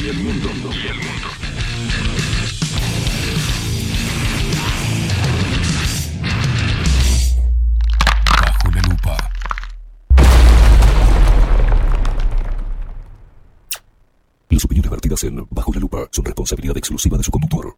y el mundo. Y el mundo. Bajo la lupa. Las opiniones vertidas en Bajo la lupa son responsabilidad exclusiva de su conductor.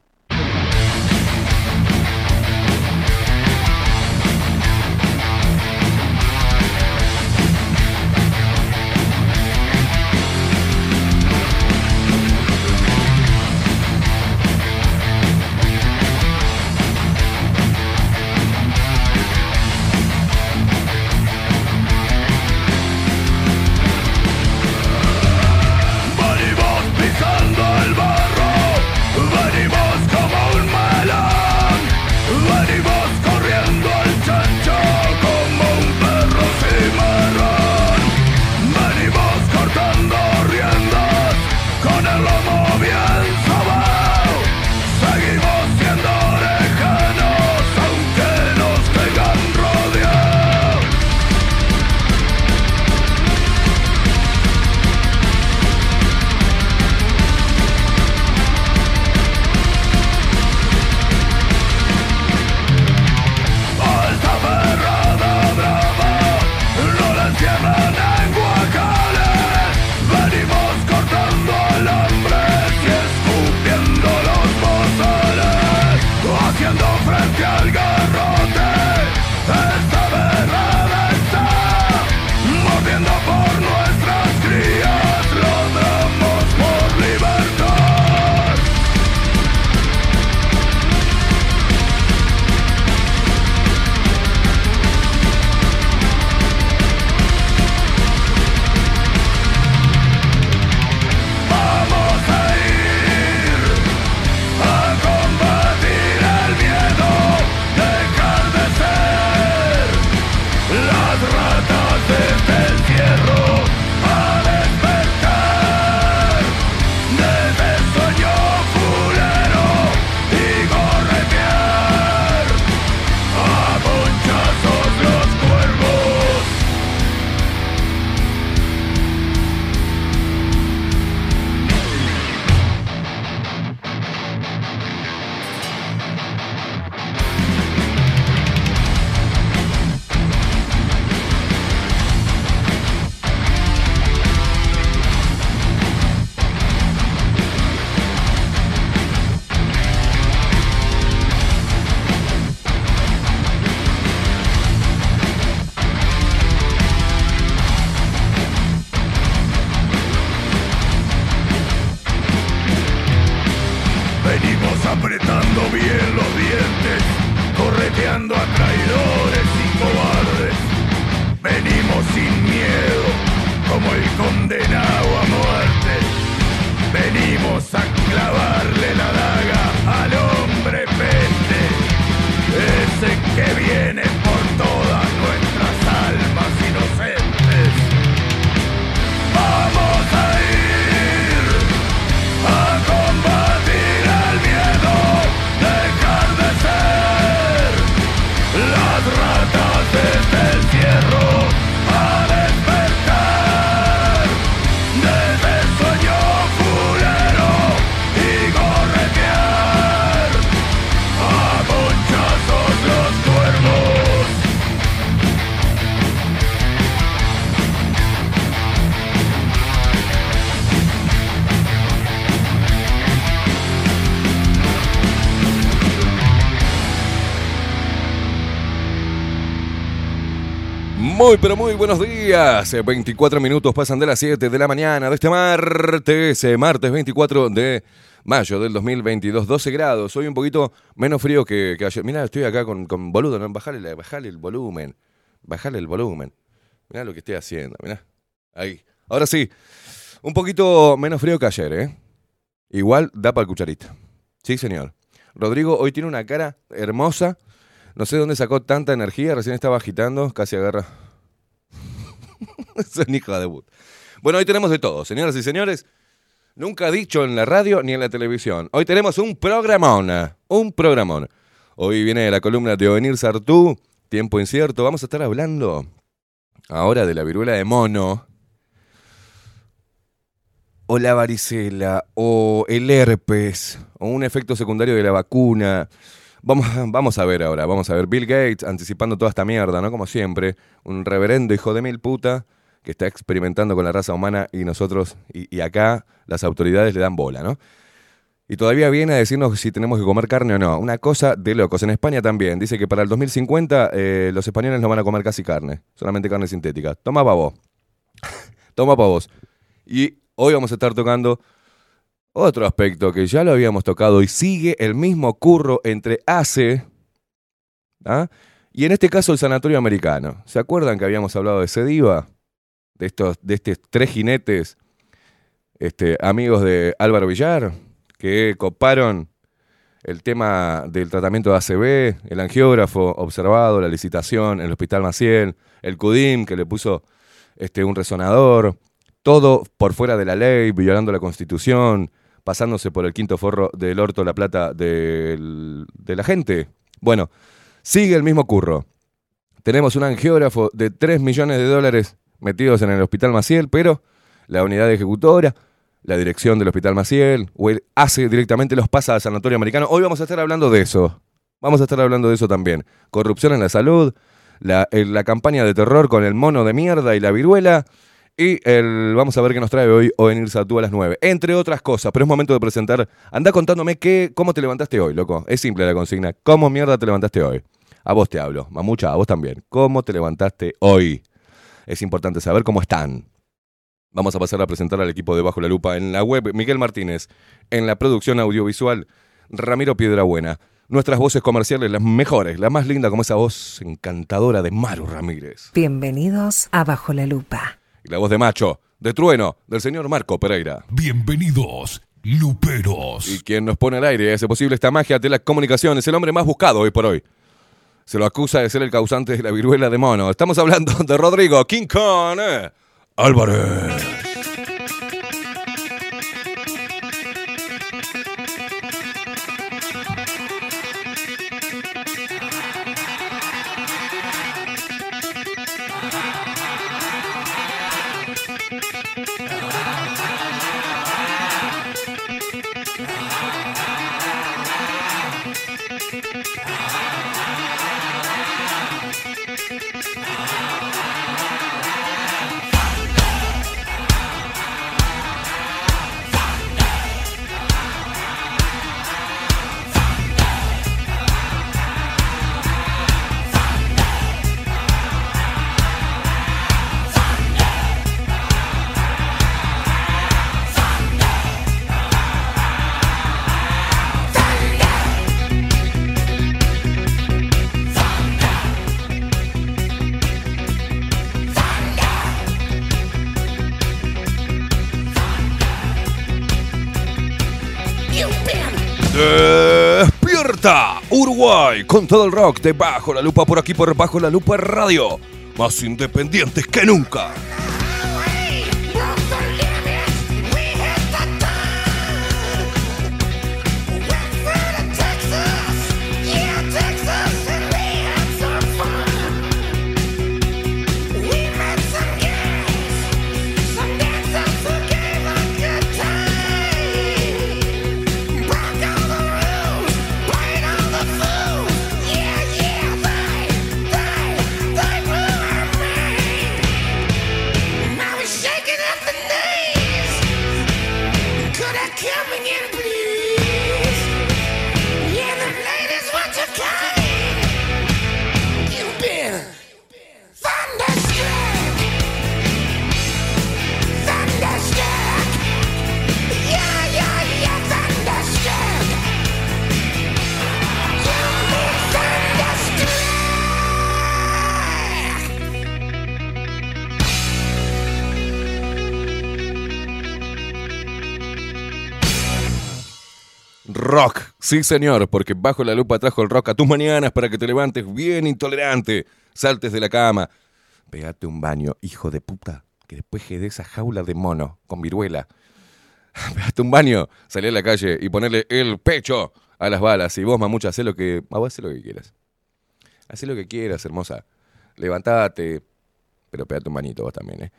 Muy, pero muy buenos días. Eh, 24 minutos pasan de las 7 de la mañana de este martes, eh, martes 24 de mayo del 2022, 12 grados. Hoy un poquito menos frío que, ayer. Mirá, estoy acá con, con boludo, ¿no? Bajale, bajale el volumen. Bajale el volumen. Mirá lo que estoy haciendo, mirá. Ahí. Ahora sí, un poquito menos frío que ayer, ¿eh? Igual da para el cucharita. Sí, señor. Rodrigo hoy tiene una cara hermosa. No sé dónde sacó tanta energía, recién estaba agitando, casi agarra. es un hijo de puta. Bueno, hoy tenemos de todo, señoras y señores. Nunca dicho en la radio ni en la televisión. Hoy tenemos un programón, un programón. Hoy viene la columna de Ovenir Sartú, tiempo incierto. Vamos a estar hablando ahora de la viruela de mono. o la varicela, o el herpes, o un efecto secundario de la vacuna. Vamos, vamos a ver ahora, vamos a ver. Bill Gates anticipando toda esta mierda, ¿no? Como siempre, un reverendo hijo de mil puta que está experimentando con la raza humana y nosotros, y, acá las autoridades le dan bola, ¿no? Y todavía viene a decirnos si tenemos que comer carne o no. Una cosa de locos. En España también. Dice que para el 2050 eh, los españoles no van a comer casi carne. Solamente carne sintética. Toma para vos. Toma para vos. Y hoy vamos a estar tocando otro aspecto que ya lo habíamos tocado y sigue el mismo curro entre ACE ¿ah? y en este caso el Sanatorio Americano. ¿Se acuerdan que habíamos hablado de Sediva? De estos, de estos tres jinetes este, amigos de Álvaro Villar que coparon el tema del tratamiento de ACB, el angiógrafo observado, la licitación, el Hospital Maciel, el CUDIM que le puso este, un resonador, todo por fuera de la ley, violando la Constitución, pasándose por el quinto forro del orto la plata del- de la gente. Bueno, sigue el mismo curro. Tenemos un angiógrafo de 3 millones de dólares metidos en el Hospital Maciel, pero la unidad ejecutora, la dirección del Hospital Maciel, o él hace directamente los pasa al Sanatorio Americano. Hoy vamos a estar hablando de eso. Vamos a estar hablando de eso también. Corrupción en la salud, la, el- la campaña de terror con el mono de mierda y la viruela. Y el, vamos a ver qué nos trae hoy o en Irsa tú a las 9. Entre otras cosas, pero es momento de presentar. Anda contándome qué, cómo te levantaste hoy, loco. Es simple la consigna. ¿Cómo mierda te levantaste hoy? A vos te hablo. Mamucha, a vos también. ¿Cómo te levantaste hoy? Es importante saber cómo están. Vamos a pasar a presentar al equipo de Bajo la Lupa en la web. Miguel Martínez. En la producción audiovisual, Ramiro Piedrabuena. Nuestras voces comerciales, las mejores, la más linda como esa voz encantadora de Maru Ramírez. Bienvenidos a Bajo la Lupa. Y la voz de macho, de trueno, del señor Marco Pereira. Bienvenidos, Luperos. Y quien nos pone al aire hace posible esta magia de la comunicación es el hombre más buscado hoy por hoy. Se lo acusa de ser el causante de la viruela de mono. Estamos hablando de Rodrigo King Kong Álvarez. Uruguay con todo el rock de Bajo la Lupa por aquí por Bajo la Lupa Radio. Más independientes que nunca. Rock, sí señor, porque Bajo la Lupa trajo el rock a tus mañanas para que te levantes bien intolerante, saltes de la cama. Pégate un baño, hijo de puta, que después quede esa jaula de mono con viruela. Pégate un baño, salí a la calle y ponerle el pecho a las balas. Y vos, mamucha, hacé lo que. A vos lo que quieras. Hacé lo que quieras, hermosa. Levantate. Pero pégate un bañito vos también, ¿eh?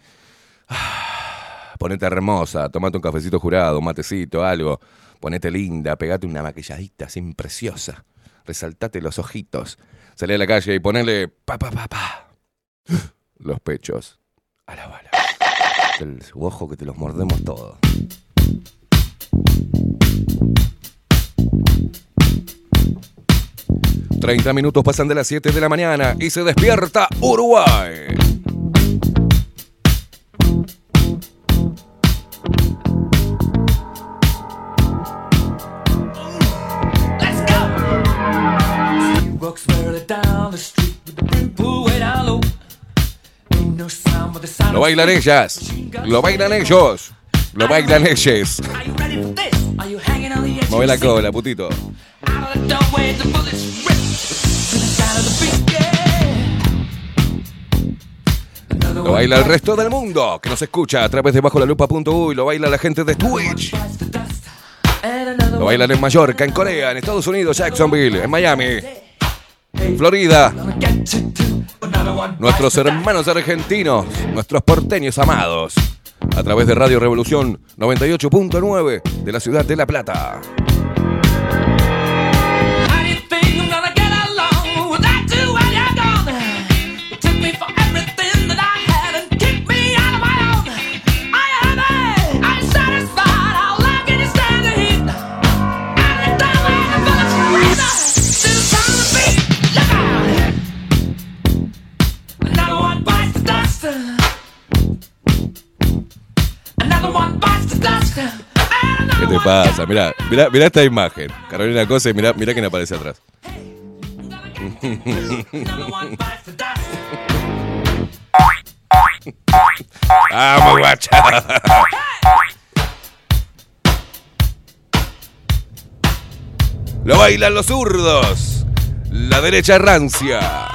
Ponete hermosa, tomate un cafecito jurado, un matecito, algo. Ponete linda, pegate una maquilladita así preciosa. Resaltate los ojitos. Salí a la calle y ponele pa pa pa pa. Los pechos a la bala. El ojo que te los mordemos todos. Treinta minutos pasan de las 7 de la mañana y se despierta Uruguay. He walks merrily down the street with the brim pulled way down low. Ain't no sound but the sound Lo bailan ellas. Lo bailan ellos. Lo bailan ellos. Are you ready for this? Are you hanging on the edge? Mueve la cola, putito. Out of the doorway, the bullets rip. To the sound of the beat, yeah. Another Lo baila el resto del mundo que nos escucha a través de bajo la lupa.uy. Lo baila la gente de Twitch. Lo bailan en Mallorca, en Corea, en Estados Unidos, Jacksonville, en Miami, Florida. Nuestros hermanos argentinos, nuestros porteños amados. A través de Radio Revolución 98.9 de la ciudad de La Plata. Pasa? Mirá, mirá, mirá esta imagen. Carolina Cosa y mirá, mirá quién aparece atrás. ¡Vamos, guacha! Lo bailan los zurdos. La derecha rancia.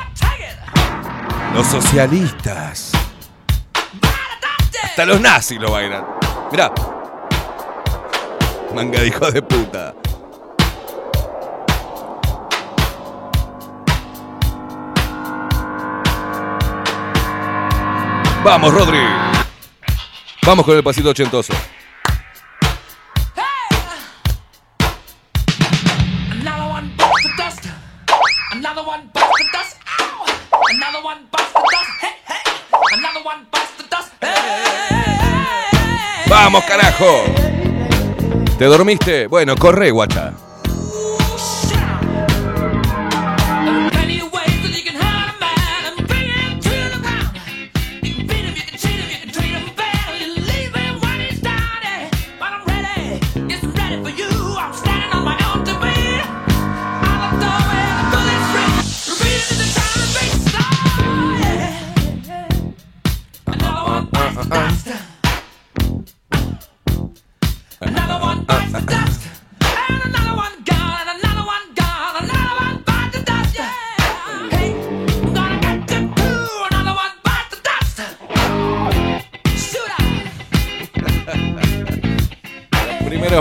Los socialistas. Hasta los nazis lo bailan. Mirá. Manga de hijo de puta. Vamos, Rodri. Vamos con el pasito ochentoso. ¡Vamos, carajo! ¿Te dormiste? Bueno, corre, guacha.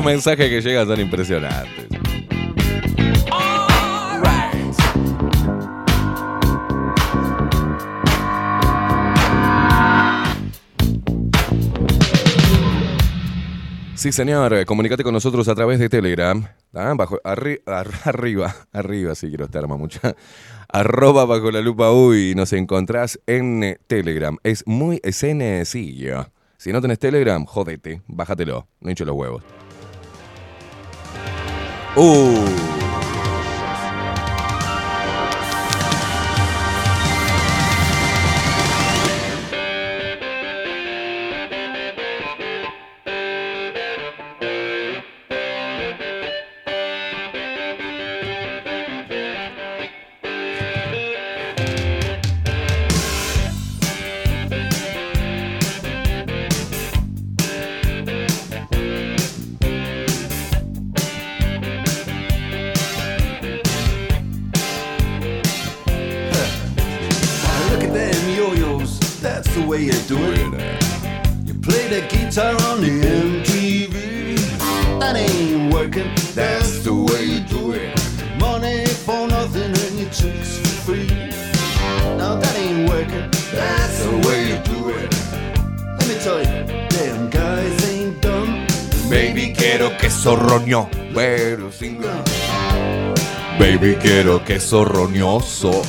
Primeros mensajes que llegan son impresionantes. Sí, señor. eh, Comunicate con nosotros a través de Telegram. ¿ah? Arri- ar- arriba, arriba, sí quiero estar mucha. Arroba bajo la lupa uy. Nos encontrás en eh, Telegram. Es muy sencillo. Si no tenés Telegram, jódete. Bájatelo. No hincho los huevos. Uh. Roño. Pero sin Baby, quiero queso roñoso.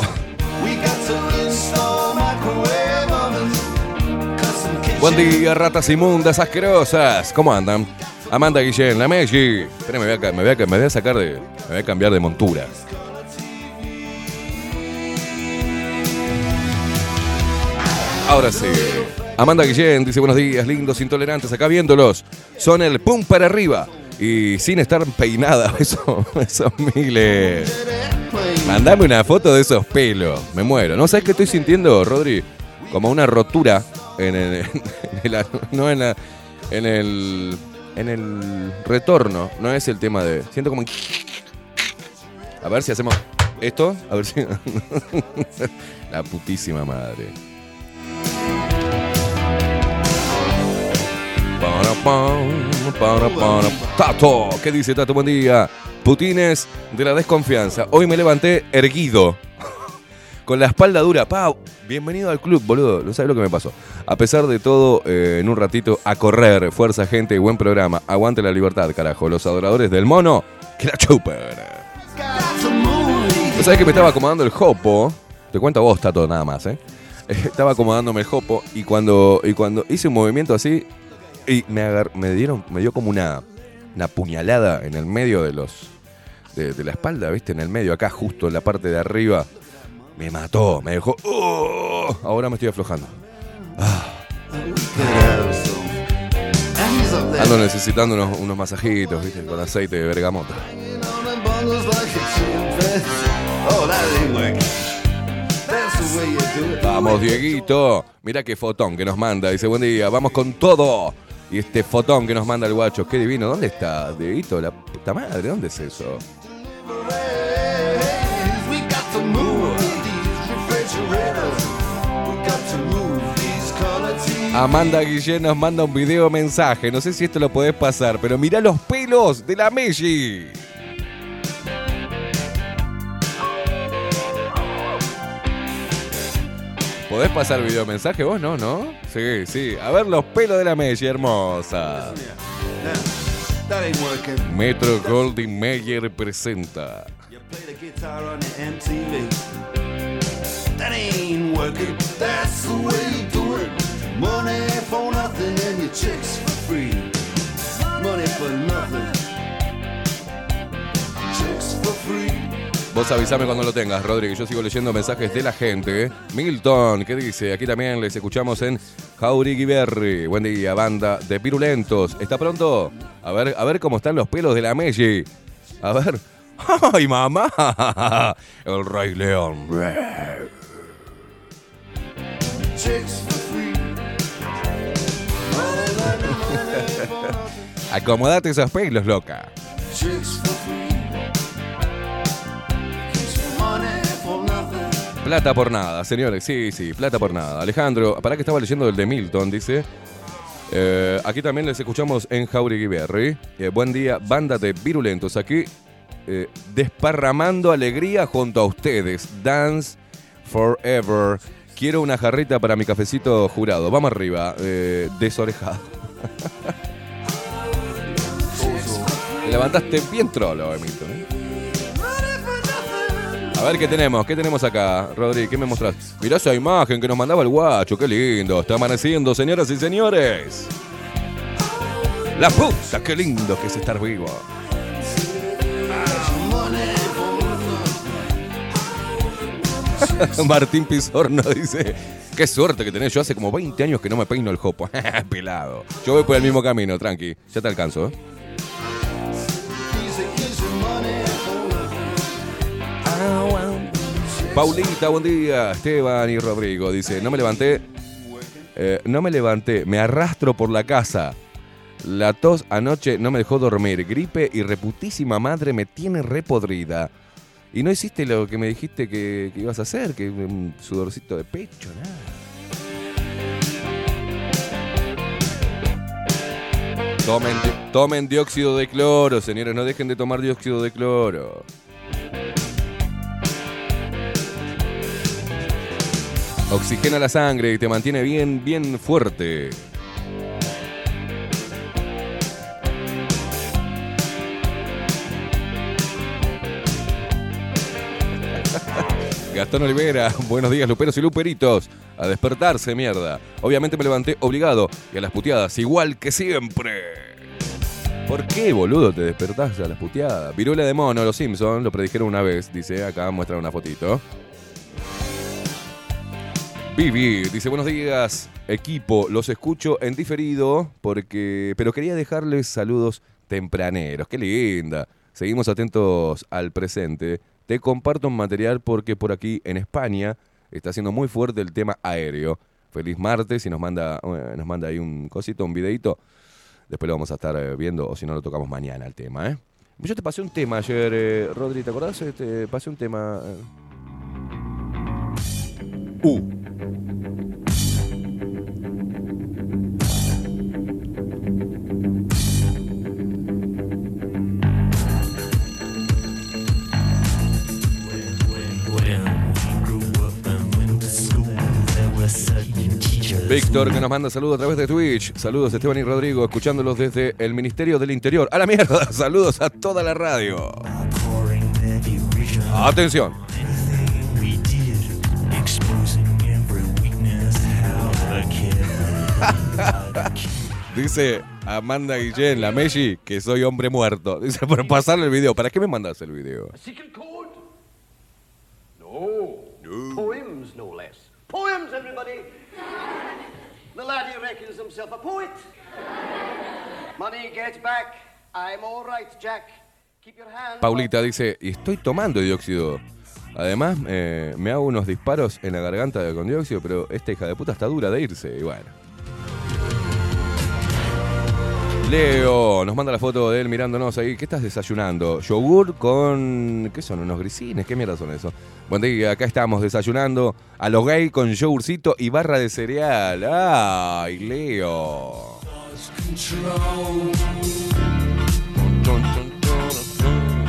Buen día, ratas inmundas, asquerosas. ¿Cómo andan? Amanda Guillén, la Meji. Espera, me voy a, me voy a me voy a sacar de. Me voy a cambiar de montura. Ahora sí. Amanda Guillén dice buenos días, lindos, intolerantes, acá viéndolos. Son el pum para arriba. Y sin estar peinada, eso, esos miles. Mandame una foto de esos pelos. Me muero. ¿No sabes qué estoy sintiendo, Rodri? Como una rotura en el. en el- no en la. En el. En el retorno. No es el tema de. Siento como. A ver si hacemos esto. A ver si. la putísima madre. Tato, ¿qué dice Tato? Buen día. Putines de la desconfianza. Hoy me levanté erguido. Con la espalda dura. Pau, bienvenido al club, boludo. No sabes lo que me pasó. A pesar de todo, eh, en un ratito a correr. Fuerza, gente buen programa. Aguante la libertad, carajo. Los adoradores del mono, que la. ¿Vos sabés que me estaba acomodando el jopo? Te cuento a vos, Tato, nada más, ¿eh? Estaba acomodándome el jopo y cuando, y cuando hice un movimiento así, y me, dieron, me dio como una, una puñalada en el medio de los. De, la espalda, ¿viste? En el medio, acá, justo en la parte de arriba. Me mató, me dejó. ¡Oh! Ahora me estoy aflojando. There Ando necesitando unos, unos masajitos, ¿viste? Con aceite de bergamota. Vamos, Dieguito. Mira qué fotón que nos manda. Dice, buen día, vamos con todo. Y este fotón que nos manda el guacho, qué divino. ¿Dónde está, Dieguito? La puta madre, ¿dónde es eso? Amanda Guillén nos manda un video mensaje. No sé si esto lo podés pasar, pero mirá los pelos de la Messi. ¿Podés pasar video mensaje vos? No, ¿no? Sí, sí. A ver los pelos de la Messi, hermosa. Metro Golding Mayer presenta. Money for nothing and your chicks for free. Money for nothing. Chicks for free. Vos avisame cuando lo tengas, Rodri, que yo sigo leyendo mensajes de la gente. Milton, ¿qué dice? Aquí también les escuchamos en Jauregui Berry. Buen día, banda de pirulentos. ¿Está pronto? A ver, a ver cómo están los pelos de la Messi. A ver. ¡Ay, mamá! El Rey León. Acomodate esos pelos, loca. Plata por nada, señores. Sí, sí, plata por nada. Alejandro, para que estaba leyendo el de Milton, dice. Eh, aquí también les escuchamos en Jauregui Berry. Eh, buen día, banda de virulentos. Aquí eh, desparramando alegría junto a ustedes. Dance Forever. Quiero una jarrita para mi cafecito jurado. Vamos arriba, eh, desorejado. Te levantaste bien trolo, Milton. A ver qué tenemos, qué tenemos acá, Rodri, ¿qué me mostrás? Mirá esa imagen que nos mandaba el guacho, qué lindo. Está amaneciendo, señoras y señores. La puta, qué lindo que es estar vivo. Martín Pizorno dice, qué suerte que tenés, yo hace como 20 años que no me peino el jopo. Pelado. Yo voy por el mismo camino, tranqui. Ya te alcanzo, ¿eh? Paulita, buen día. Esteban y Rodrigo dice, no me levanté, eh, no me levanté, me arrastro por la casa. La tos anoche no me dejó dormir. Gripe y reputísima madre me tiene repodrida. Y no hiciste lo que me dijiste que, ibas a hacer, que un sudorcito de pecho, nada. Tomen, tomen dióxido de cloro, señores, no dejen de tomar dióxido de cloro. Oxigena la sangre y te mantiene bien, bien fuerte. Gastón Olivera, buenos días luperos y luperitos. A despertarse, mierda. Obviamente me levanté obligado y a las puteadas, igual que siempre. ¿Por qué, boludo, te despertás a las puteadas? Viruela de mono, los Simpsons, lo predijeron una vez. Dice, acá muestra una fotito. Vivi dice, buenos días, equipo, los escucho en diferido, porque, pero quería dejarles saludos tempraneros, qué linda. Seguimos atentos al presente. Te comparto un material porque por aquí en España está siendo muy fuerte el tema aéreo. Feliz martes y nos manda, eh, nos manda ahí un cosito, un videito. Después lo vamos a estar eh, viendo o si no lo tocamos mañana el tema, ¿eh? Yo te pasé un tema ayer, eh, Rodri, ¿te acordás? Te pasé un tema... eh. Uh. Víctor que nos manda saludos a través de Twitch. Saludos Esteban y Rodrigo, escuchándolos desde el Ministerio del Interior. A la mierda, saludos a toda la radio. Atención. Dice Amanda Guillén, la Meshi, que soy hombre muerto. Dice, por pasarle el video. ¿Para qué me mandas el video? Secret code? No. Poems, no less. Poems, everybody. The laddie reckons himself a poet. Money gets back. I'm all right, Jack. Keep your hand. Paulita dice, y estoy tomando dióxido. Además, eh, me hago unos disparos en la garganta con dióxido, pero esta hija de puta está dura de irse. Y bueno. Leo nos manda la foto de él mirándonos ahí. ¿Qué estás desayunando? Yogur con. ¿Qué son? ¿Unos grisines? ¿Qué mierda son eso? Buen día, acá estamos desayunando a los gay con yogurcito y barra de cereal. ¡Ay, Leo!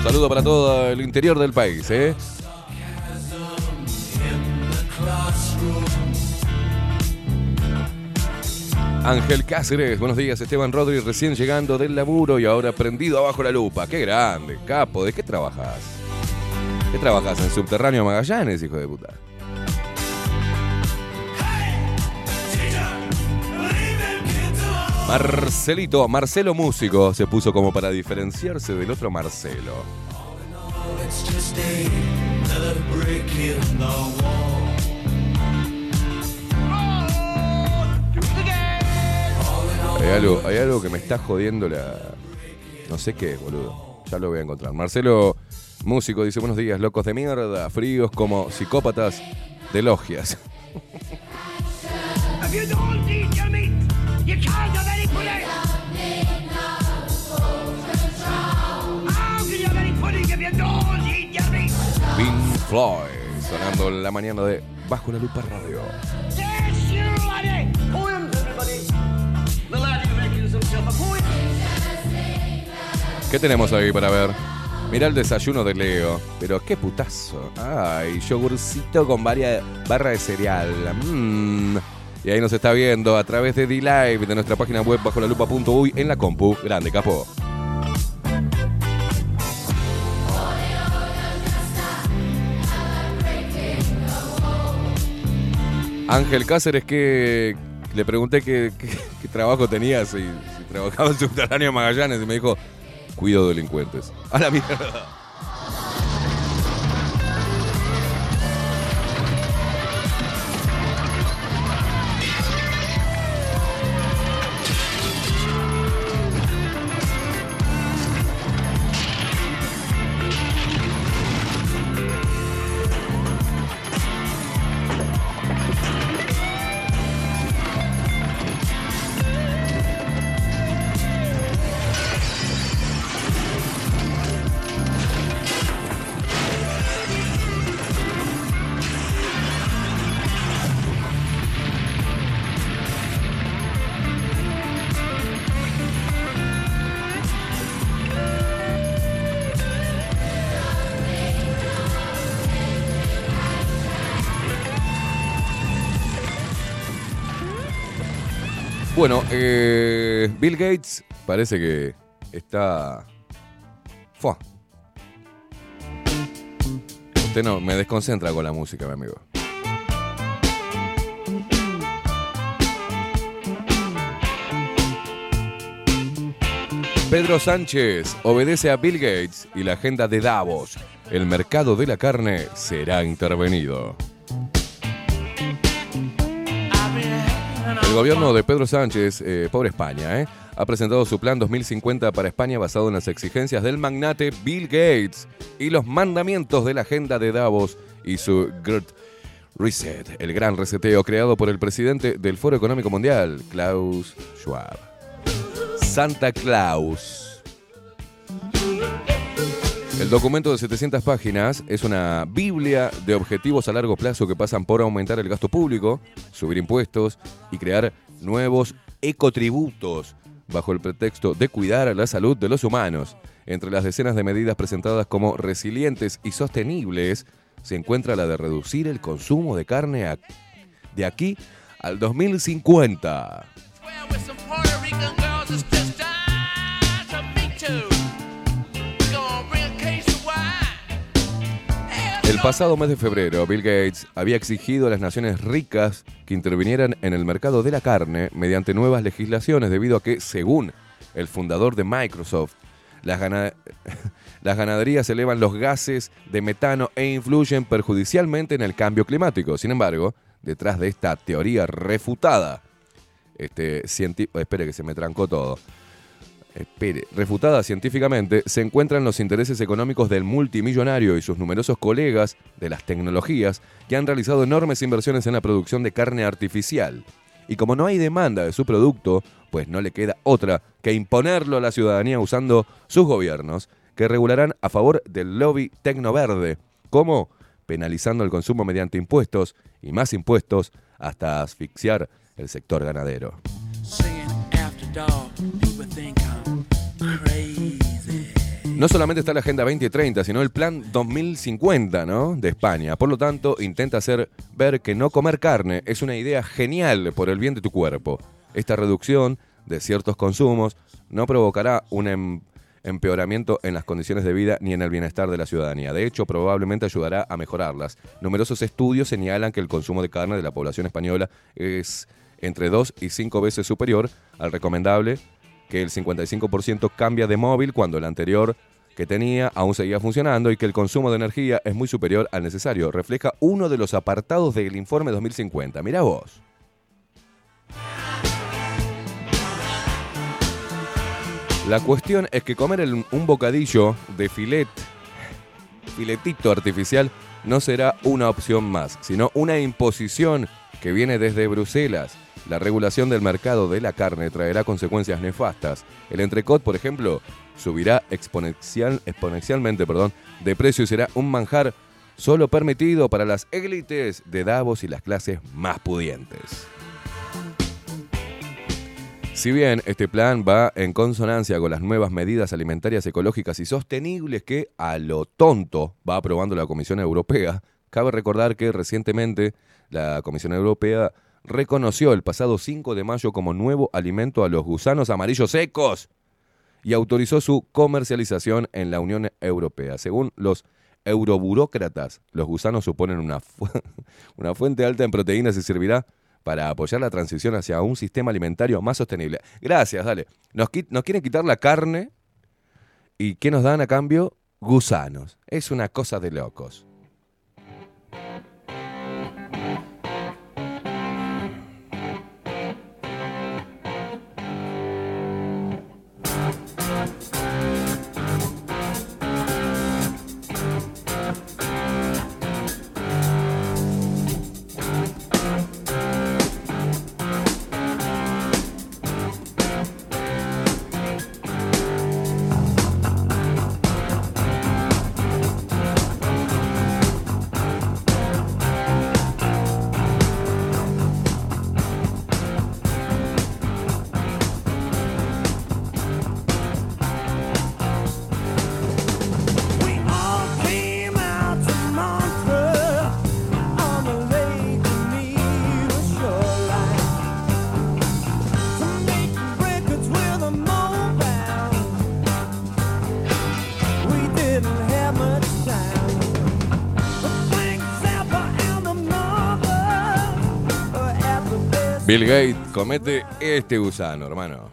Saludo para todo el interior del país, ¿eh? Ángel Cáceres, buenos días. Esteban Rodri, recién llegando del laburo y ahora prendido abajo la lupa. ¡Qué grande, capo! ¿De qué trabajas? ¿Qué trabajas? ¿En Subterráneo Magallanes, hijo de puta? Marcelito, Marcelo Músico, se puso como para diferenciarse del otro Marcelo. Hay algo, hay algo que me está jodiendo la. No sé qué, boludo. Ya lo voy a encontrar. Marcelo Músico dice: Buenos días, locos de mierda, fríos como psicópatas de logias. Pink Floyd, sonando en la mañana de Bajo la Lupa Radio. ¿Qué tenemos ahí para ver? Mira el desayuno de Leo. Pero qué putazo. Ay, yogurcito con varias barra de cereal. Mm. Y ahí nos está viendo a través de D-Live de nuestra página web bajo la lupa.uy en la compu. Grande, capo. Ángel Cáceres, que le pregunté qué, trabajo tenías y si trabajaba en Subterráneo Magallanes y me dijo, cuido delincuentes. A la mierda. Bill Gates parece que está... Fua. Usted no, me desconcentra con la música, mi amigo. Pedro Sánchez obedece a Bill Gates y la agenda de Davos. El mercado de la carne será intervenido. El gobierno de Pedro Sánchez, eh, pobre España, eh, ha presentado su plan 2050 para España basado en las exigencias del magnate Bill Gates y los mandamientos de la agenda de Davos y su Great Reset, el gran reseteo creado por el presidente del Foro Económico Mundial, Klaus Schwab. Santa Claus. El documento de 700 páginas es una biblia de objetivos a largo plazo que pasan por aumentar el gasto público, subir impuestos y crear nuevos ecotributos bajo el pretexto de cuidar la salud de los humanos. Entre las decenas de medidas presentadas como resilientes y sostenibles se encuentra la de reducir el consumo de carne a- de aquí al 2050. El pasado mes de febrero, Bill Gates había exigido a las naciones ricas que intervinieran en el mercado de la carne mediante nuevas legislaciones debido a que, según el fundador de Microsoft, las, gana- las ganaderías elevan los gases de metano e influyen perjudicialmente en el cambio climático. Sin embargo, detrás de esta teoría refutada, este, cienti- espere que se me trancó todo. Espere, refutada científicamente, se encuentran los intereses económicos del multimillonario y sus numerosos colegas de las tecnologías que han realizado enormes inversiones en la producción de carne artificial. Y como no hay demanda de su producto, pues no le queda otra que imponerlo a la ciudadanía usando sus gobiernos, que regularán a favor del lobby tecnoverde. ¿Cómo? Penalizando el consumo mediante impuestos y más impuestos hasta asfixiar el sector ganadero. No solamente está la Agenda 2030, sino el Plan 2050, ¿no? De España. Por lo tanto, intenta hacer ver que no comer carne es una idea genial por el bien de tu cuerpo. Esta reducción de ciertos consumos no provocará un em- empeoramiento en las condiciones de vida ni en el bienestar de la ciudadanía. De hecho, probablemente ayudará a mejorarlas. Numerosos estudios señalan que el consumo de carne de la población española es entre 2 y 5 veces superior al recomendable que el 55% cambia de móvil cuando el anterior que tenía aún seguía funcionando y que el consumo de energía es muy superior al necesario. Refleja uno de los apartados del informe 2050. Mira vos. La cuestión es que comer un bocadillo de filet, filetito artificial, no será una opción más, sino una imposición que viene desde Bruselas. La regulación del mercado de la carne traerá consecuencias nefastas. El entrecot, por ejemplo, subirá exponencial- exponencialmente perdón, de precio y será un manjar solo permitido para las élites de Davos y las clases más pudientes. Si bien este plan va en consonancia con las nuevas medidas alimentarias ecológicas y sostenibles que a lo tonto va aprobando la Comisión Europea, cabe recordar que recientemente la Comisión Europea reconoció el pasado 5 de mayo como nuevo alimento a los gusanos amarillos secos y autorizó su comercialización en la Unión Europea. Según los euroburócratas, los gusanos suponen una, una fuente alta en proteínas y servirá para apoyar la transición hacia un sistema alimentario más sostenible. Gracias, dale. Nos, nos quieren quitar la carne y ¿qué nos dan a cambio? Gusanos. Es una cosa de locos. Bill Gates comete este gusano, hermano.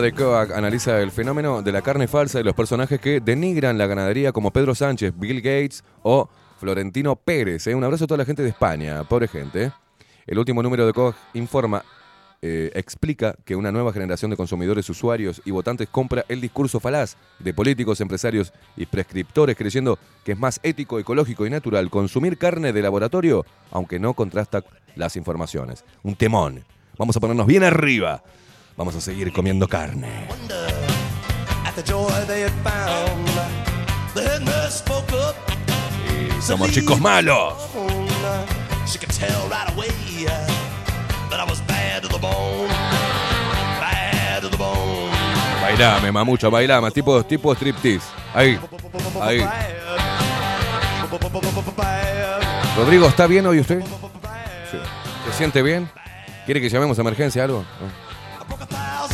De Kovac analiza el fenómeno de la carne falsa y los personajes que denigran la ganadería como Pedro Sánchez, Bill Gates o Florentino Pérez. ¿eh? Un abrazo a toda la gente de España, pobre gente. El último número de Kovac informa, eh, explica que una nueva generación de consumidores, usuarios y votantes compra el discurso falaz de políticos, empresarios y prescriptores creyendo que es más ético, ecológico y natural consumir carne de laboratorio, aunque no contrasta las informaciones. Un temón. Vamos a ponernos bien arriba. Vamos a seguir comiendo carne. Somos chicos malos. Bailame, mamucho, bailame. Tipo, tipo striptease. Ahí, ahí. Rodrigo, ¿está bien hoy usted? ¿Se siente bien? ¿Quiere que llamemos a emergencia algo? No.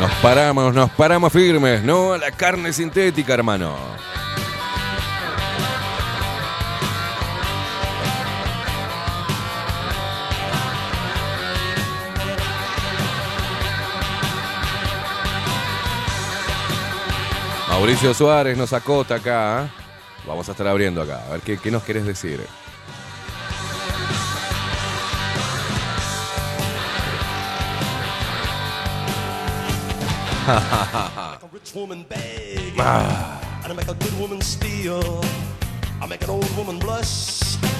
Nos paramos, nos paramos firmes. No a la carne sintética, hermano. Mauricio Suárez nos acota acá. ¿eh? Vamos a estar abriendo acá. A ver qué, qué nos querés decir.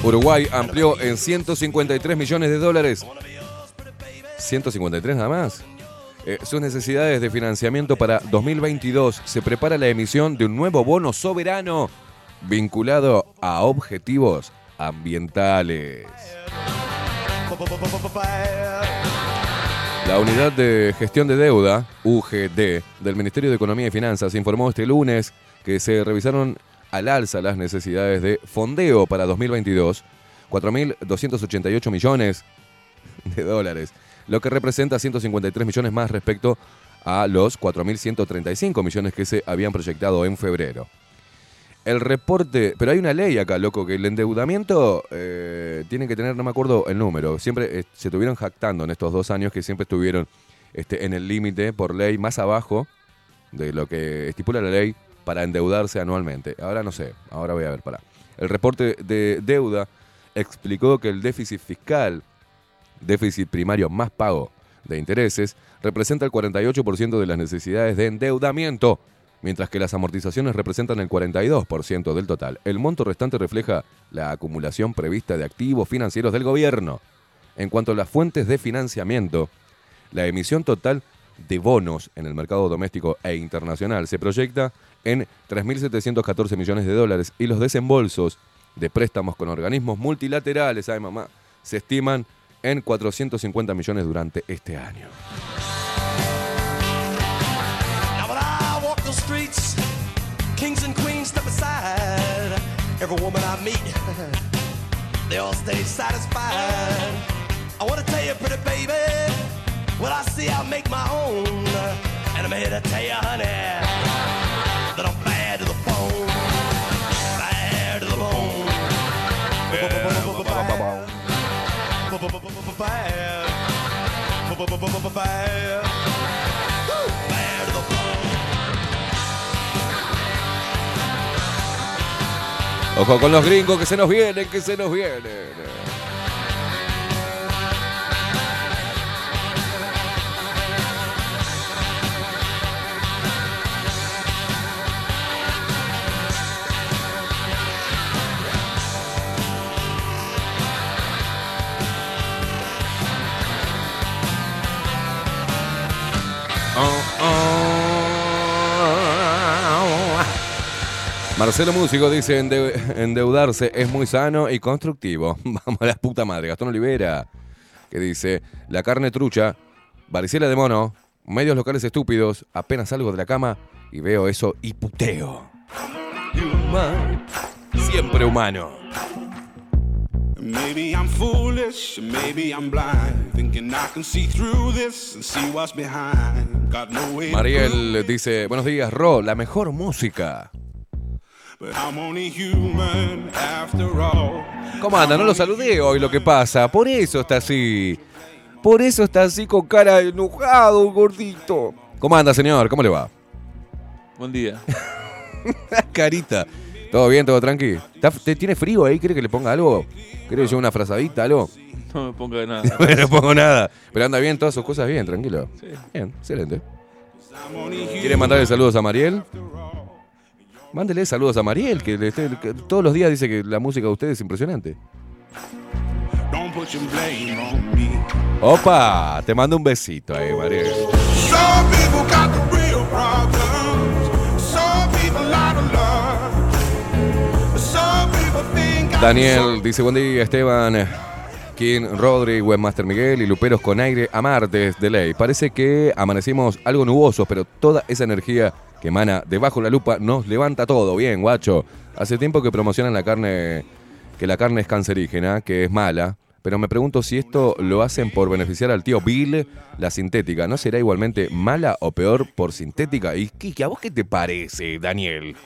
Uruguay amplió en 153 millones de dólares. 153 nada más. Eh, sus necesidades de financiamiento para 2022 se prepara la emisión de un nuevo bono soberano vinculado a objetivos ambientales. La unidad de gestión de deuda, UGD, del Ministerio de Economía y Finanzas informó este lunes que se revisaron al alza las necesidades de fondeo para 2022, 4.288 millones de dólares, lo que representa 153 millones más respecto a los 4.135 millones que se habían proyectado en febrero. El reporte, pero hay una ley acá, loco, que el endeudamiento eh, tiene que tener, no me acuerdo el número, siempre eh, se estuvieron jactando en estos dos años que siempre estuvieron este, en el límite por ley más abajo de lo que estipula la ley para endeudarse anualmente. Ahora no sé, ahora voy a ver, para. El reporte de deuda explicó que el déficit fiscal, déficit primario más pago de intereses, representa el 48% de las necesidades de endeudamiento, mientras que las amortizaciones representan el 42% del total. El monto restante refleja la acumulación prevista de activos financieros del gobierno. En cuanto a las fuentes de financiamiento, la emisión total de bonos en el mercado doméstico e internacional se proyecta en 3.714 millones de dólares y los desembolsos de préstamos con organismos multilaterales, ay se estiman en 450 millones durante este año. Streets, kings and queens step aside. Every woman I meet, they all stay satisfied. I wanna tell you, pretty baby, what I see I make my own. And I'm here to tell you, honey, that I'm bad to the bone. Bad to the bone. Bad. Bad. Ojo con los gringos que se nos vienen, que se nos vienen. Marcelo Músico dice, "Ende- endeudarse es muy sano y constructivo. Vamos a la puta madre. Gastón Olivera, que dice, la carne trucha, varicela de mono, medios locales estúpidos, apenas salgo de la cama y veo eso y puteo. Human. Siempre humano. Maybe I'm foolish, maybe I'm blind, thinking I can see through this and see what's behind. Got no way to Mariel dice, buenos días, Ro, la mejor música. ¿Cómo anda? No lo saludé hoy lo que pasa. Por eso está así. Por eso está así con cara de enojado, gordito. ¿Cómo anda, señor? ¿Cómo le va? Buen día. Carita. ¿Todo bien? ¿Todo tranqui? ¿Está- te- ¿Tiene frío ahí? ¿Quiere que le ponga algo? ¿Quiere que lleve una frazadita, algo? No me ponga nada. no pongo nada. Pero anda bien, todas sus cosas bien, tranquilo. Bien, excelente. ¿Quiere mandarle saludos a Mariel? Mándele saludos a Mariel, que, le esté- que todos los días dice que la música de ustedes es impresionante. Opa, te mando un besito ahí, Mariel. Think I'm Daniel dice, buen día Esteban, King, Rodri, Webmaster Miguel y Luperos con aire a martes de ley. Parece que amanecimos algo nubosos, pero toda esa energía que emana debajo de la lupa nos levanta todo. Bien, guacho. Hace tiempo que promocionan la carne, que la carne es cancerígena, que es mala. Pero me pregunto si esto lo hacen por beneficiar al tío Bill, la sintética. ¿No será igualmente mala o peor por sintética? ¿Y Kiki, a vos qué te parece, Daniel?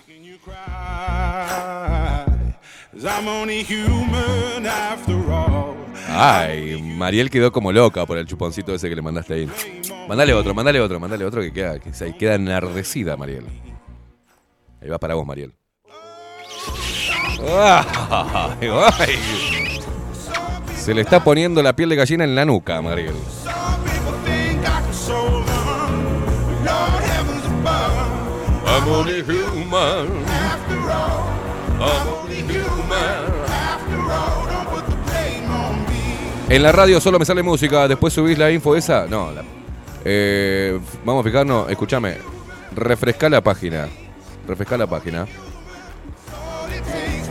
Ay, Mariel quedó como loca por el chuponcito ese que le mandaste ahí. Mandale otro, mandale otro, mandale otro que queda, que se queda enardecida, Mariel. Ahí va para vos, Mariel. Se le está poniendo la piel de gallina en la nuca, Mariel. I'm only human. I'm En la radio solo me sale música, después subís la info esa. No, eh, vamos a fijarnos, escúchame. Refresca la página. Refresca la página. All it takes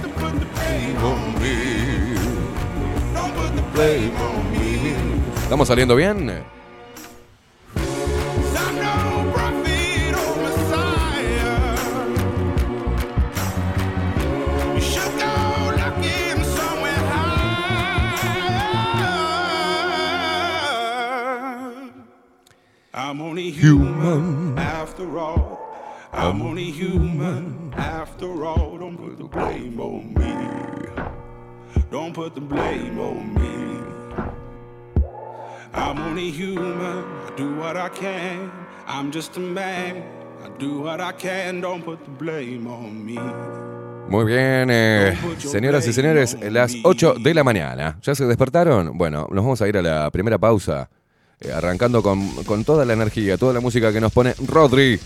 I'm only human after all. I'm only human after all. Don't put the blame on me. Don't put the blame on me. I'm only human. I do what I can. I'm just a man. I do what I can. Don't put the blame on me. Muy bien, eh, señoras y señores, las 8 de la mañana. ¿Ya se despertaron? Bueno, nos vamos a ir a la primera pausa, eh, arrancando con, con toda la energía, toda la música que nos pone Rodri,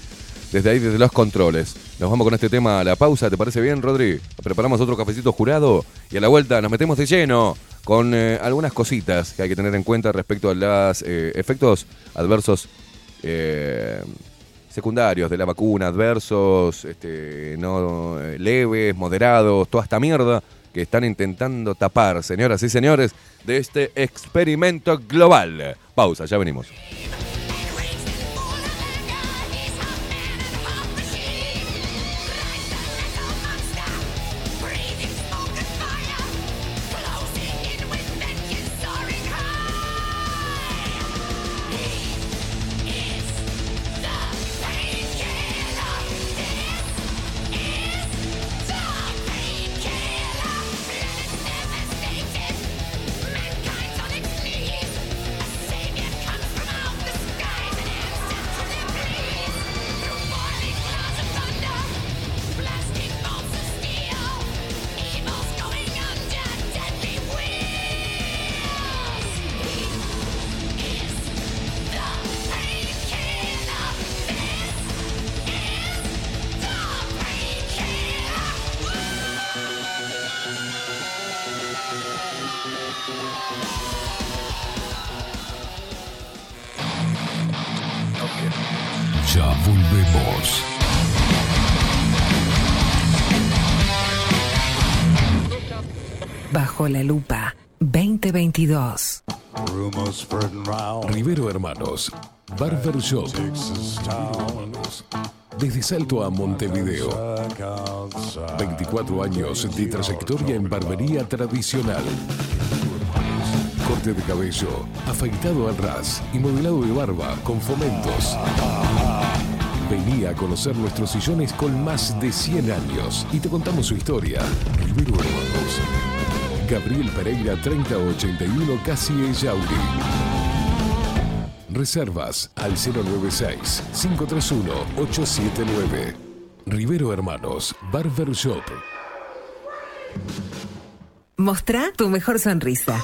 desde ahí, desde los controles. Nos vamos con este tema a la pausa, ¿te parece bien, Rodri? Preparamos otro cafecito jurado y a la vuelta nos metemos de lleno con eh, algunas cositas que hay que tener en cuenta respecto a los efectos adversos eh, secundarios de la vacuna, adversos, este, no eh, leves, moderados, toda esta mierda que están intentando tapar, señoras y señores, de este experimento global. Pausa, ya venimos. 2022. Rumors spreading round Rivero Hermanos, Barber Shop, desde Salto a Montevideo. Back outside. 24 años de trayectoria en barbería tradicional. Corte de cabello, afeitado al ras y modelado de barba con fomentos. Vení a conocer nuestros sillones con más de 100 años y te contamos su historia. Rivero Hermanos. Gabriel Pereira 3081 Casi Yauri. Reservas al 096-531-879. Rivero Hermanos, Barber Shop. Mostrá tu mejor sonrisa.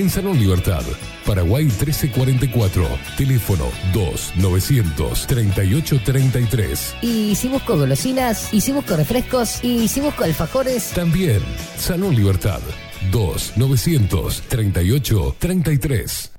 en Salón Libertad. Paraguay 1344. Teléfono 2-938-33. y si busco golosinas y si busco refrescos y si busco alfajores También Salón Libertad. 2-938-33.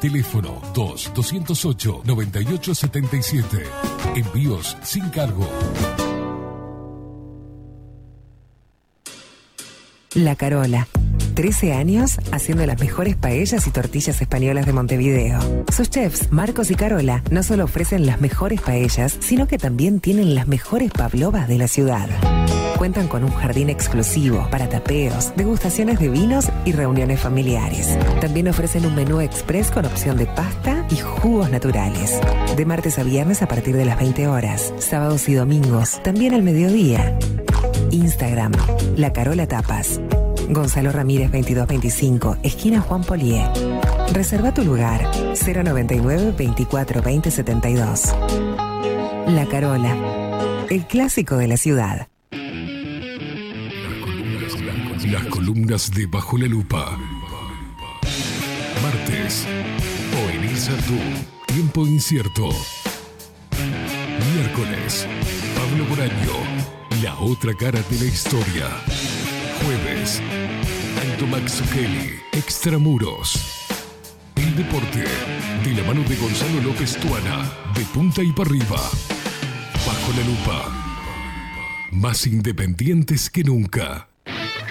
Teléfono 2-208-9877. Envíos sin cargo. La Carola. 13 años haciendo las mejores paellas y tortillas españolas de Montevideo. Sus chefs, Marcos y Carola, no solo ofrecen las mejores paellas, sino que también tienen las mejores pavlovas de la ciudad. Cuentan con un jardín exclusivo para tapeos, degustaciones de vinos y reuniones familiares. También ofrecen un menú express con opción de pasta y jugos naturales. De martes a viernes a partir de las 20 horas, sábados y domingos, también al mediodía. Instagram, La Carola Tapas. Gonzalo Ramírez 2225, esquina Juan Polié. Reserva tu lugar 099 24 20 72. La Carola, el clásico de la ciudad. Las columnas de Bajo la Lupa. Martes. O en. Tiempo incierto. Miércoles. Pablo Boraño. La otra cara de la historia. Jueves. Alto Max Kelly. Extramuros. El deporte. De la mano de Gonzalo López Tuana. De punta y para arriba. Bajo la lupa. Más independientes que nunca.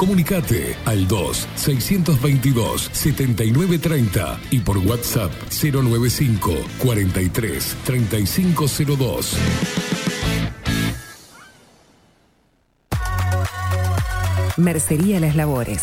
Comunicate al 2-622-7930 y por WhatsApp 095 43 3502. Mercería Las Labores.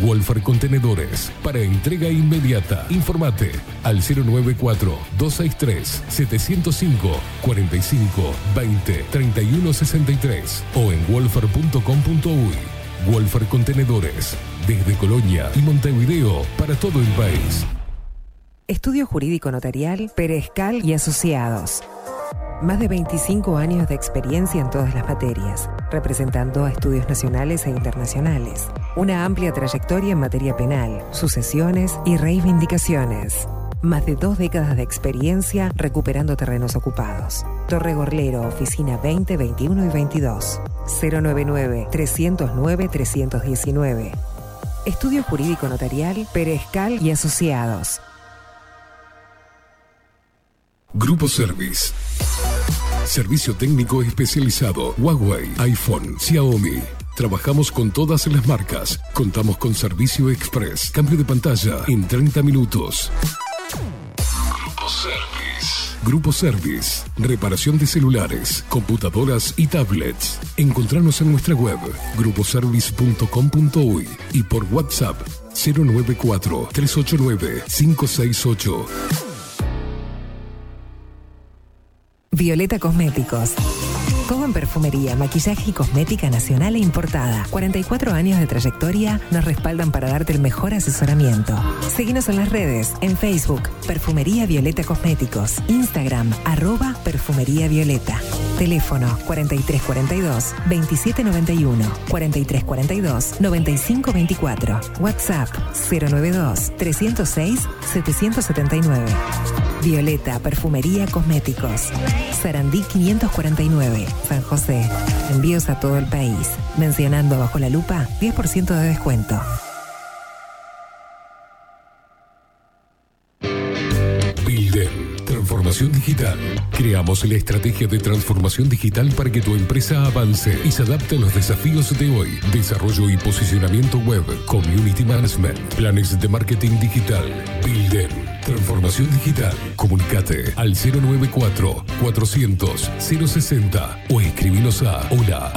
Wolfer Contenedores para entrega inmediata. Informate al 094-263-705 45 20 31 63 o en wolfer.com.uy. Wolfer Contenedores desde Colonia y Montevideo para todo el país. Estudio Jurídico Notarial, Perezcal y Asociados. Más de 25 años de experiencia en todas las materias, representando a estudios nacionales e internacionales. Una amplia trayectoria en materia penal, sucesiones y reivindicaciones. Más de dos décadas de experiencia recuperando terrenos ocupados. Torre Gorlero, oficina 20, 21 y 22. 099-309-319. Estudio Jurídico Notarial, Perezcal y Asociados. Grupo Service. Servicio técnico especializado. Huawei, iPhone, Xiaomi. Trabajamos con todas las marcas. Contamos con servicio express. Cambio de pantalla en 30 minutos. Grupo Service. Grupo Service. Reparación de celulares, computadoras y tablets. Encontranos en nuestra web gruposervice.com.uy y por WhatsApp 094 389 568. Violeta Cosméticos. Perfumería, maquillaje y cosmética nacional e importada. 44 años de trayectoria nos respaldan para darte el mejor asesoramiento. Seguinos en las redes, en Facebook, Perfumería Violeta Cosméticos, Instagram, arroba Perfumería Violeta. Teléfono 4342-2791, 4342-9524, WhatsApp 092-306-779. Violeta Perfumería Cosméticos. Sarandí 549, San José. Envíos a todo el país. Mencionando bajo la lupa, 10% de descuento. Transformación digital. Creamos la estrategia de transformación digital para que tu empresa avance y se adapte a los desafíos de hoy. Desarrollo y posicionamiento web, community management, planes de marketing digital. Bilden, transformación digital. Comunicate al 094 400 060 o escribinos a hola.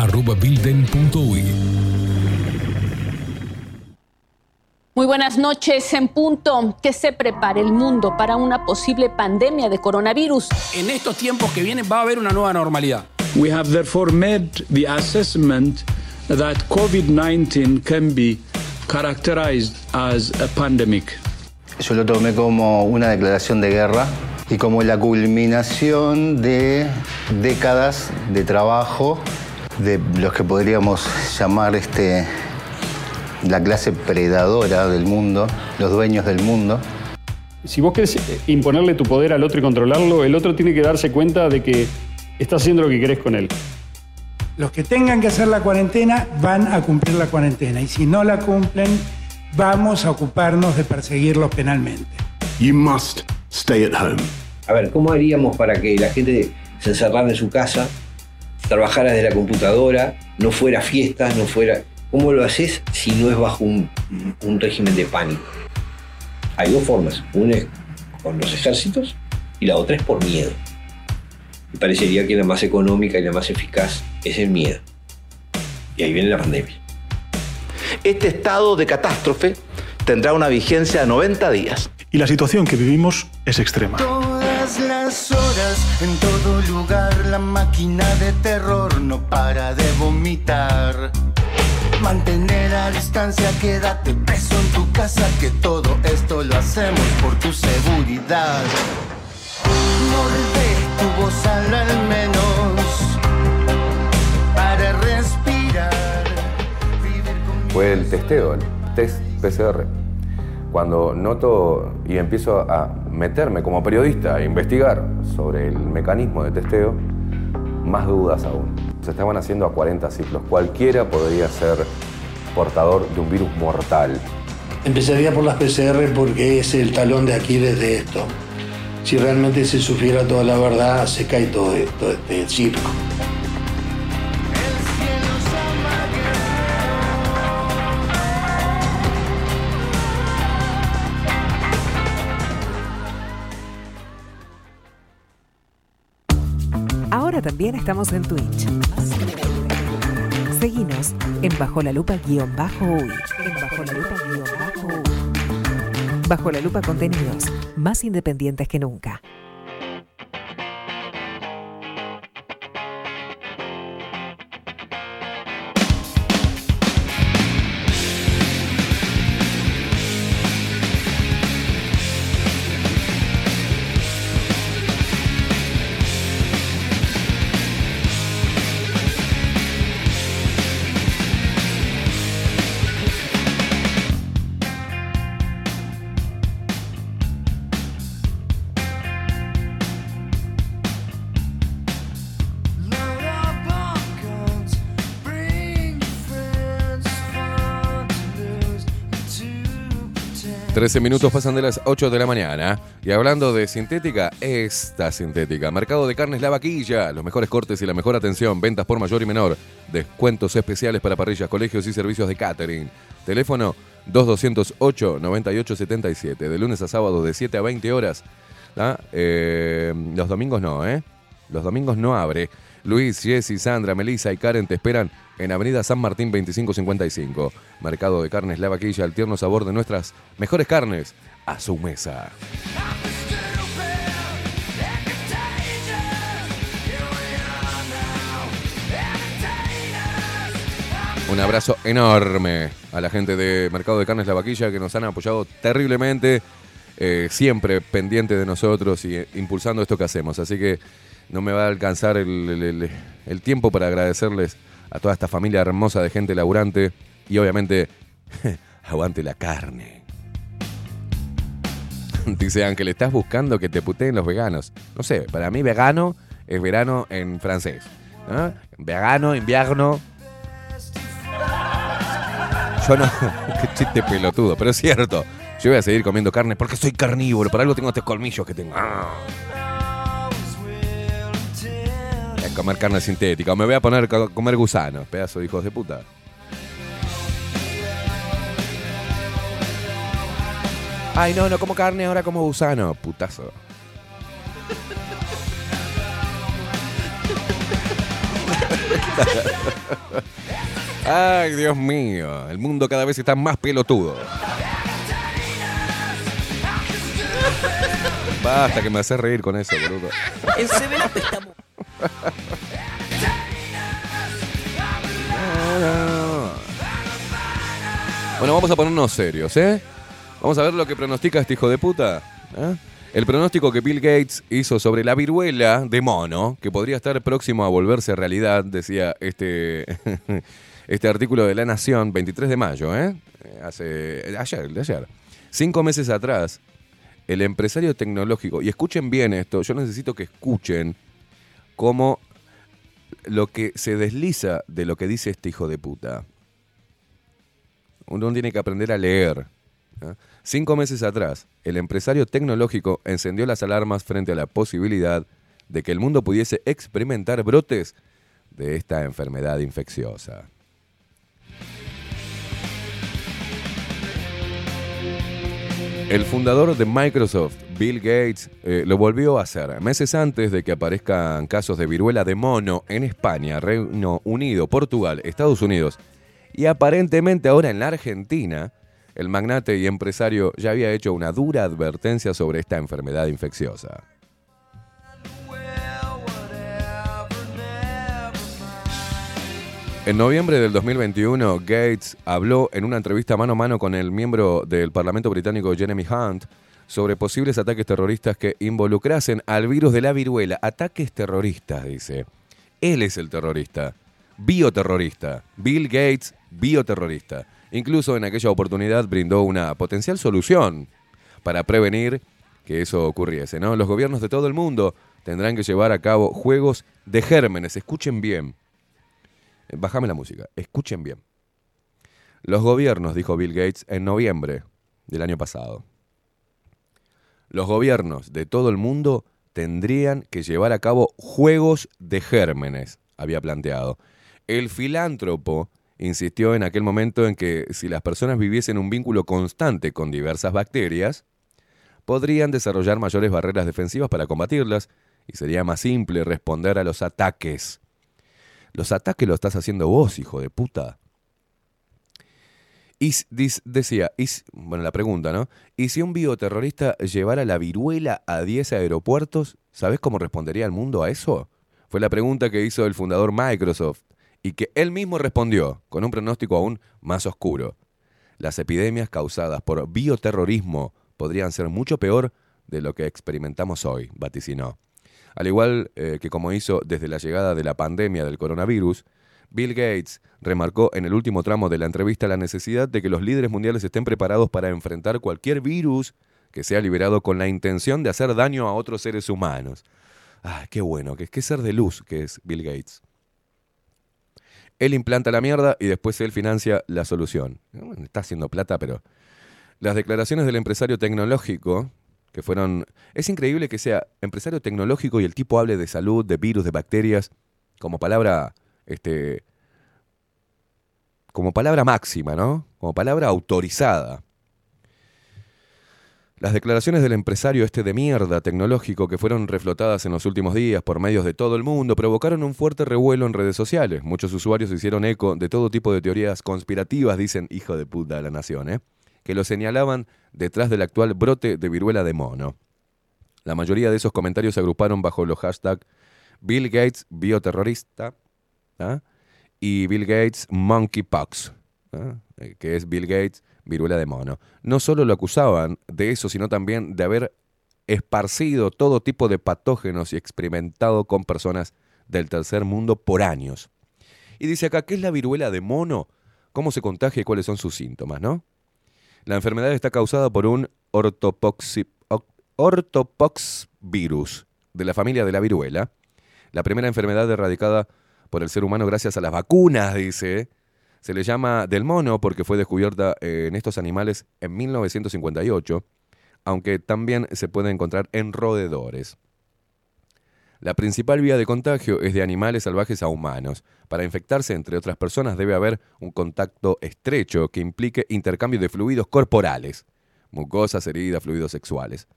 Muy buenas noches en punto. Que se prepare el mundo para una posible pandemia de coronavirus. En estos tiempos que vienen va a haber una nueva normalidad. We have therefore made the assessment that COVID 19 can be characterized as a pandemic. Yo lo tomé como una declaración de guerra y como la culminación de décadas de trabajo de los que podríamos llamar este, la clase predadora del mundo, los dueños del mundo. Si vos querés imponerle tu poder al otro y controlarlo, el otro tiene que darse cuenta de que estás haciendo lo que querés con él. Los que tengan que hacer la cuarentena van a cumplir la cuarentena y si no la cumplen, vamos a ocuparnos de perseguirlos penalmente. You must stay at home. A ver, ¿cómo haríamos para que la gente se encerrara en su casa, trabajara desde la computadora, no fuera a fiestas, no fuera... ¿Cómo lo haces si no es bajo un, un régimen de pánico? Hay dos formas. Una es con los ejércitos y la otra es por miedo. Y parecería que la más económica y la más eficaz es el miedo. Y ahí viene la pandemia. Este estado de catástrofe tendrá una vigencia de 90 días. Y la situación que vivimos es extrema. Todas las horas, en todo lugar, la máquina de terror no para de vomitar. Mantener a distancia, quédate preso en tu casa, que todo esto lo hacemos por tu seguridad. Morde tu voz al menos para respirar. Fue el testeo, el test PCR. Cuando noto y empiezo a meterme como periodista a investigar sobre el mecanismo de testeo, más dudas aún. Se estaban haciendo a 40 ciclos. Cualquiera podría ser portador de un virus mortal. Empezaría por las PCR porque es el talón de Aquiles de esto. Si realmente se supiera toda la verdad, se cae todo esto, este circo. También estamos en Twitch. Seguinos en Bajo la Lupa guion bajo uy. En Bajo la Lupa guion bajo uy. Bajo la Lupa contenidos más independientes que nunca. 13 minutos pasan de las 8 de la mañana. Y hablando de sintética, esta sintética. Mercado de carnes La Vaquilla. Los mejores cortes y la mejor atención. Ventas por mayor y menor. Descuentos especiales para parrillas, colegios y servicios de catering. Teléfono 2208-9877. De lunes a sábado de 7 a 20 horas. ¿Ah? Eh, los domingos no, ¿eh? Los domingos no abre. Luis, Jessy, Sandra, Melissa y Karen te esperan en Avenida San Martín 2555. Mercado de carnes La Vaquilla, el tierno sabor de nuestras mejores carnes a su mesa. Un abrazo enorme a la gente de Mercado de Carnes La Vaquilla que nos han apoyado terriblemente, eh, siempre pendiente de nosotros y eh, impulsando esto que hacemos. Así que no me va a alcanzar el tiempo para agradecerles a toda esta familia hermosa de gente laburante y obviamente aguante la carne. Dice Ángel, estás buscando que te puteen los veganos. No sé, para mí vegano es verano en francés. ¿no? Vegano, invierno. Yo no. Qué chiste pelotudo, pero es cierto. Yo voy a seguir comiendo carne porque soy carnívoro. Por algo tengo estos colmillos que tengo. Comer carne sintética. O me voy a poner a comer gusanos, pedazo de hijos de puta. Ay, no, no como carne, ahora como gusano. Putazo. Ay, Dios mío. El mundo cada vez está más pelotudo. Basta que me hace reír con eso, boludo. Bueno, vamos a ponernos serios, ¿eh? Vamos a ver lo que pronostica este hijo de puta. ¿eh? El pronóstico que Bill Gates hizo sobre la viruela de mono, que podría estar próximo a volverse realidad, decía este, este artículo de La Nación, 23 de mayo, ¿eh? Hace, ayer, de ayer. Cinco meses atrás, el empresario tecnológico, y escuchen bien esto, yo necesito que escuchen cómo lo que se desliza de lo que dice este hijo de puta. Uno tiene que aprender a leer. ¿ah? Cinco meses atrás, el empresario tecnológico encendió las alarmas frente a la posibilidad de que el mundo pudiese experimentar brotes de esta enfermedad infecciosa. El fundador de Microsoft, Bill Gates, eh, lo volvió a hacer meses antes de que aparezcan casos de viruela de mono en España, Reino Unido, Portugal, Estados Unidos y aparentemente ahora en la Argentina. El magnate y empresario ya había hecho una dura advertencia sobre esta enfermedad infecciosa. En noviembre del 2021, Gates habló en una entrevista mano a mano con el miembro del Parlamento británico Jeremy Hunt sobre posibles ataques terroristas que involucrasen al virus de la viruela. Ataques terroristas, dice. Él es el terrorista. Bioterrorista. Bill Gates, bioterrorista. Incluso en aquella oportunidad brindó una potencial solución para prevenir que eso ocurriese. ¿no? Los gobiernos de todo el mundo tendrán que llevar a cabo juegos de gérmenes. Escuchen bien. Bájame la música. Escuchen bien. Los gobiernos, dijo Bill Gates en noviembre del año pasado. Los gobiernos de todo el mundo tendrían que llevar a cabo juegos de gérmenes, había planteado. El filántropo insistió en aquel momento en que si las personas viviesen un vínculo constante con diversas bacterias, podrían desarrollar mayores barreras defensivas para combatirlas y sería más simple responder a los ataques. Los ataques los estás haciendo vos, hijo de puta. Y decía, y s- bueno, la pregunta, ¿no? ¿Y si un bioterrorista llevara la viruela a 10 aeropuertos, ¿sabés cómo respondería el mundo a eso? Fue la pregunta que hizo el fundador Microsoft y que él mismo respondió con un pronóstico aún más oscuro. Las epidemias causadas por bioterrorismo podrían ser mucho peor de lo que experimentamos hoy, vaticinó. Al igual eh, que como hizo desde la llegada de la pandemia del coronavirus, Bill Gates remarcó en el último tramo de la entrevista la necesidad de que los líderes mundiales estén preparados para enfrentar cualquier virus que sea liberado con la intención de hacer daño a otros seres humanos. Ah, qué bueno, qué, qué ser de luz que es Bill Gates. Él implanta la mierda y después él financia la solución. Está haciendo plata, pero... Las declaraciones del empresario tecnológico, que fueron... Es increíble que sea empresario tecnológico y el tipo hable de salud, de virus, de bacterias, como palabra, este... Como palabra máxima, ¿no? Como palabra autorizada. Las declaraciones del empresario este de mierda tecnológico que fueron reflotadas en los últimos días por medios de todo el mundo provocaron un fuerte revuelo en redes sociales. Muchos usuarios hicieron eco de todo tipo de teorías conspirativas, dicen hijo de puta de la nación, ¿eh? Que lo señalaban detrás del actual brote de viruela de mono. La mayoría de esos comentarios se agruparon bajo los hashtags Bill Gates bioterrorista ¿ah? y Bill Gates monkeypox, ¿ah? Eh, que es Bill Gates viruela de mono. No solo lo acusaban de eso, sino también de haber esparcido todo tipo de patógenos y experimentado con personas del tercer mundo por años. Y dice acá, ¿qué es la viruela de mono? ¿Cómo se contagia y cuáles son sus síntomas, no? La enfermedad está causada por un ortopoxi- ortopox virus de la familia de la viruela. La primera enfermedad erradicada por el ser humano gracias a las vacunas, dice. Se le llama del mono porque fue descubierta eh, en estos animales en 1958, aunque también se puede encontrar en roedores. La principal vía de contagio es de animales salvajes a humanos. Para infectarse entre otras personas debe haber un contacto estrecho que implique intercambio de fluidos corporales, mucosas, heridas, fluidos sexuales.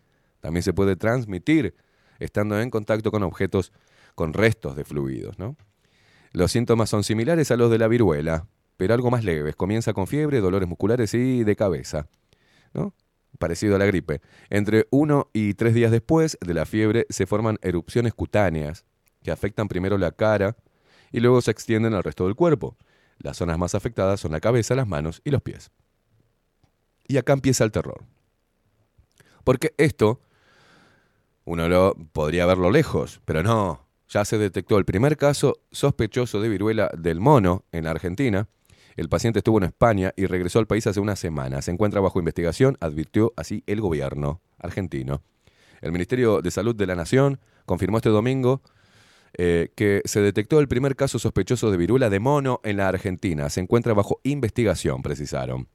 También se puede transmitir estando en contacto con objetos con restos de fluidos. ¿no? Los síntomas son similares a los de la viruela, pero algo más leves. Comienza con fiebre, dolores musculares y de cabeza. ¿no? Parecido a la gripe. Entre uno y tres días después de la fiebre se forman erupciones cutáneas que afectan primero la cara y luego se extienden al resto del cuerpo. Las zonas más afectadas son la cabeza, las manos y los pies. Y acá empieza el terror. Porque esto, uno lo podría verlo lejos, pero no. Ya se detectó el primer caso sospechoso de viruela del mono en Argentina. El paciente estuvo en España y regresó al país hace una semana. Se encuentra bajo investigación, advirtió así el gobierno argentino. El Ministerio de Salud de la Nación confirmó este domingo eh, que se detectó el primer caso sospechoso de viruela de mono en la Argentina. Se encuentra bajo investigación, precisaron.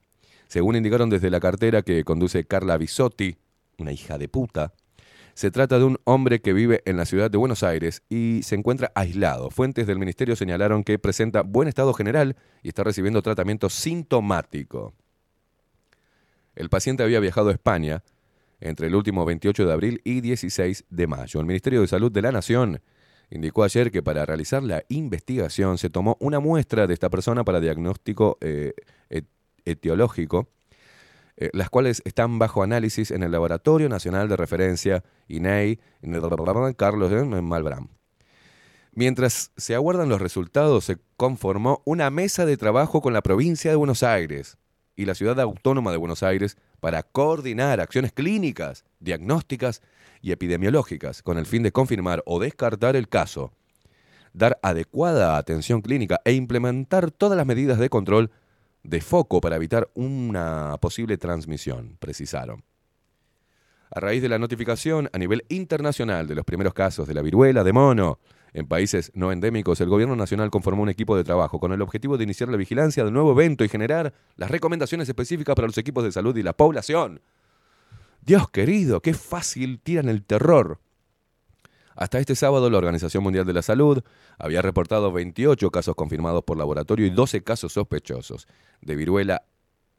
Según indicaron desde la cartera que conduce Carla Bisotti, una hija de puta, se trata de un hombre que vive en la ciudad de Buenos Aires y se encuentra aislado. Fuentes del ministerio señalaron que presenta buen estado general y está recibiendo tratamiento sintomático. El paciente había viajado a España entre el último 28 de abril y 16 de mayo. El Ministerio de Salud de la Nación indicó ayer que para realizar la investigación se tomó una muestra de esta persona para diagnóstico eh, et- etiológico, eh, las cuales están bajo análisis en el Laboratorio Nacional de Referencia INEI, en el- Carlos eh, Malbrán. Mientras se aguardan los resultados, se conformó una mesa de trabajo con la provincia de Buenos Aires y la ciudad autónoma de Buenos Aires para coordinar acciones clínicas, diagnósticas y epidemiológicas con el fin de confirmar o descartar el caso, dar adecuada atención clínica e implementar todas las medidas de control de foco para evitar una posible transmisión, precisaron. A raíz de la notificación a nivel internacional de los primeros casos de la viruela de mono en países no endémicos, el gobierno nacional conformó un equipo de trabajo con el objetivo de iniciar la vigilancia del nuevo evento y generar las recomendaciones específicas para los equipos de salud y la población. Dios querido, qué fácil tiran el terror. Hasta este sábado, la Organización Mundial de la Salud había reportado 28 casos confirmados por laboratorio y 12 casos sospechosos de viruela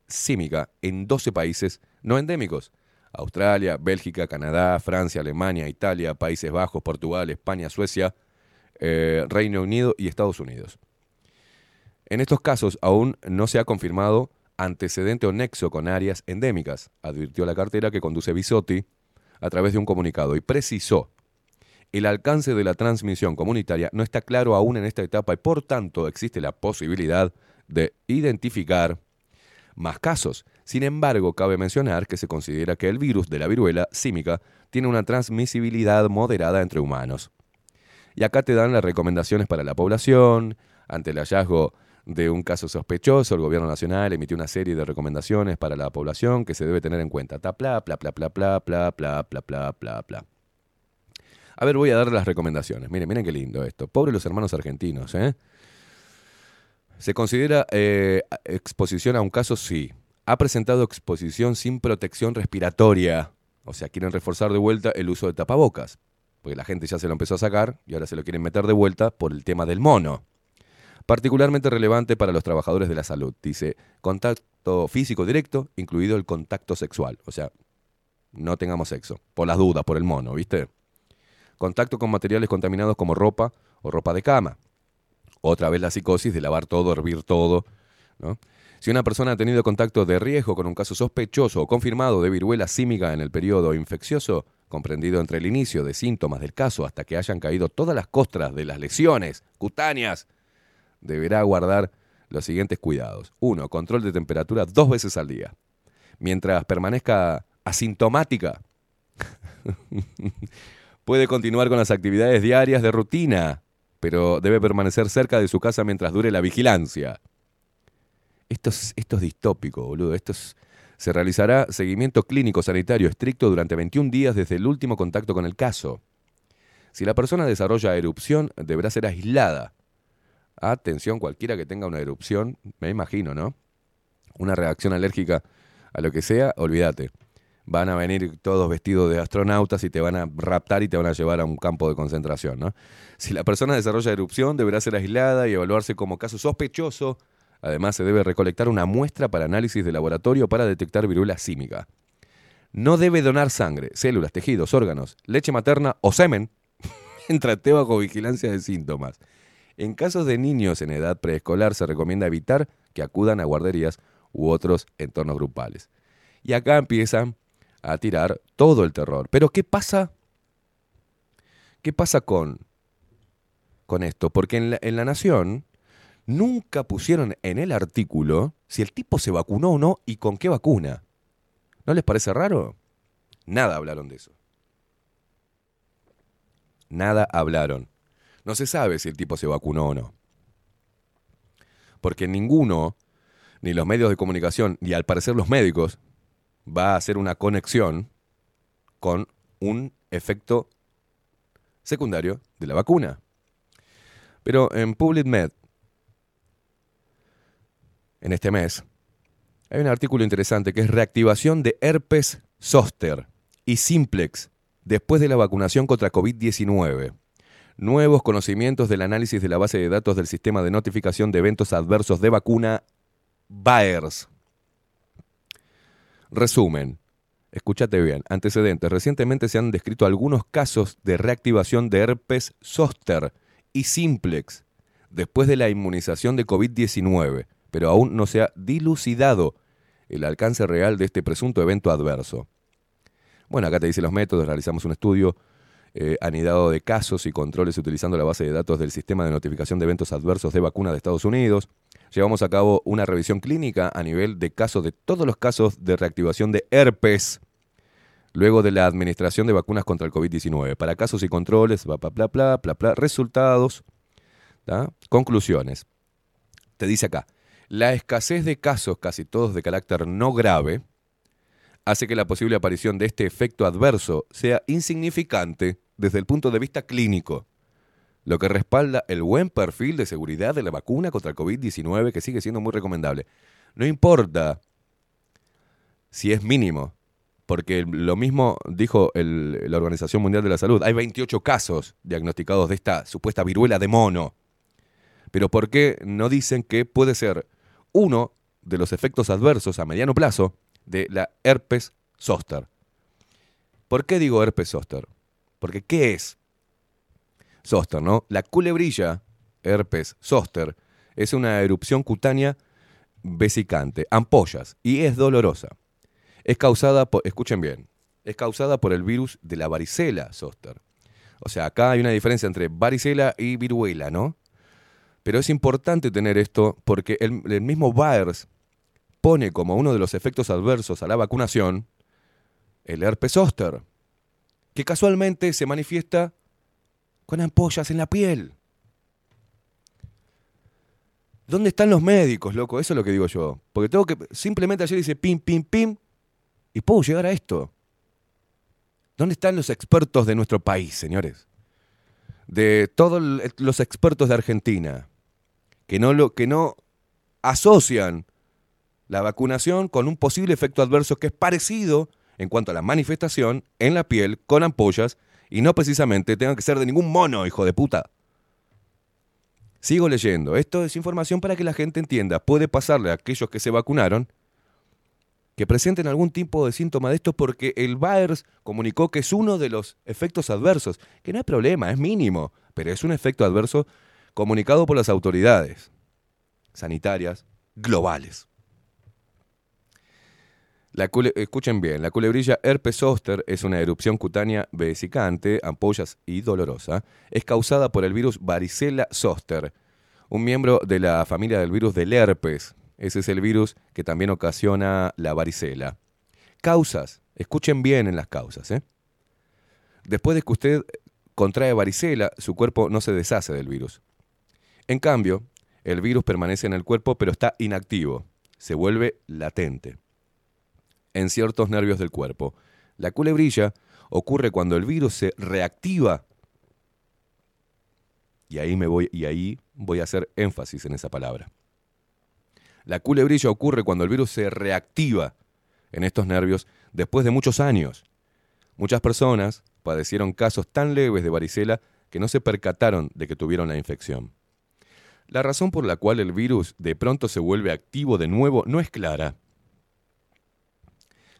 símica en 12 países no endémicos. Australia, Bélgica, Canadá, Francia, Alemania, Italia, Países Bajos, Portugal, España, Suecia, eh, Reino Unido y Estados Unidos. En estos casos aún no se ha confirmado antecedente o nexo con áreas endémicas, advirtió la cartera que conduce Bisotti a través de un comunicado y precisó el alcance de la transmisión comunitaria no está claro aún en esta etapa y por tanto existe la posibilidad de identificar más casos. Sin embargo, cabe mencionar que se considera que el virus de la viruela símica tiene una transmisibilidad moderada entre humanos. Y acá te dan las recomendaciones para la población. Ante el hallazgo de un caso sospechoso, el gobierno nacional emitió una serie de recomendaciones para la población que se debe tener en cuenta. Ta, pla, pla, pla, pla, pla, pla, pla, pla, pla, pla, pla. A ver, voy a dar las recomendaciones. Miren, miren qué lindo esto. Pobre los hermanos argentinos, ¿eh? ¿Se considera eh, exposición a un caso? Sí. Ha presentado exposición sin protección respiratoria. O sea, quieren reforzar de vuelta el uso de tapabocas. Porque la gente ya se lo empezó a sacar y ahora se lo quieren meter de vuelta por el tema del mono. Particularmente relevante para los trabajadores de la salud. Dice, contacto físico directo, incluido el contacto sexual. O sea, no tengamos sexo. Por las dudas, por el mono, ¿viste? Contacto con materiales contaminados como ropa o ropa de cama. Otra vez la psicosis de lavar todo, hervir todo. Si una persona ha tenido contacto de riesgo con un caso sospechoso o confirmado de viruela símica en el periodo infeccioso, comprendido entre el inicio de síntomas del caso hasta que hayan caído todas las costras de las lesiones cutáneas, deberá guardar los siguientes cuidados. Uno, control de temperatura dos veces al día. Mientras permanezca asintomática, puede continuar con las actividades diarias de rutina, pero debe permanecer cerca de su casa mientras dure la vigilancia. Esto es, esto es distópico, boludo. Esto es- se realizará seguimiento clínico sanitario estricto durante 21 días desde el último contacto con el caso. Si la persona desarrolla erupción, deberá ser aislada. Atención, cualquiera que tenga una erupción, me imagino, ¿no? Una reacción alérgica a lo que sea, olvídate. Van a venir todos vestidos de astronautas y te van a raptar y te van a llevar a un campo de concentración, ¿no? Si la persona desarrolla erupción, deberá ser aislada y evaluarse como caso sospechoso. Además, se debe recolectar una muestra para análisis de laboratorio para detectar viruela símica. No debe donar sangre, células, tejidos, órganos, leche materna o semen. Entrate bajo vigilancia de síntomas. En casos de niños en edad preescolar se recomienda evitar que acudan a guarderías u otros entornos grupales. Y acá empiezan a tirar todo el terror. Pero ¿qué pasa? ¿Qué pasa con, con esto? Porque en la, en la Nación nunca pusieron en el artículo si el tipo se vacunó o no y con qué vacuna. ¿No les parece raro? Nada hablaron de eso. Nada hablaron. No se sabe si el tipo se vacunó o no. Porque ninguno, ni los medios de comunicación, ni al parecer los médicos, va a hacer una conexión con un efecto secundario de la vacuna. Pero en PublicMed, en este mes, hay un artículo interesante que es reactivación de herpes zóster y simplex después de la vacunación contra COVID-19. Nuevos conocimientos del análisis de la base de datos del sistema de notificación de eventos adversos de vacuna BAERS. Resumen. Escúchate bien. Antecedentes. Recientemente se han descrito algunos casos de reactivación de herpes zóster y simplex después de la inmunización de COVID-19, pero aún no se ha dilucidado el alcance real de este presunto evento adverso. Bueno, acá te dice los métodos, realizamos un estudio eh, anidado de casos y controles utilizando la base de datos del Sistema de Notificación de Eventos Adversos de Vacuna de Estados Unidos. Llevamos a cabo una revisión clínica a nivel de casos de todos los casos de reactivación de herpes luego de la administración de vacunas contra el COVID-19. Para casos y controles, bla, bla, bla, resultados, conclusiones. Te dice acá, la escasez de casos, casi todos de carácter no grave, hace que la posible aparición de este efecto adverso sea insignificante desde el punto de vista clínico, lo que respalda el buen perfil de seguridad de la vacuna contra el COVID-19 que sigue siendo muy recomendable. No importa si es mínimo, porque lo mismo dijo la Organización Mundial de la Salud, hay 28 casos diagnosticados de esta supuesta viruela de mono. Pero ¿por qué no dicen que puede ser uno de los efectos adversos a mediano plazo de la herpes zóster? ¿Por qué digo herpes zóster? Porque ¿qué es zóster, no? La culebrilla, herpes zóster, es una erupción cutánea vesicante, ampollas, y es dolorosa. Es causada por, escuchen bien, es causada por el virus de la varicela zóster. O sea, acá hay una diferencia entre varicela y viruela, ¿no? Pero es importante tener esto porque el, el mismo Baers pone como uno de los efectos adversos a la vacunación el herpes zóster, que casualmente se manifiesta con ampollas en la piel. ¿Dónde están los médicos, loco? Eso es lo que digo yo. Porque tengo que. Simplemente ayer dice pim, pim, pim. Y puedo llegar a esto. ¿Dónde están los expertos de nuestro país, señores? De todos los expertos de Argentina. Que no, lo, que no asocian la vacunación con un posible efecto adverso que es parecido en cuanto a la manifestación en la piel con ampollas y no precisamente tenga que ser de ningún mono, hijo de puta. Sigo leyendo. Esto es información para que la gente entienda. Puede pasarle a aquellos que se vacunaron que presenten algún tipo de síntoma de esto porque el Baers comunicó que es uno de los efectos adversos, que no hay problema, es mínimo, pero es un efecto adverso comunicado por las autoridades sanitarias globales. La escuchen bien, la culebrilla herpes zoster es una erupción cutánea vesicante, ampollas y dolorosa. Es causada por el virus varicela zoster, un miembro de la familia del virus del herpes. Ese es el virus que también ocasiona la varicela. Causas, escuchen bien en las causas. ¿eh? Después de que usted contrae varicela, su cuerpo no se deshace del virus. En cambio, el virus permanece en el cuerpo pero está inactivo, se vuelve latente en ciertos nervios del cuerpo. La culebrilla ocurre cuando el virus se reactiva. Y ahí, me voy, y ahí voy a hacer énfasis en esa palabra. La culebrilla ocurre cuando el virus se reactiva en estos nervios después de muchos años. Muchas personas padecieron casos tan leves de varicela que no se percataron de que tuvieron la infección. La razón por la cual el virus de pronto se vuelve activo de nuevo no es clara.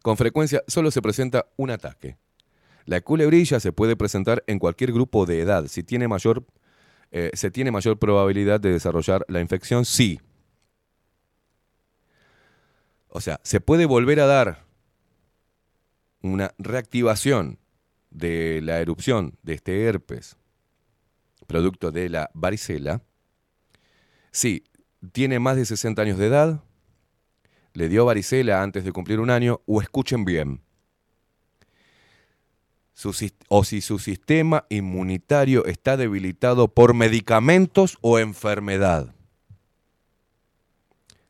Con frecuencia solo se presenta un ataque. La culebrilla se puede presentar en cualquier grupo de edad. Si tiene mayor, eh, se tiene mayor probabilidad de desarrollar la infección, sí. O sea, se puede volver a dar una reactivación de la erupción de este herpes, producto de la varicela, si tiene más de 60 años de edad, le dio varicela antes de cumplir un año, o escuchen bien, o si su sistema inmunitario está debilitado por medicamentos o enfermedad.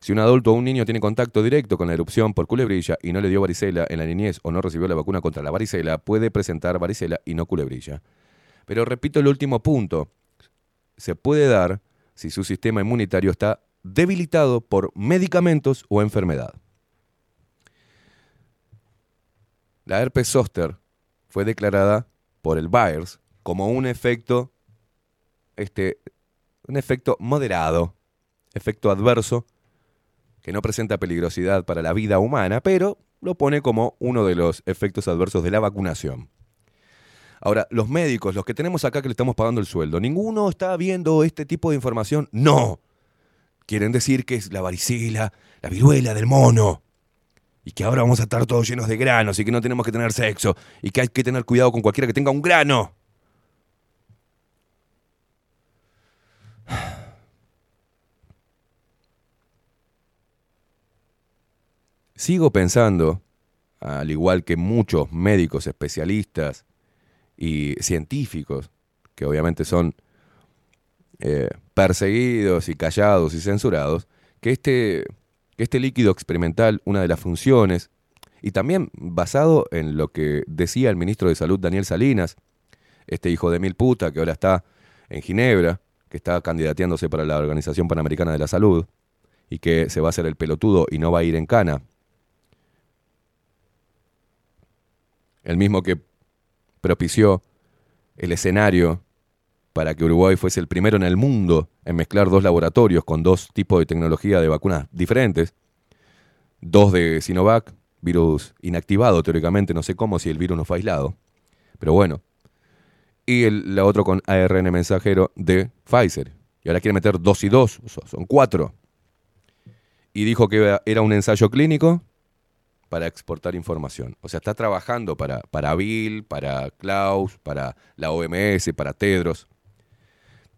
Si un adulto o un niño tiene contacto directo con la erupción por culebrilla y no le dio varicela en la niñez o no recibió la vacuna contra la varicela, puede presentar varicela y no culebrilla. Pero repito el último punto. Se puede dar si su sistema inmunitario está debilitado por medicamentos o enfermedad. La herpes zóster fue declarada por el Baers como un efecto, este, un efecto moderado, efecto adverso, que no presenta peligrosidad para la vida humana, pero lo pone como uno de los efectos adversos de la vacunación. Ahora, los médicos, los que tenemos acá que le estamos pagando el sueldo, ninguno está viendo este tipo de información. No. Quieren decir que es la varicela, la viruela del mono. Y que ahora vamos a estar todos llenos de granos y que no tenemos que tener sexo. Y que hay que tener cuidado con cualquiera que tenga un grano. Sigo pensando, al igual que muchos médicos especialistas y científicos, que obviamente son eh, perseguidos y callados y censurados, que este, que este líquido experimental, una de las funciones, y también basado en lo que decía el ministro de Salud Daniel Salinas, este hijo de mil puta que ahora está en Ginebra, que está candidateándose para la Organización Panamericana de la Salud, y que se va a hacer el pelotudo y no va a ir en cana. El mismo que propició el escenario para que Uruguay fuese el primero en el mundo en mezclar dos laboratorios con dos tipos de tecnología de vacunas diferentes. Dos de Sinovac, virus inactivado teóricamente, no sé cómo si el virus no fue aislado, pero bueno. Y el, la otro con ARN mensajero de Pfizer. Y ahora quiere meter dos y dos, so- son cuatro. Y dijo que era un ensayo clínico para exportar información. O sea, está trabajando para, para Bill, para Klaus, para la OMS, para Tedros.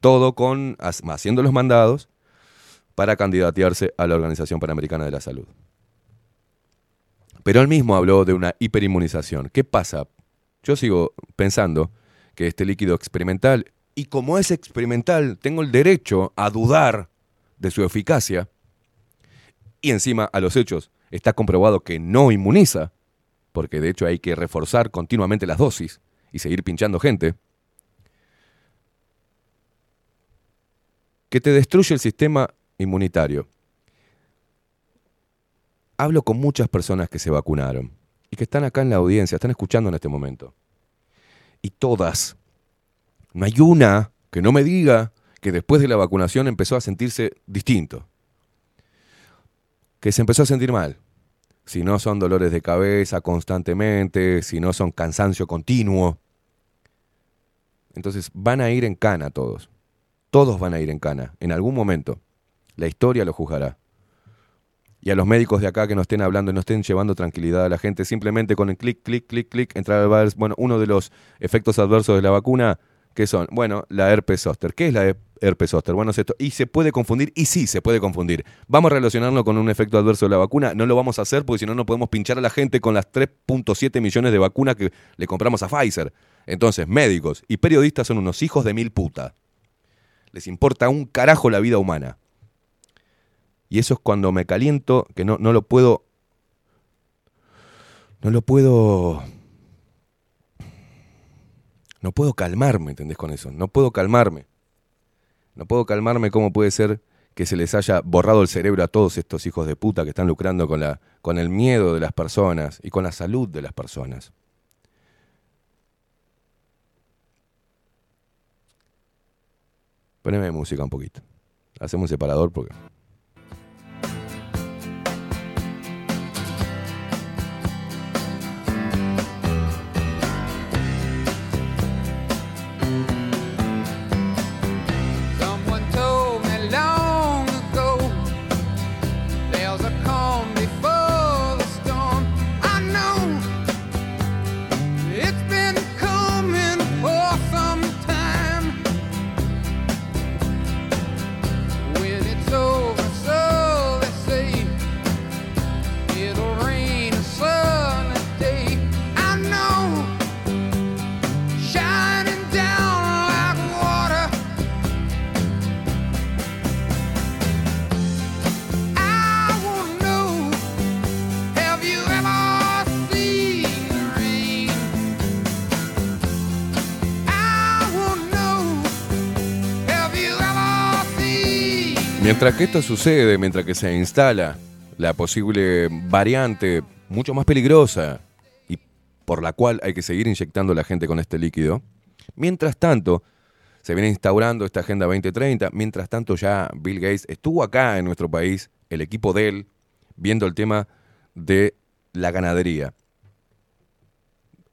Todo con ha- haciendo los mandados para candidatearse a la Organización Panamericana de la Salud. Pero él mismo habló de una hiperinmunización. ¿Qué pasa? Yo sigo pensando que este líquido experimental, y como es experimental, tengo el derecho a dudar de su eficacia, y encima a los hechos está comprobado que no inmuniza, porque de hecho hay que reforzar continuamente las dosis y seguir pinchando gente, que te destruye el sistema inmunitario. Hablo con muchas personas que se vacunaron y que están acá en la audiencia, están escuchando en este momento. Y todas, no hay una que no me diga que después de la vacunación empezó a sentirse distinto. Que se empezó a sentir mal. Si no son dolores de cabeza constantemente, si no son cansancio continuo. Entonces van a ir en cana todos. Todos van a ir en cana, en algún momento. La historia lo juzgará. Y a los médicos de acá que no estén hablando y no estén llevando tranquilidad a la gente, simplemente con el clic, clic, clic, clic, entrar al bar- Bueno, uno de los efectos adversos de la vacuna, ¿qué son? Bueno, la herpes zóster. ¿Qué es la he- herpes zóster? Bueno, es esto. Y se puede confundir, y sí se puede confundir. ¿Vamos a relacionarlo con un efecto adverso de la vacuna? No lo vamos a hacer porque si no, no podemos pinchar a la gente con las 3.7 millones de vacunas que le compramos a Pfizer. Entonces, médicos y periodistas son unos hijos de mil puta. Les importa un carajo la vida humana. Y eso es cuando me caliento, que no, no lo puedo. No lo puedo. No puedo calmarme, ¿entendés con eso? No puedo calmarme. No puedo calmarme cómo puede ser que se les haya borrado el cerebro a todos estos hijos de puta que están lucrando con, la, con el miedo de las personas y con la salud de las personas. Poneme música un poquito. Hacemos un separador porque. Que esto sucede, mientras que se instala la posible variante mucho más peligrosa y por la cual hay que seguir inyectando a la gente con este líquido, mientras tanto se viene instaurando esta Agenda 2030, mientras tanto ya Bill Gates estuvo acá en nuestro país, el equipo de él, viendo el tema de la ganadería,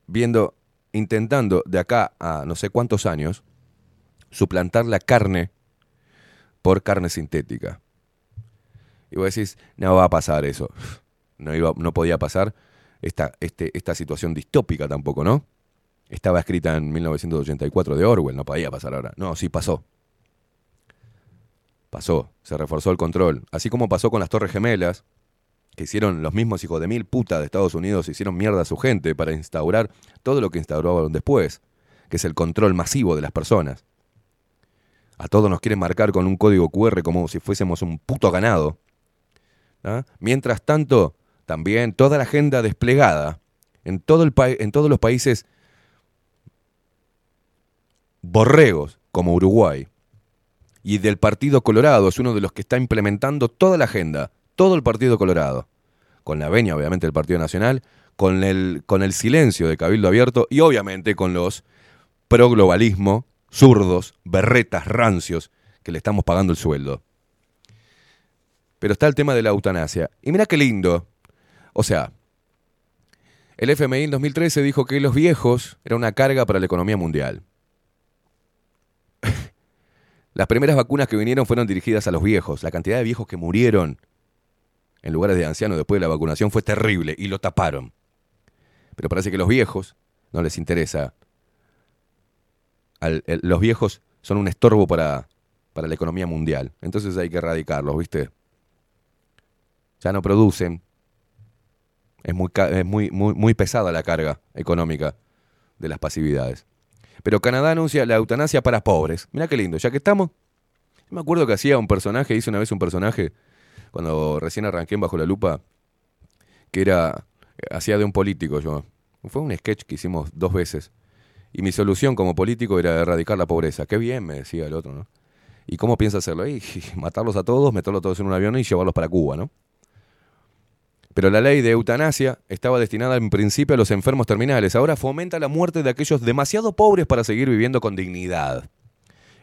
viendo, intentando de acá a no sé cuántos años, suplantar la carne por carne sintética. Y vos decís, no va a pasar eso. No, iba, no podía pasar esta, este, esta situación distópica tampoco, ¿no? Estaba escrita en 1984 de Orwell, no podía pasar ahora. No, sí pasó. Pasó, se reforzó el control. Así como pasó con las Torres Gemelas, que hicieron los mismos hijos de mil putas de Estados Unidos, hicieron mierda a su gente para instaurar todo lo que instauraron después, que es el control masivo de las personas. A todos nos quieren marcar con un código QR como si fuésemos un puto ganado. ¿ah? Mientras tanto, también toda la agenda desplegada en, todo el en todos los países borregos como Uruguay y del Partido Colorado es uno de los que está implementando toda la agenda, todo el Partido Colorado, con la veña obviamente del Partido Nacional, con el, con el silencio de Cabildo Abierto y obviamente con los pro-globalismo, zurdos, berretas, rancios, que le estamos pagando el sueldo. Pero está el tema de la eutanasia. Y mira qué lindo. O sea, el FMI en 2013 dijo que los viejos era una carga para la economía mundial. Las primeras vacunas que vinieron fueron dirigidas a los viejos. La cantidad de viejos que murieron en lugares de ancianos después de la vacunación fue terrible y lo taparon. Pero parece que los viejos no les interesa. Los viejos son un estorbo para, para la economía mundial. Entonces hay que erradicarlos, ¿viste? Ya no producen. Es muy, es muy, muy, muy pesada la carga económica de las pasividades. Pero Canadá anuncia la eutanasia para pobres. Mira qué lindo, ya que estamos. Me acuerdo que hacía un personaje, hice una vez un personaje, cuando recién arranqué en Bajo la Lupa, que era, hacía de un político yo. Fue un sketch que hicimos dos veces. Y mi solución como político era erradicar la pobreza. Qué bien, me decía el otro, ¿no? ¿Y cómo piensa hacerlo? Y, matarlos a todos, meterlos todos en un avión y llevarlos para Cuba, ¿no? Pero la ley de eutanasia estaba destinada en principio a los enfermos terminales. Ahora fomenta la muerte de aquellos demasiado pobres para seguir viviendo con dignidad.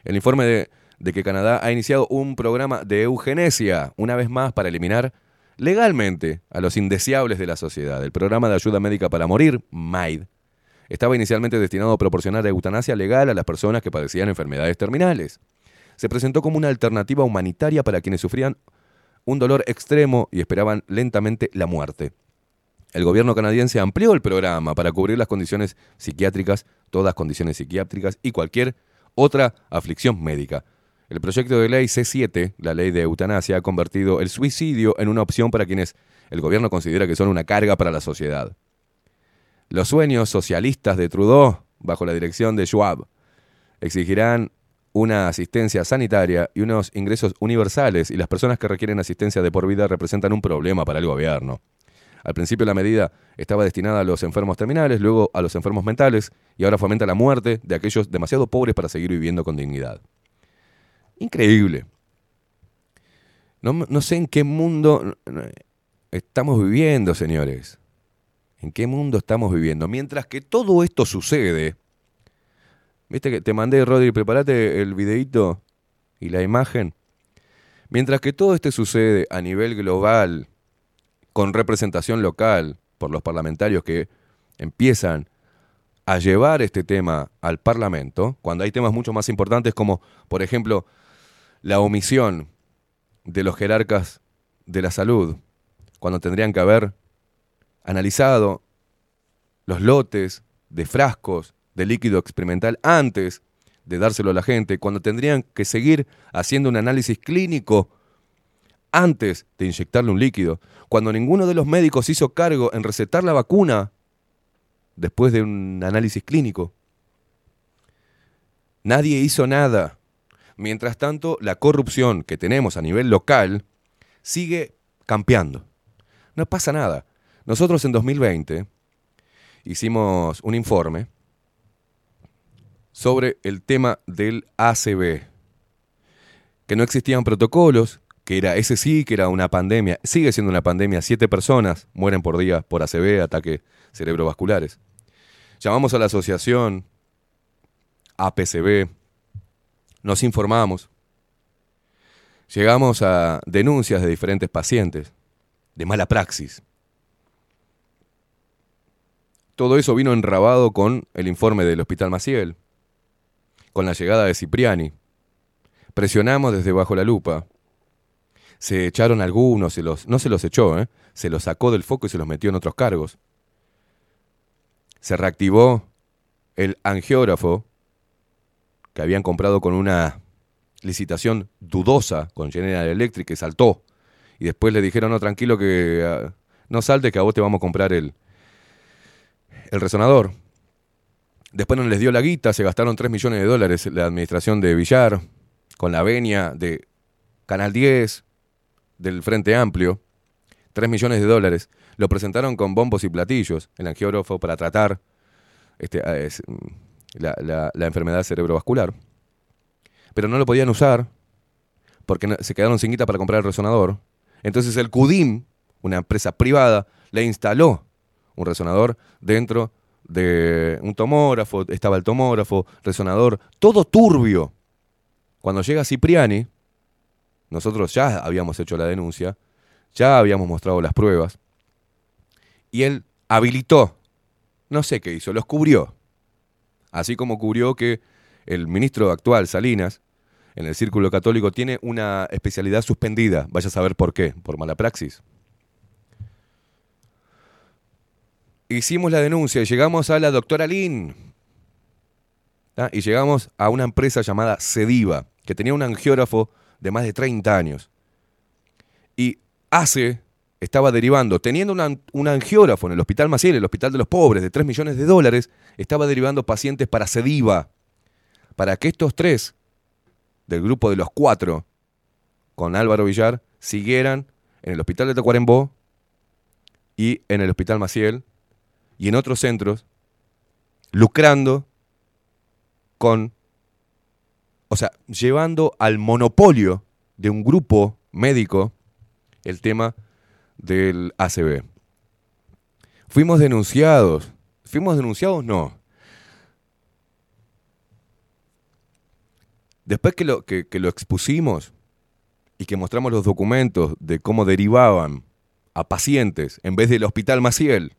El informe de, de que Canadá ha iniciado un programa de eugenesia, una vez más, para eliminar legalmente a los indeseables de la sociedad. El programa de ayuda médica para morir, MAID, estaba inicialmente destinado a proporcionar eutanasia legal a las personas que padecían enfermedades terminales. Se presentó como una alternativa humanitaria para quienes sufrían un dolor extremo y esperaban lentamente la muerte. El gobierno canadiense amplió el programa para cubrir las condiciones psiquiátricas, todas condiciones psiquiátricas y cualquier otra aflicción médica. El proyecto de ley C7, la ley de eutanasia, ha convertido el suicidio en una opción para quienes el gobierno considera que son una carga para la sociedad. Los sueños socialistas de Trudeau, bajo la dirección de Schwab, exigirán una asistencia sanitaria y unos ingresos universales y las personas que requieren asistencia de por vida representan un problema para el gobierno. Al principio la medida estaba destinada a los enfermos terminales, luego a los enfermos mentales y ahora fomenta la muerte de aquellos demasiado pobres para seguir viviendo con dignidad. Increíble. No, no sé en qué mundo estamos viviendo, señores. ¿En qué mundo estamos viviendo? Mientras que todo esto sucede, viste que te mandé, Rodri, prepárate el videito y la imagen. Mientras que todo esto sucede a nivel global, con representación local, por los parlamentarios que empiezan a llevar este tema al Parlamento, cuando hay temas mucho más importantes como, por ejemplo, la omisión de los jerarcas de la salud, cuando tendrían que haber analizado los lotes de frascos de líquido experimental antes de dárselo a la gente, cuando tendrían que seguir haciendo un análisis clínico antes de inyectarle un líquido, cuando ninguno de los médicos hizo cargo en recetar la vacuna después de un análisis clínico. Nadie hizo nada. Mientras tanto, la corrupción que tenemos a nivel local sigue campeando. No pasa nada. Nosotros en 2020 hicimos un informe sobre el tema del ACB, que no existían protocolos, que era ese sí que era una pandemia, sigue siendo una pandemia, siete personas mueren por día por ACB, ataques cerebrovasculares. Llamamos a la asociación APCB, nos informamos, llegamos a denuncias de diferentes pacientes, de mala praxis. Todo eso vino enrabado con el informe del Hospital Maciel, con la llegada de Cipriani. Presionamos desde bajo la lupa. Se echaron algunos, los, no se los echó, ¿eh? se los sacó del foco y se los metió en otros cargos. Se reactivó el angiógrafo que habían comprado con una licitación dudosa con General Electric que saltó. Y después le dijeron, no, tranquilo que ah, no salte que a vos te vamos a comprar el, el resonador. Después no les dio la guita, se gastaron 3 millones de dólares la administración de Villar, con la venia de Canal 10, del Frente Amplio. 3 millones de dólares. Lo presentaron con bombos y platillos, el angiógrafo, para tratar este, es, mm, la, la- enfermedad cerebrovascular. Pero no lo podían usar porque se quedaron sin guita para comprar el resonador. Entonces el CUDIM, una empresa privada, le instaló un resonador dentro de un tomógrafo, estaba el tomógrafo, resonador, todo turbio. Cuando llega Cipriani, nosotros ya habíamos hecho la denuncia, ya habíamos mostrado las pruebas, y él habilitó, no sé qué hizo, los cubrió. Así como cubrió que el ministro actual, Salinas, en el círculo católico, tiene una especialidad suspendida. Vaya a saber por qué, por mala praxis. Hicimos la denuncia y llegamos a la doctora Lin. ¿tá? Y llegamos a una empresa llamada Cediva, que tenía un angiógrafo de más de 30 años. Y hace, estaba derivando, teniendo un angiógrafo en el Hospital Maciel, el Hospital de los Pobres, de 3 millones de dólares, estaba derivando pacientes para Cediva. Para que estos tres, del grupo de los cuatro, con Álvaro Villar, siguieran en el Hospital de Tacuarembó y en el Hospital Maciel y en otros centros, lucrando con, o sea, llevando al monopolio de un grupo médico el tema del ACB. Fuimos denunciados. ¿Fuimos denunciados? No. Después que lo, que, lo expusimos y que mostramos los documentos de cómo derivaban a pacientes en vez del Hospital Maciel,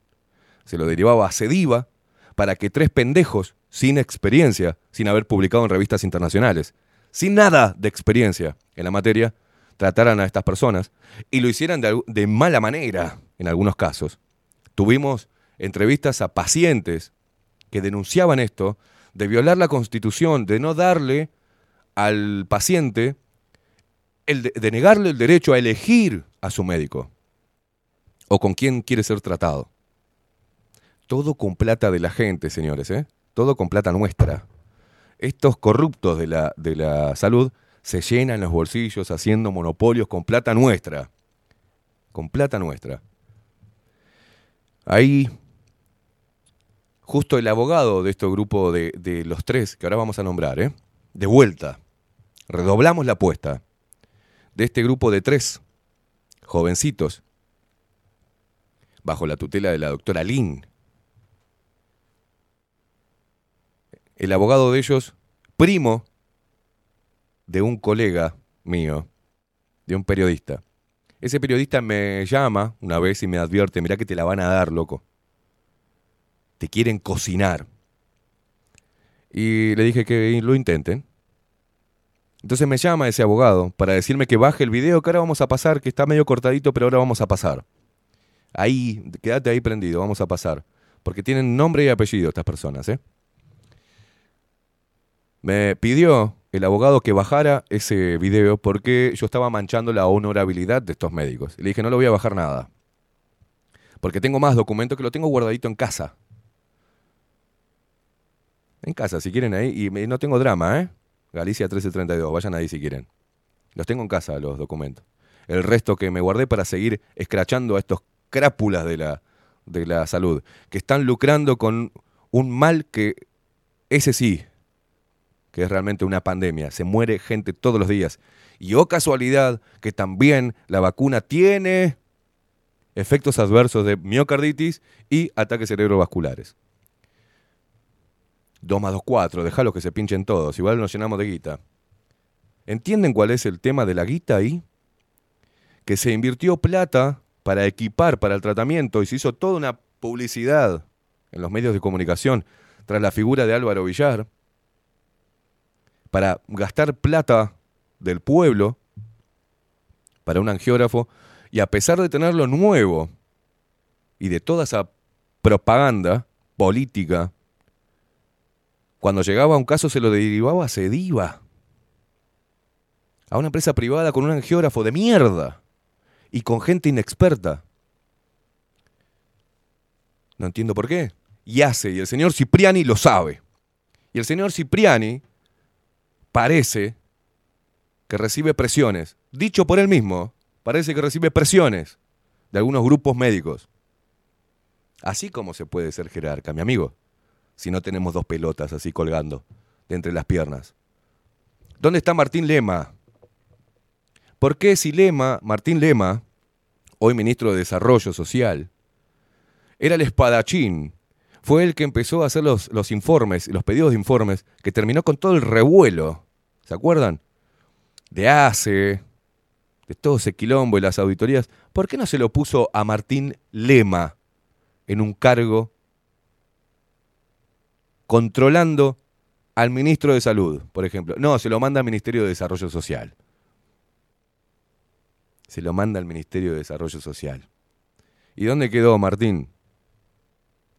se lo derivaba a Cediva para que tres pendejos sin experiencia, sin haber publicado en revistas internacionales, sin nada de experiencia en la materia, trataran a estas personas y lo hicieran de, mala manera en algunos casos. Tuvimos entrevistas a pacientes que denunciaban esto, de violar la constitución, de no darle al paciente, el de negarle el derecho a elegir a su médico o con quién quiere ser tratado. Todo con plata de la gente, señores, ¿eh? Todo con plata nuestra. Estos corruptos de la, de la salud se llenan los bolsillos haciendo monopolios con plata nuestra. Con plata nuestra. Ahí, justo el abogado de este grupo de, de los tres, que ahora vamos a nombrar, ¿eh? De vuelta. Redoblamos la apuesta. De este grupo de tres jovencitos, bajo la tutela de la doctora Lin. El abogado de ellos, primo de un colega mío, de un periodista. Ese periodista me llama una vez y me advierte, mirá que te la van a dar, loco. Te quieren cocinar. Y le dije que lo intenten. Entonces me llama ese abogado para decirme que baje el video que ahora vamos a pasar, que está medio cortadito, pero ahora vamos a pasar. Ahí, quédate ahí prendido, vamos a pasar. Porque tienen nombre y apellido estas personas, ¿eh? Me pidió el abogado que bajara ese video porque yo estaba manchando la honorabilidad de estos médicos. Le dije, no lo voy a bajar nada. Porque tengo más documentos que lo tengo guardadito en casa. En casa, si quieren ahí. Y no tengo drama, ¿eh? Galicia 1332, vayan ahí si quieren. Los tengo en casa, los documentos. El resto que me guardé para seguir escrachando a estos crápulas de la, de la salud, que están lucrando con un mal que, ese sí, que es realmente una pandemia. Se muere gente todos los días. Y oh casualidad que también la vacuna tiene efectos adversos de miocarditis y ataques cerebrovasculares. 2 más 2, 4, déjalo que se pinchen todos, igual nos llenamos de guita. ¿Entienden cuál es el tema de la guita ahí? Que se invirtió plata para equipar para el tratamiento y se hizo toda una publicidad en los medios de comunicación tras la figura de Álvaro Villar para gastar plata del pueblo para un angiógrafo y a pesar de tenerlo nuevo y de toda esa propaganda política, cuando llegaba a un caso se lo derivaba a Sediva, a una empresa privada con un angiógrafo de mierda y con gente inexperta. No entiendo por qué. Y hace, y el señor Cipriani lo sabe. Y el señor Cipriani parece que recibe presiones, dicho por él mismo, parece que recibe presiones de algunos grupos médicos. Así como se puede ser jerarca, mi amigo, si no tenemos dos pelotas así colgando de entre las piernas. ¿Dónde está Martín Lema? ¿Por qué si Lema, Martín Lema, hoy ministro de Desarrollo Social, era el espadachín, fue el que empezó a hacer los, los informes, los pedidos de informes, que terminó con todo el revuelo, ¿se acuerdan? De ACE, de todo ese quilombo y las auditorías. ¿Por qué no se lo puso a Martín Lema en un cargo controlando al ministro de Salud, por ejemplo? No, se lo manda al Ministerio de Desarrollo Social. Se lo manda al Ministerio de Desarrollo Social. ¿Y dónde quedó Martín?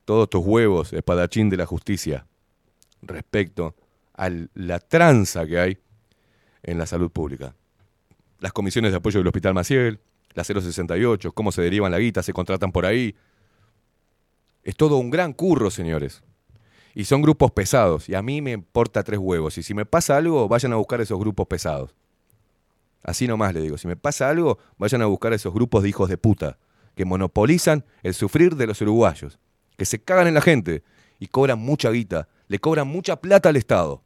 Todos tus huevos, espadachín de la justicia, respecto a la tranza que hay en la salud pública. Las comisiones de apoyo del Hospital Maciel, la 068, cómo se derivan la guita, se contratan por ahí. Es todo un gran curro, señores. Y son grupos pesados. Y a mí me importa tres huevos. Y si me pasa algo, vayan a buscar esos grupos pesados. Así nomás le digo. Si me pasa algo, vayan a buscar esos grupos de hijos de puta que monopolizan el sufrir de los uruguayos. Que se cagan en la gente y cobran mucha guita. Le cobran mucha plata al Estado.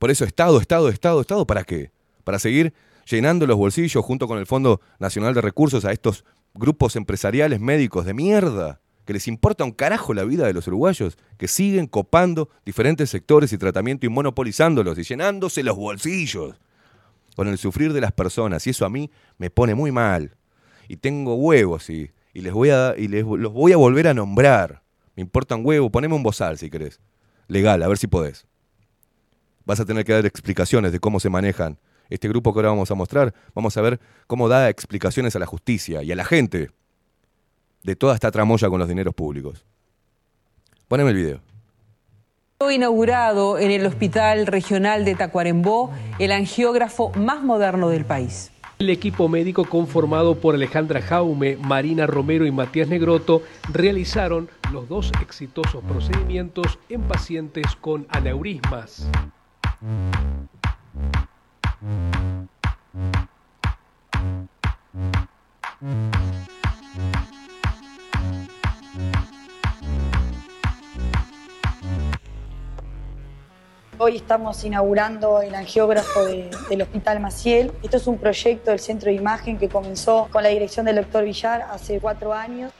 Por eso, Estado, Estado, Estado, Estado, ¿para qué? Para seguir llenando los bolsillos junto con el Fondo Nacional de Recursos a estos grupos empresariales médicos de mierda, que les importa un carajo la vida de los uruguayos, que siguen copando diferentes sectores y tratamiento y monopolizándolos y llenándose los bolsillos con el sufrir de las personas. Y eso a mí me pone muy mal. Y tengo huevos y, y les voy a, y les, los voy a volver a nombrar. Me importan huevos, poneme un bozal si querés. Legal, a ver si podés vas a tener que dar explicaciones de cómo se manejan. Este grupo que ahora vamos a mostrar, vamos a ver cómo da explicaciones a la justicia y a la gente de toda esta tramoya con los dineros públicos. Poneme el video. Fue inaugurado en el Hospital Regional de Tacuarembó el angiógrafo más moderno del país. El equipo médico conformado por Alejandra Jaume, Marina Romero y Matías Negroto realizaron los dos exitosos procedimientos en pacientes con aneurismas. Hoy estamos inaugurando el angiógrafo de- del Hospital Maciel. Esto es un proyecto del Centro de Imagen que comenzó con la dirección del doctor Villar hace cuatro años.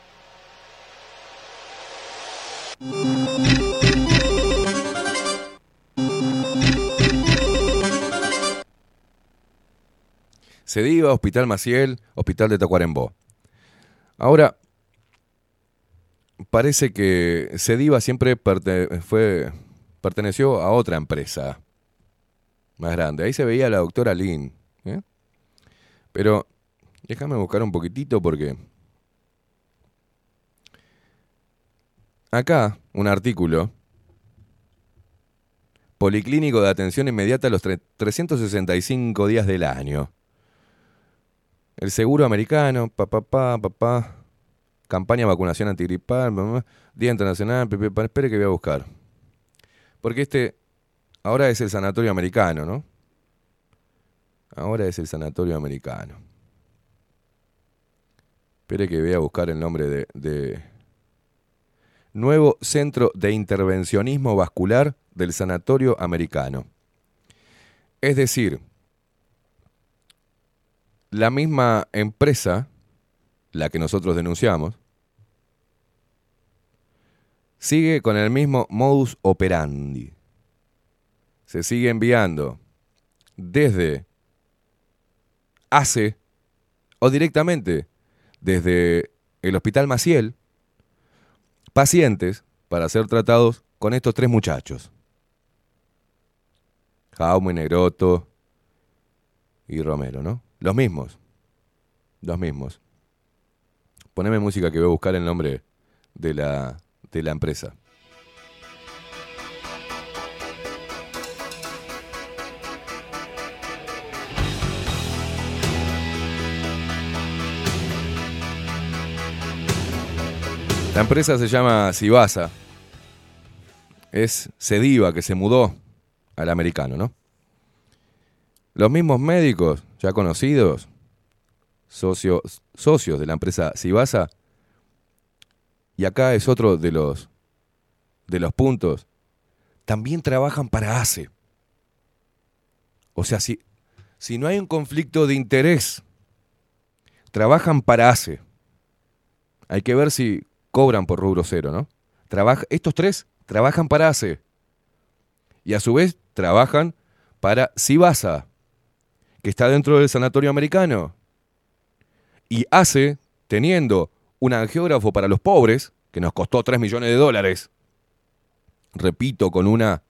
Sediva, Hospital Maciel, Hospital de Tacuarembó. Ahora, parece que Sediva siempre fue, perteneció a otra empresa más grande. Ahí se veía la doctora Lynn. ¿eh? Pero déjame buscar un poquitito porque acá un artículo Policlínico de atención inmediata a los tre- 365 días del año. El seguro americano, papá, papá, papá. Campaña de vacunación antigripal, Día Internacional, pe, pe, pa- espere que voy a buscar. Porque este ahora es el sanatorio americano, ¿no? Ahora es el sanatorio americano. Espere que voy a buscar el nombre de Nuevo Centro de Intervencionismo Vascular del Sanatorio Americano. Es decir, la misma empresa, la que nosotros denunciamos, sigue con el mismo modus operandi. Se sigue enviando desde ACE o directamente desde el Hospital Maciel pacientes para ser tratados con estos tres muchachos. Jaume, Negroto y Romero, ¿no? Los mismos. Los mismos. Poneme música que voy a buscar el nombre de la, de la empresa. La empresa se llama Sibasa. Es Sediva que se mudó al americano, ¿no? Los mismos médicos ya conocidos, socios, socios de la empresa Sibasa, y acá es otro de los, de los puntos, también trabajan para ACE. O sea, si, si no hay un conflicto de interés, trabajan para ACE. Hay que ver si cobran por rubro cero, ¿no? Estos tres trabajan para ACE. Y a su vez trabajan para Sibasa, que está dentro del sanatorio americano. Y ACE, teniendo un angiógrafo para los pobres, que nos costó 3 millones de dólares, repito, con una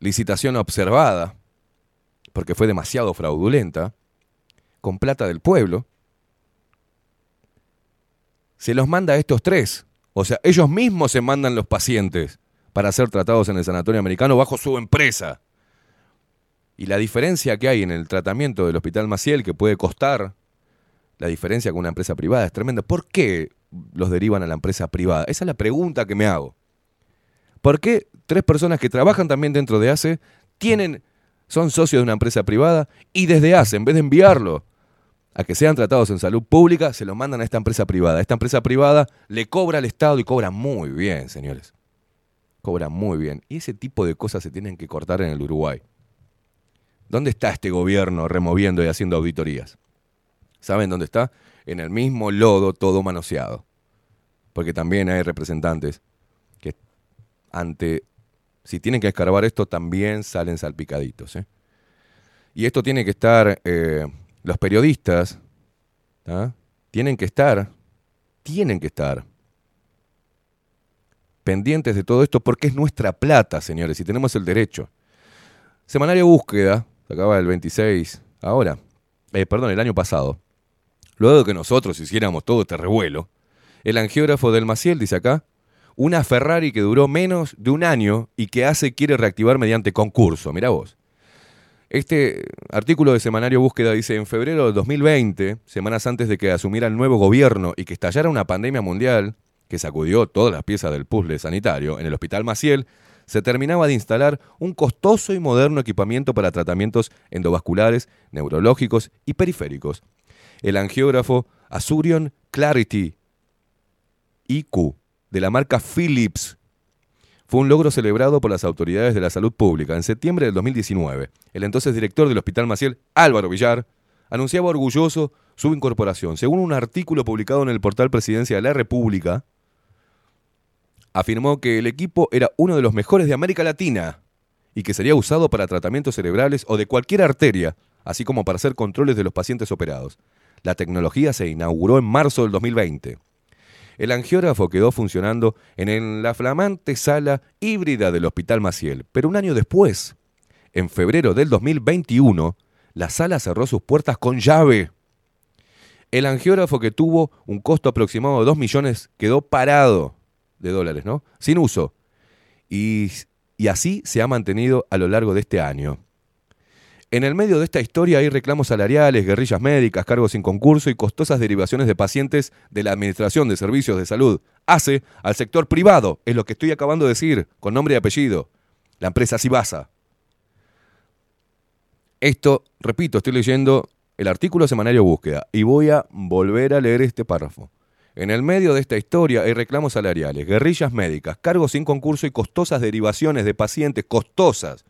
licitación observada, porque fue demasiado fraudulenta, con plata del pueblo, se los manda a estos tres. O sea, ellos mismos se mandan los pacientes para ser tratados en el sanatorio americano bajo su empresa. Y la diferencia que hay en el tratamiento del Hospital Maciel, que puede costar, la diferencia con una empresa privada es tremenda. ¿Por qué los derivan a la empresa privada? Esa es la pregunta que me hago. ¿Por qué tres personas que trabajan también dentro de ACE tienen, son socios de una empresa privada y desde ACE, en vez de enviarlo a que sean tratados en salud pública, se lo mandan a esta empresa privada. Esta empresa privada le cobra al Estado y cobra muy bien, señores. Cobra muy bien. Y ese tipo de cosas se tienen que cortar en el Uruguay. ¿Dónde está este gobierno removiendo y haciendo auditorías? ¿Saben dónde está? En el mismo lodo todo manoseado. Porque también hay representantes que ante, si tienen que escarbar esto, también salen salpicaditos. ¿eh? Y esto tiene que estar, eh, los periodistas, ¿ah? tienen que estar, tienen que estar pendientes de todo esto porque es nuestra plata, señores, y tenemos el derecho. Semanario Búsqueda, se acaba el 26, ahora, eh, perdón, el año pasado. Luego de que nosotros hiciéramos todo este revuelo, el angiógrafo del Maciel dice acá, una Ferrari que duró menos de un año y que hace quiere reactivar mediante concurso. Mirá vos. Este artículo de Semanario Búsqueda dice, en febrero de 2020, semanas antes de que asumiera el nuevo gobierno y que estallara una pandemia mundial que sacudió todas las piezas del puzzle sanitario en el Hospital Maciel, se terminaba de instalar un costoso y moderno equipamiento para tratamientos endovasculares, neurológicos y periféricos. El angiógrafo Azurion Clarity IQ de la marca Philips fue un logro celebrado por las autoridades de la salud pública. En septiembre del 2019, el entonces director del Hospital Maciel, Álvaro Villar, anunciaba orgulloso su incorporación. Según un artículo publicado en el portal Presidencia de la República, afirmó que el equipo era uno de los mejores de América Latina y que sería usado para tratamientos cerebrales o de cualquier arteria, así como para hacer controles de los pacientes operados. La tecnología se inauguró en marzo del 2020. El angiógrafo quedó funcionando en la flamante sala híbrida del Hospital Maciel, pero un año después, en febrero del 2021, la sala cerró sus puertas con llave. El angiógrafo que tuvo un costo aproximado de 2 millones quedó parado de dólares, ¿no? Sin uso. Y, y así se ha mantenido a lo largo de este año. En el medio de esta historia hay reclamos salariales, guerrillas médicas, cargos sin concurso y costosas derivaciones de pacientes de la Administración de Servicios de Salud. Hace al sector privado, es lo que estoy acabando de decir, con nombre y apellido. La empresa Sibasa. Esto, repito, estoy leyendo el artículo semanario Búsqueda y voy a volver a leer este párrafo. En el medio de esta historia hay reclamos salariales, guerrillas médicas, cargos sin concurso y costosas derivaciones de pacientes, costosas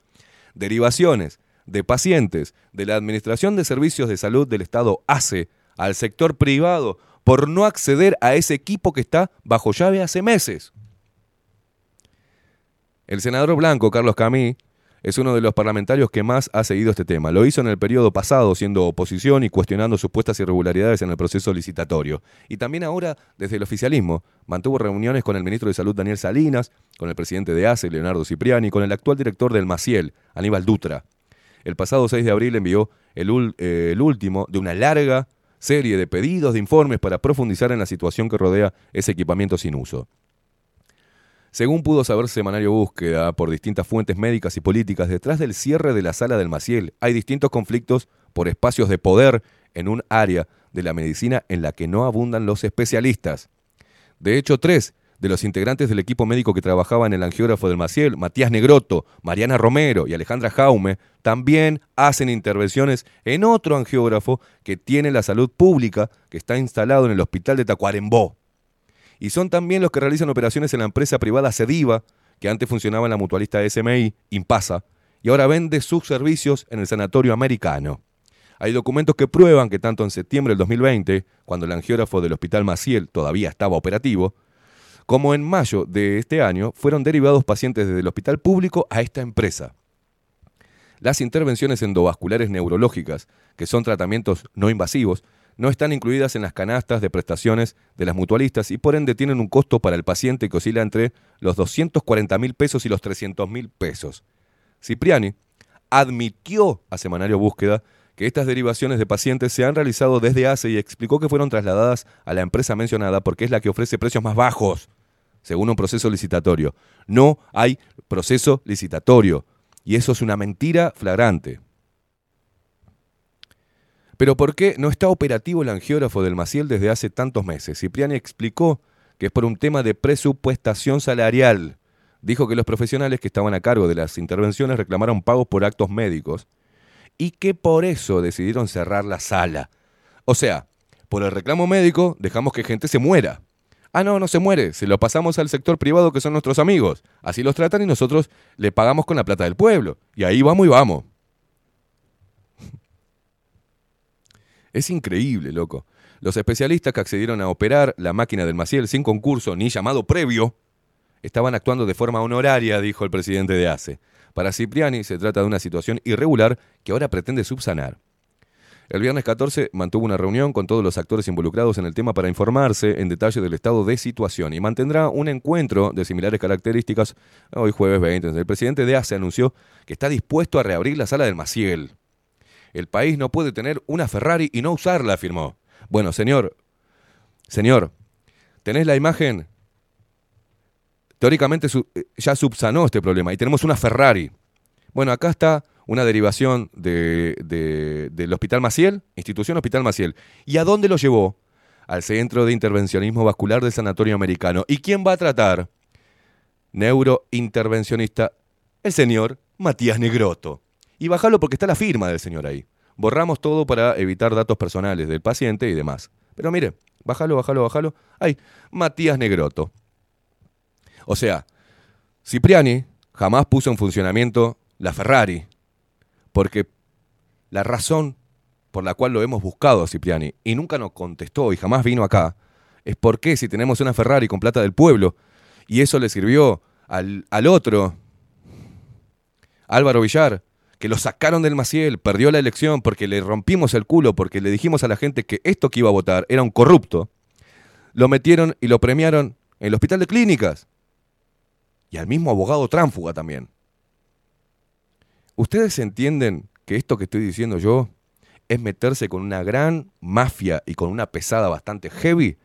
derivaciones de pacientes de la Administración de Servicios de Salud del Estado ACE al sector privado por no acceder a ese equipo que está bajo llave hace meses. El senador blanco, Carlos Camí, es uno de los parlamentarios que más ha seguido este tema. Lo hizo en el periodo pasado, siendo oposición y cuestionando supuestas irregularidades en el proceso licitatorio. Y también ahora, desde el oficialismo, mantuvo reuniones con el ministro de Salud Daniel Salinas, con el presidente de ACE, Leonardo Cipriani, y con el actual director del Maciel, Aníbal Dutra. El pasado 6 de abril envió eh, el último de una larga serie de pedidos de informes para profundizar en la situación que rodea ese equipamiento sin uso. Según pudo saber Semanario Búsqueda por distintas fuentes médicas y políticas, detrás del cierre de la sala del Maciel hay distintos conflictos por espacios de poder en un área de la medicina en la que no abundan los especialistas. De hecho, tres de los integrantes del equipo médico que trabajaba en el angiógrafo del Maciel, Matías Negroto, Mariana Romero y Alejandra Jaume, también hacen intervenciones en otro angiógrafo que tiene la salud pública que está instalado en el hospital de Tacuarembó. Y son también los que realizan operaciones en la empresa privada Cediva, que antes funcionaba en la mutualista SMI, Impasa, y ahora vende sus servicios en el Sanatorio Americano. Hay documentos que prueban que tanto en septiembre del 2020, cuando el angiógrafo del Hospital Maciel todavía estaba operativo, como en mayo de este año, fueron derivados pacientes desde el hospital público a esta empresa. Las intervenciones endovasculares neurológicas, que son tratamientos no invasivos, no están incluidas en las canastas de prestaciones de las mutualistas y por ende tienen un costo para el paciente que oscila entre los 240 mil pesos y los 300 mil pesos. Cipriani admitió a Semanario Búsqueda que estas derivaciones de pacientes se han realizado desde hace y explicó que fueron trasladadas a la empresa mencionada porque es la que ofrece precios más bajos, según un proceso licitatorio. No hay proceso licitatorio y eso es una mentira flagrante. Pero ¿por qué no está operativo el angiógrafo del Maciel desde hace tantos meses? Cipriani explicó que es por un tema de presupuestación salarial. Dijo que los profesionales que estaban a cargo de las intervenciones reclamaron pagos por actos médicos y que por eso decidieron cerrar la sala. O sea, por el reclamo médico dejamos que gente se muera. Ah, no, no se muere, se lo pasamos al sector privado que son nuestros amigos. Así los tratan y nosotros le pagamos con la plata del pueblo. Y ahí vamos y vamos. Es increíble, loco. Los especialistas que accedieron a operar la máquina del Maciel sin concurso ni llamado previo estaban actuando de forma honoraria, dijo el presidente de ACE. Para Cipriani se trata de una situación irregular que ahora pretende subsanar. El viernes 14 mantuvo una reunión con todos los actores involucrados en el tema para informarse en detalle del estado de situación y mantendrá un encuentro de similares características hoy jueves 20. El presidente de ACE anunció que está dispuesto a reabrir la sala del Maciel. El país no puede tener una Ferrari y no usarla, afirmó. Bueno, señor, señor, ¿tenés la imagen? Teóricamente eh, ya subsanó este problema y tenemos una Ferrari. Bueno, acá está una derivación de- de- del Hospital Maciel, institución Hospital Maciel. ¿Y a dónde lo llevó? Al Centro de Intervencionismo Vascular del Sanatorio Americano. ¿Y quién va a tratar? Neurointervencionista, el señor Matías Negroto. Y bájalo porque está la firma del señor ahí. Borramos todo para evitar datos personales del paciente y demás. Pero mire, bájalo, bájalo, bájalo. Ay, Matías Negroto. O sea, Cipriani jamás puso en funcionamiento la Ferrari, porque la razón por la cual lo hemos buscado a Cipriani y nunca nos contestó y jamás vino acá, es porque si tenemos una Ferrari con plata del pueblo y eso le sirvió al, al otro, Álvaro Villar, que lo sacaron del Maciel, perdió la elección porque le rompimos el culo, porque le dijimos a la gente que esto que iba a votar era un corrupto, lo metieron y lo premiaron en el hospital de clínicas. Y al mismo abogado tránfuga también. ¿Ustedes entienden que esto que estoy diciendo yo es meterse con una gran mafia y con una pesada bastante heavy?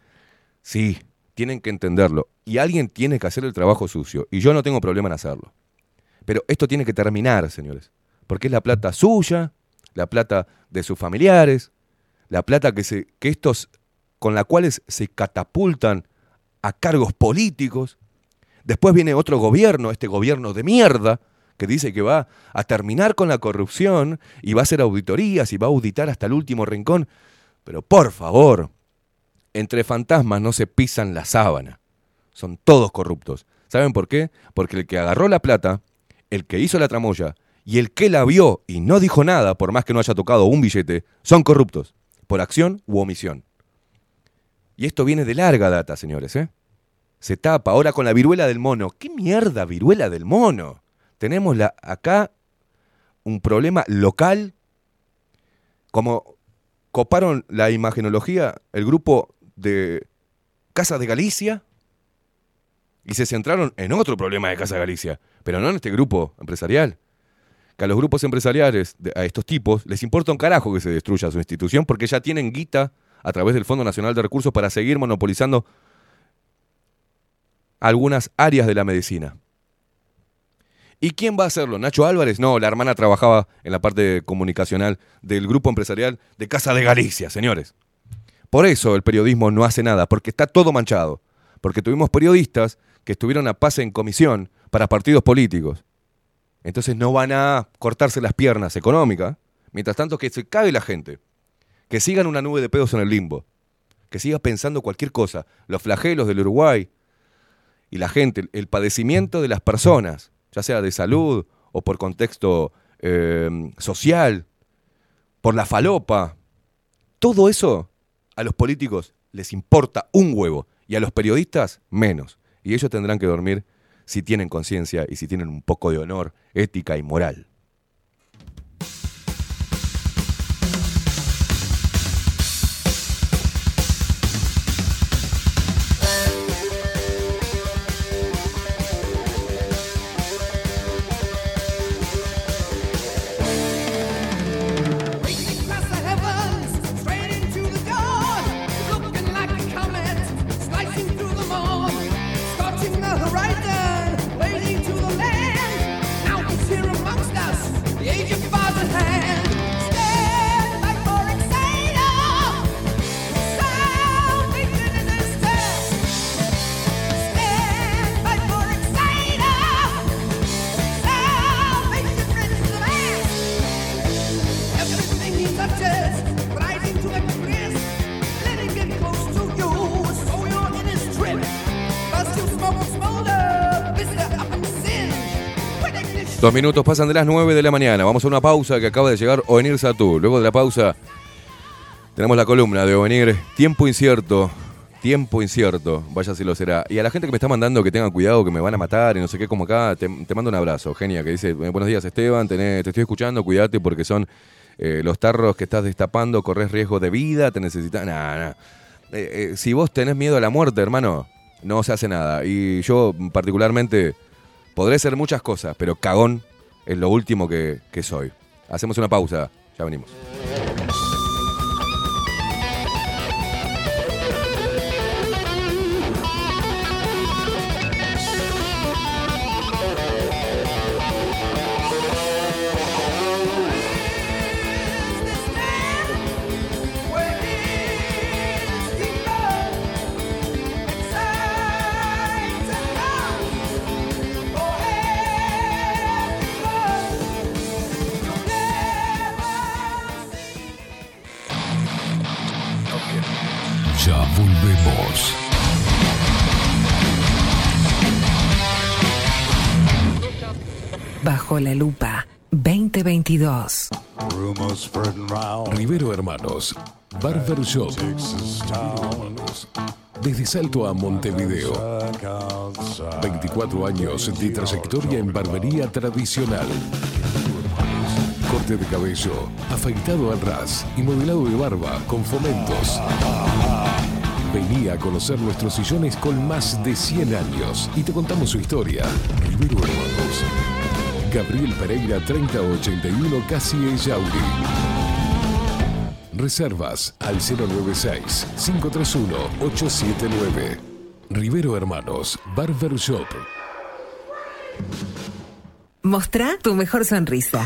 Sí, tienen que entenderlo. Y alguien tiene que hacer el trabajo sucio. Y yo no tengo problema en hacerlo. Pero esto tiene que terminar, señores. Porque es la plata suya, la plata de sus familiares, la plata que, se, que estos, con la cuales se catapultan a cargos políticos. Después viene otro gobierno, este gobierno de mierda, que dice que va a terminar con la corrupción y va a hacer auditorías y va a auditar hasta el último rincón. Pero por favor, entre fantasmas no se pisan la sábana. Son todos corruptos. ¿Saben por qué? Porque el que agarró la plata, el que hizo la tramoya y el que la vio y no dijo nada, por más que no haya tocado un billete, son corruptos, por acción u omisión. Y esto viene de larga data, señores, ¿eh? Se tapa ahora con la viruela del mono. ¿Qué mierda viruela del mono? Tenemos acá un problema local, como coparon la imagenología el grupo de Casa de Galicia y se centraron en otro problema de Casa de Galicia, pero no en este grupo empresarial. Que a los grupos empresariales, a estos tipos, les importa un carajo que se destruya su institución porque ya tienen guita a través del Fondo Nacional de Recursos para seguir monopolizando algunas áreas de la medicina. ¿Y quién va a hacerlo? ¿Nacho Álvarez? No, la hermana trabajaba en la parte comunicacional del grupo empresarial de Casa de Galicia, señores. Por eso el periodismo no hace nada, porque está todo manchado. Porque tuvimos periodistas que estuvieron a pase en comisión para partidos políticos. Entonces no van a cortarse las piernas económicas. Mientras tanto que se cague la gente. Que sigan una nube de pedos en el limbo. Que siga pensando cualquier cosa. Los flagelos del Uruguay, y la gente, el padecimiento de las personas, ya sea de salud o por contexto eh, social, por la falopa, todo eso a los políticos les importa un huevo y a los periodistas menos. Y ellos tendrán que dormir si tienen conciencia y si tienen un poco de honor, ética y moral. Dos minutos pasan de las 9 de la mañana. Vamos a una pausa que acaba de llegar Ovenir Satú. Luego de la pausa tenemos la columna de Ovenir. Tiempo incierto. Tiempo incierto. Vaya si lo será. Y a la gente que me está mandando que tengan cuidado, que me van a matar y no sé qué, como acá, te, mando un abrazo. Genia, que dice, "Eh, buenos días Esteban, te estoy escuchando, cuídate porque son eh, los tarros que estás destapando, corres riesgo de vida, te necesitas... Nah, nah. Eh, si vos tenés miedo a la muerte, hermano, no se hace nada. Y yo particularmente podré ser muchas cosas, pero cagón es lo último que, que soy. Hacemos una pausa, ya venimos. Lupa 2022. Rivero Hermanos, Barber Shop. Desde Salto a Montevideo. 24 años de trayectoria en barbería tradicional. Corte de cabello, afeitado al ras y modelado de barba con fomentos. Vení a conocer nuestros sillones con más de 100 años y te contamos su historia. Rivero Hermanos. Gabriel Pereira 3081 Casi Yauri. Reservas al 096-531-879. Rivero Hermanos, Barber Shop. Mostrá tu mejor sonrisa.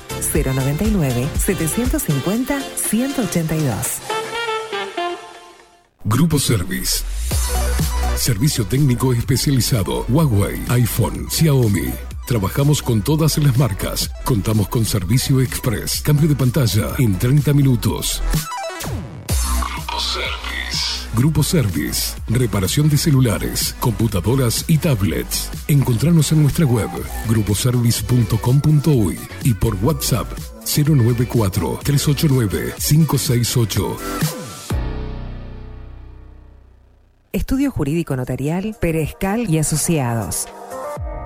099-750-182. Grupo Service. Servicio técnico especializado. Huawei, iPhone, Xiaomi. Trabajamos con todas las marcas. Contamos con servicio express. Cambio de pantalla en 30 minutos. Grupo Service. Grupo Service. Reparación de celulares, computadoras y tablets. Encontranos en nuestra web gruposervice.com.uy y por WhatsApp 094 389 568. Estudio Jurídico Notarial, Perezcal y Asociados.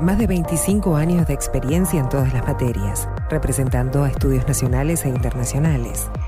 Más de 25 años de experiencia en todas las materias, representando a estudios nacionales e internacionales.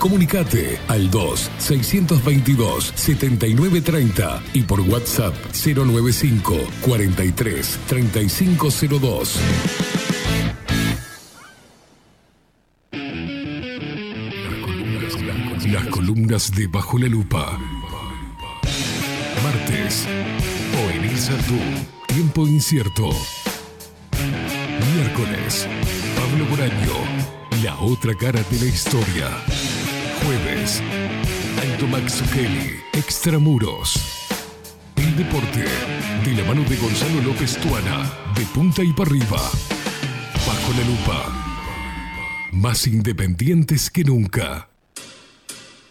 Comunicate al 2-622-7930 y por WhatsApp 095 43 3502. Las columnas de Bajo la Lupa. Martes. O en Tú. Tiempo incierto. Miércoles. Pablo Boraño. La otra cara de la historia. Alto Max. Extramuros. El deporte. De la mano de Gonzalo López Tuana. De punta y para arriba. Bajo la lupa. Más independientes que nunca.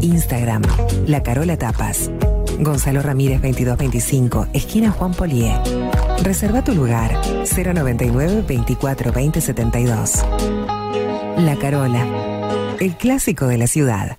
Instagram, La Carola Tapas. Gonzalo Ramírez 2225, esquina Juan Polié. Reserva tu lugar 099 24 20 72. La Carola, el clásico de la ciudad.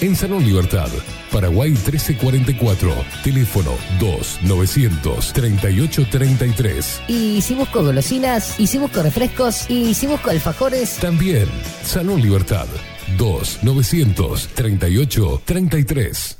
en Salón Libertad. Paraguay 1344. Teléfono 2-938-33. Y si busco golosinas. Y si busco refrescos. Y si busco alfajores. También Salón Libertad. 2-938-33.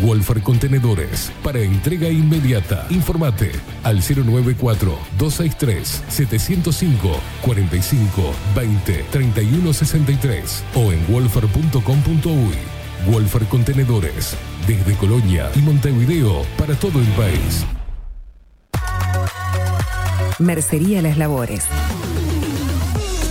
Wolfer Contenedores para entrega inmediata. Informate al 094-263-705 45 20 31 63 o en wolfer.com.uy. Wolfer Contenedores desde Colonia y Montevideo para todo el país. Mercería Las Labores.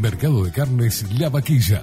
Mercado de Carnes La Vaquilla.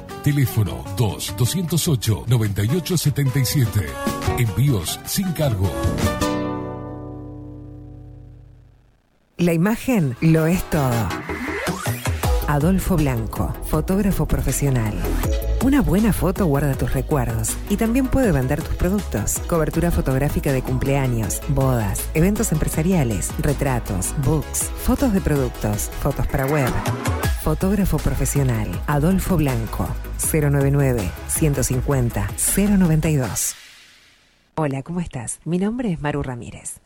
Teléfono 2-208-9877. Envíos sin cargo. La imagen lo es todo. Adolfo Blanco, fotógrafo profesional. Una buena foto guarda tus recuerdos y también puede vender tus productos. Cobertura fotográfica de cumpleaños, bodas, eventos empresariales, retratos, books, fotos de productos, fotos para web. Fotógrafo profesional, Adolfo Blanco, 099-150-092. Hola, ¿cómo estás? Mi nombre es Maru Ramírez.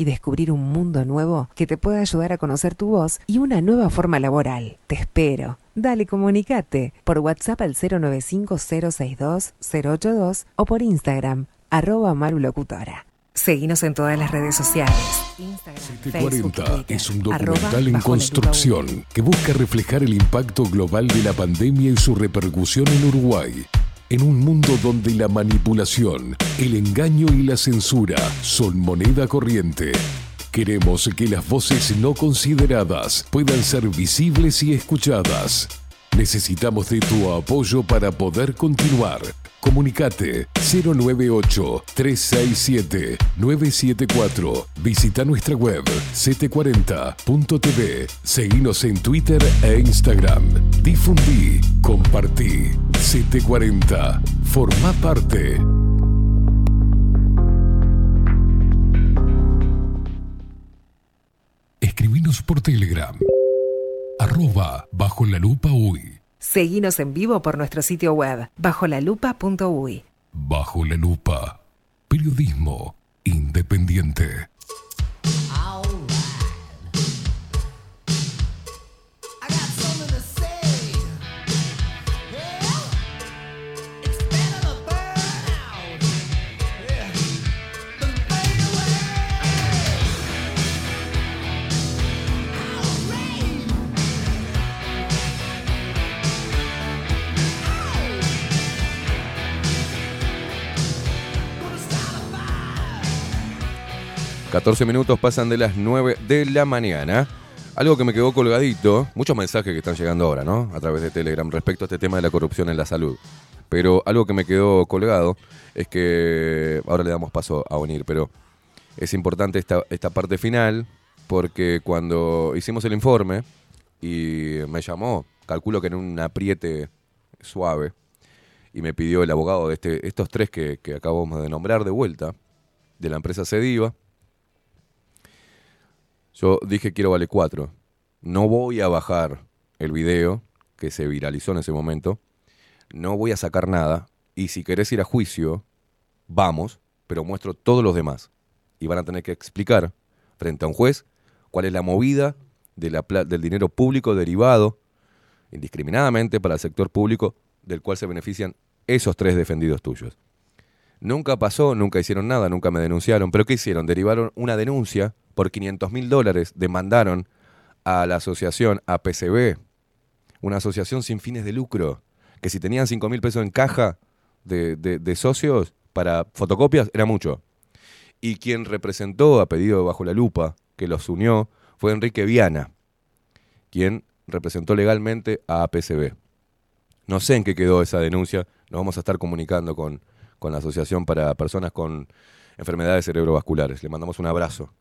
y descubrir un mundo nuevo que te pueda ayudar a conocer tu voz y una nueva forma laboral. Te espero. Dale, comunicate por WhatsApp al 095-062-082 o por Instagram, arroba marulocutora. Seguinos en todas las redes sociales. Instagram, Facebook, 740 Twitter, es un documental en construcción que busca reflejar el impacto global de la pandemia y su repercusión en Uruguay. En un mundo donde la manipulación, el engaño y la censura son moneda corriente. Queremos que las voces no consideradas puedan ser visibles y escuchadas. Necesitamos de tu apoyo para poder continuar. Comunicate 098-367-974. Visita nuestra web 740.tv. Seguinos en Twitter e Instagram. Difundí, compartí. 740. Forma parte. Escribinos por Telegram. Arroba bajo la lupa uy. Seguinos en vivo por nuestro sitio web, bajolalupa.uy. Bajo la lupa. Periodismo independiente. 14 minutos pasan de las 9 de la mañana. Algo que me quedó colgadito, muchos mensajes que están llegando ahora, ¿no? A través de Telegram respecto a este tema de la corrupción en la salud. Pero algo que me quedó colgado es que ahora le damos paso a unir, pero es importante esta, esta parte final porque cuando hicimos el informe y me llamó, calculo que en un apriete suave, y me pidió el abogado de este, estos tres que, que acabamos de nombrar de vuelta, de la empresa Cediva, yo dije quiero vale 4. No voy a bajar el video que se viralizó en ese momento. No voy a sacar nada. Y si querés ir a juicio, vamos, pero muestro todos los demás. Y van a tener que explicar frente a un juez cuál es la movida del dinero público derivado indiscriminadamente para el sector público del cual se benefician esos tres defendidos tuyos. Nunca pasó, nunca hicieron nada, nunca me denunciaron. ¿Pero qué hicieron? Derivaron una denuncia por 500 mil dólares. Demandaron a la asociación APCB, una asociación sin fines de lucro, que si tenían 5 mil pesos en caja de, de- socios para fotocopias, era mucho. Y quien representó a pedido de Bajo la Lupa, que los unió, fue Enrique Viana, quien representó legalmente a APCB. No sé en qué quedó esa denuncia, nos vamos a estar comunicando con, con la Asociación para Personas con Enfermedades Cerebrovasculares. Le mandamos un abrazo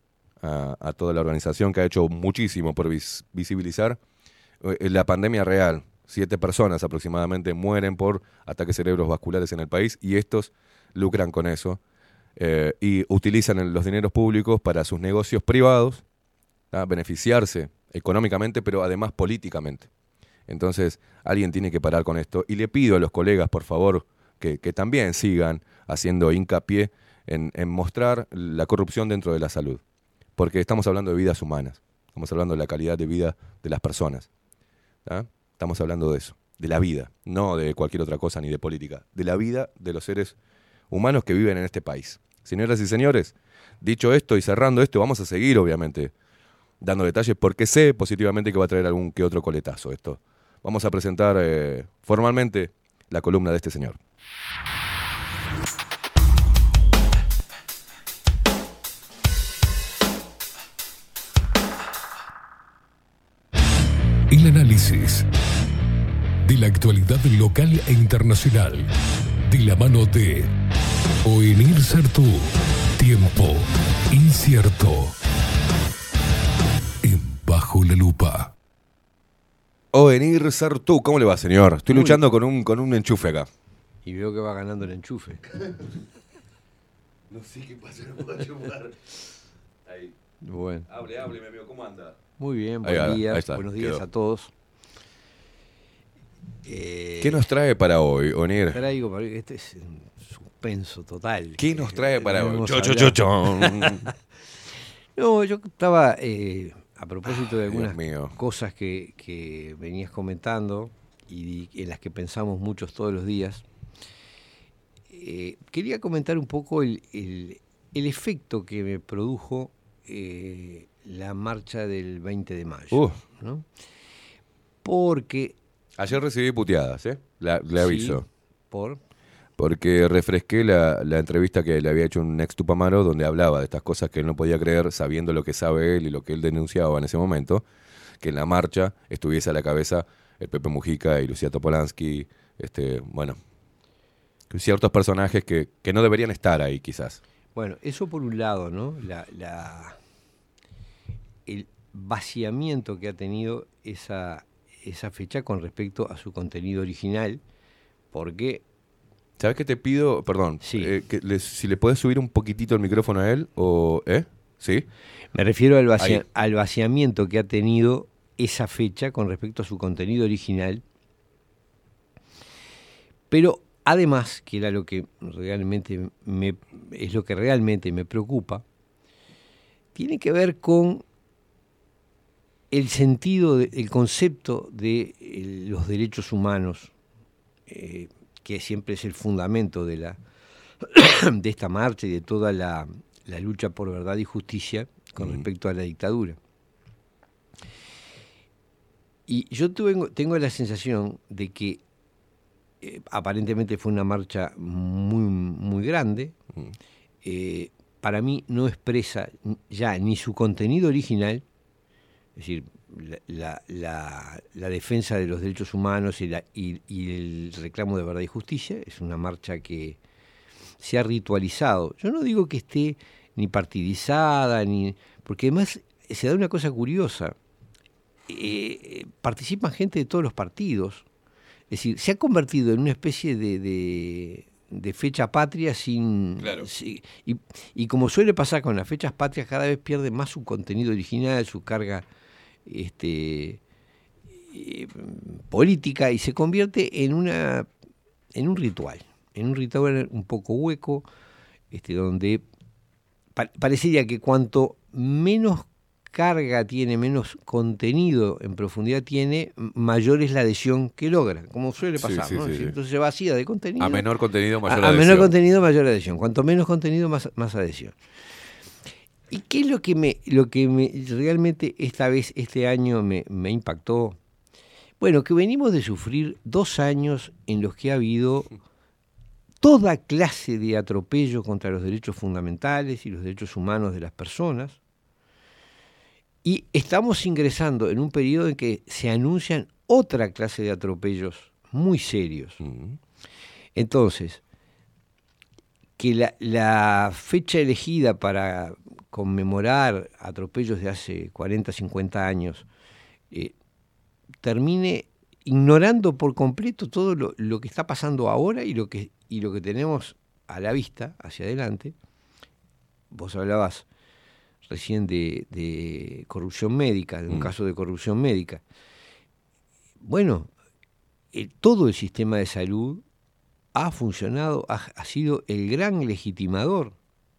a, toda la organización que ha hecho muchísimo por vis- visibilizar eh, la pandemia real. Siete personas aproximadamente mueren por ataques cerebrovasculares en el país y estos lucran con eso eh, y utilizan los dineros públicos para sus negocios privados, beneficiarse económicamente, pero además políticamente. Entonces, alguien tiene que parar con esto. Y le pido a los colegas, por favor, que, también sigan haciendo hincapié en mostrar la corrupción dentro de la salud. Porque estamos hablando de vidas humanas. Estamos hablando de la calidad de vida de las personas. ¿tá? Estamos hablando de eso, de la vida, no de cualquier otra cosa ni de política, de la vida de los seres humanos que viven en este país. Señoras y señores, dicho esto y cerrando esto, vamos a seguir, obviamente, dando detalles porque sé positivamente que va a traer algún que otro coletazo esto. Vamos a presentar eh, formalmente la columna de este señor. El análisis de la actualidad local e internacional de la mano de Oenir Sartú. Tiempo incierto. En Bajo la Lupa. Ovenir Sartú, ¿cómo le va, señor? Estoy Muy luchando con un, con un enchufe acá. Y veo que va ganando el enchufe. No sé qué pasa, no puedo chupar. Ahí. Bueno. Hable, hable, mi amigo, ¿cómo anda? Muy bien, buen día. ahí está, buenos días quedó. a todos. Eh, ¿Qué nos trae para hoy, Onir? Traigo para este es un suspenso total. ¿Qué nos trae para hoy? Cho, cho, cho, chon. no, yo estaba eh, a propósito de algunas cosas que, que venías comentando y en las que pensamos muchos todos los días. Eh, quería comentar un poco el, el- el efecto que me produjo eh, la marcha del 20 de mayo. Uh. ¿no? Porque Ayer recibí puteadas, ¿eh? La- le aviso. Sí, por Porque refresqué la, la entrevista que le había hecho un ex Tupamaro donde hablaba de estas cosas que él no podía creer sabiendo lo que sabe él y lo que él denunciaba en ese momento, que en la marcha estuviese a la cabeza el Pepe Mujica y Lucía Topolansky, este, bueno, ciertos personajes que, que no deberían estar ahí quizás. Bueno, eso por un lado, ¿no? La, la- el vaciamiento que ha tenido esa, esa fecha con respecto a su contenido original, porque ¿Sabes qué te pido? Perdón, eh, que le- si le puedes subir un poquitito el micrófono a él, o, ¿eh? ¿Sí? me refiero al, vacia- al vaciamiento que ha tenido esa fecha con respecto a su contenido original, pero además, que era lo que realmente me, es lo que realmente me preocupa, tiene que ver con el sentido, de- el concepto de eh, los derechos humanos, eh, que siempre es el fundamento de, la, de esta marcha y de toda la, la lucha por verdad y justicia con respecto a la dictadura. Y yo tengo, tengo la sensación de que eh, aparentemente fue una marcha muy, muy grande. eh, para mí no expresa ya ni su contenido original, es decir, la, la- la- la defensa de los derechos humanos y, la- y- y el reclamo de verdad y justicia, es una marcha que se ha ritualizado. Yo no digo que esté ni partidizada, ni porque además se da una cosa curiosa. Eh, participan gente de todos los partidos. Es decir, se ha convertido en una especie de, de- de fecha patria sin... sí, y, y como suele pasar con las fechas patrias, cada vez pierde más su contenido original, su carga este, eh, política y se convierte en, una, en un ritual. En un ritual un poco hueco, este, donde pa- parecería que cuanto menos carga tiene, menos contenido en profundidad tiene, mayor es la adhesión que logra, como suele pasar. sí, ¿no? sí, sí. Entonces se vacía de contenido. A menor contenido, mayor a, a adhesión. menor contenido, mayor adhesión. Cuanto menos contenido, más, más adhesión. ¿Y qué es lo que me, lo que me realmente esta vez, este año me, me impactó? Bueno, que venimos de sufrir dos años en los que ha habido toda clase de atropello contra los derechos fundamentales y los derechos humanos de las personas. Y estamos ingresando en un periodo en que se anuncian otra clase de atropellos muy serios. Entonces, que la, la fecha elegida para conmemorar atropellos de hace 40, 50 años eh, termine ignorando por completo todo lo, lo que está pasando ahora y lo que, y lo que tenemos a la vista, hacia adelante. Vos hablabas recién de, de corrupción médica, de un Mm. caso de corrupción médica. Bueno, el- todo el sistema de salud ha funcionado, ha, ha sido el gran legitimador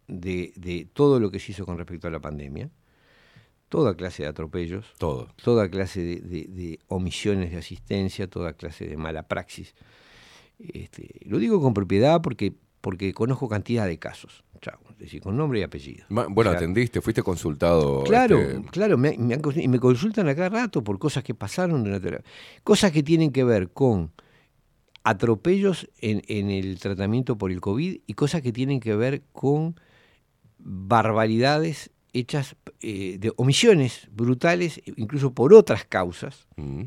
de, de todo lo que se hizo con respecto a la pandemia. Toda clase de atropellos, Todo. toda clase de, de- de omisiones de asistencia, toda clase de mala praxis. Este, lo digo con propiedad porque, porque conozco cantidad de casos, chao, es decir, con nombre y apellido. Ma- Bueno, O sea, atendiste, fuiste consultado. Claro, este, claro, me, me me consultan a cada rato por cosas que pasaron durante la- cosas que tienen que ver con atropellos en, en el tratamiento por el COVID y cosas que tienen que ver con barbaridades hechas eh, de omisiones brutales, incluso por otras causas,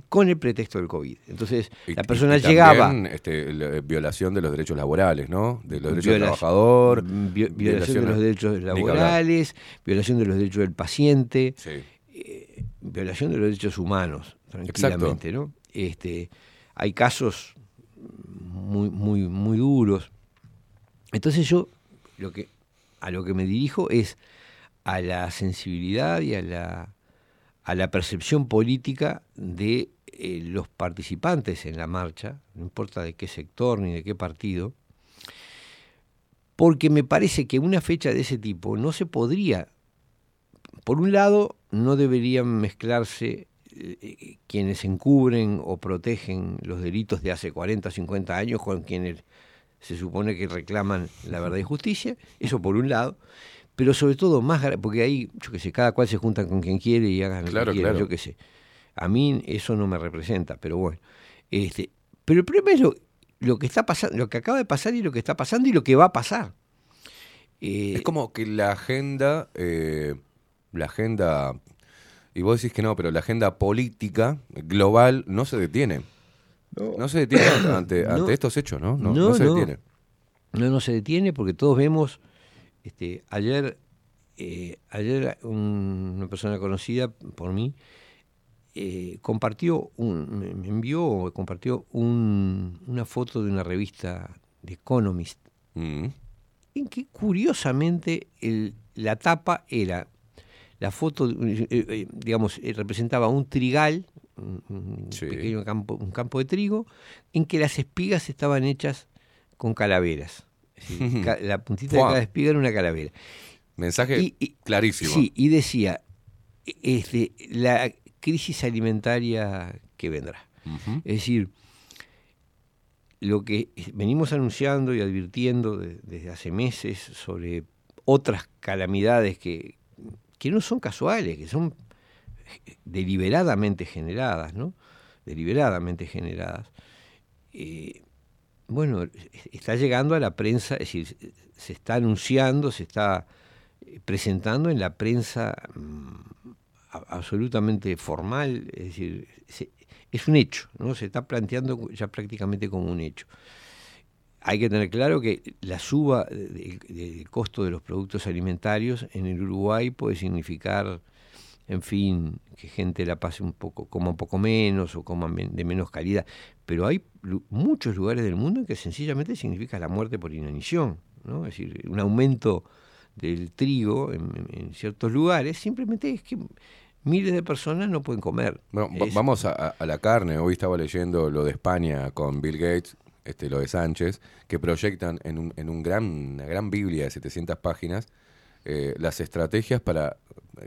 con el pretexto del COVID. Entonces, Mm. y- la persona y llegaba... también, este, la- violación de los derechos laborales, ¿no? De los derechos del trabajador. vi- violación de los derechos laborales, violación de los derechos del paciente, Sí. eh, violación de los derechos humanos, tranquilamente, ¿no? Este, hay casos muy, muy, muy duros. Entonces yo lo que a lo que me dirijo es a la sensibilidad y a la, a la percepción política de eh, los participantes en la marcha, no importa de qué sector ni de qué partido, porque me parece que una fecha de ese tipo no se podría, por un lado, no deberían mezclarse eh, quienes encubren o protegen los delitos de hace 40 o 50 años con quienes se supone que reclaman la verdad y justicia, eso por un lado, pero sobre todo más, porque ahí, yo qué sé, cada cual se junta con quien quiere y hagan lo que quiera, claro. yo qué sé. A mí eso no me representa, pero bueno. Este, pero el problema es lo, lo que está pasando, lo que acaba de pasar y lo que está pasando y lo que va a pasar. Eh, Es como que la agenda, eh, la agenda, y vos decís que no, pero la agenda política global no se detiene. No, se detiene ante, No. ante estos hechos, ¿no? No, no se detiene. No, no se detiene porque todos vemos, este, ayer, eh, ayer un- una persona conocida por mí eh, compartió, un, me envió, o compartió un- una foto de una revista de Economist, Mm. en que curiosamente el- la tapa era la foto, eh, eh, digamos, representaba un trigal, un, un pequeño campo, un campo de trigo, en que las espigas estaban hechas con calaveras. La puntita de cada espiga era una calavera. Mensaje Y- y- clarísimo. Sí, y decía, este, la crisis alimentaria que vendrá. Es decir, lo que venimos anunciando y advirtiendo de- desde hace meses sobre otras calamidades que, que no son casuales, que son deliberadamente generadas, ¿no? Deliberadamente generadas. Eh, bueno, está llegando a la prensa, es decir, se está anunciando, se está presentando en la prensa mm, absolutamente formal, es decir, se- es un hecho, ¿no? Se está planteando ya prácticamente como un hecho. Hay que tener claro que la suba de- de- del costo de los productos alimentarios en el Uruguay puede significar, en fin, que gente la pase un poco, coma un poco menos o coma de menos calidad. Pero hay muchos lugares del mundo en que sencillamente significa la muerte por inanición, ¿no? Es decir, un aumento del trigo en, ciertos lugares simplemente es que miles de personas no pueden comer. Bueno, Es- vamos a, a- a la carne. Hoy estaba leyendo lo de España con Bill Gates, este, lo de Sánchez, que proyectan en, un, en un gran, una gran Biblia de 700 páginas eh, las estrategias para,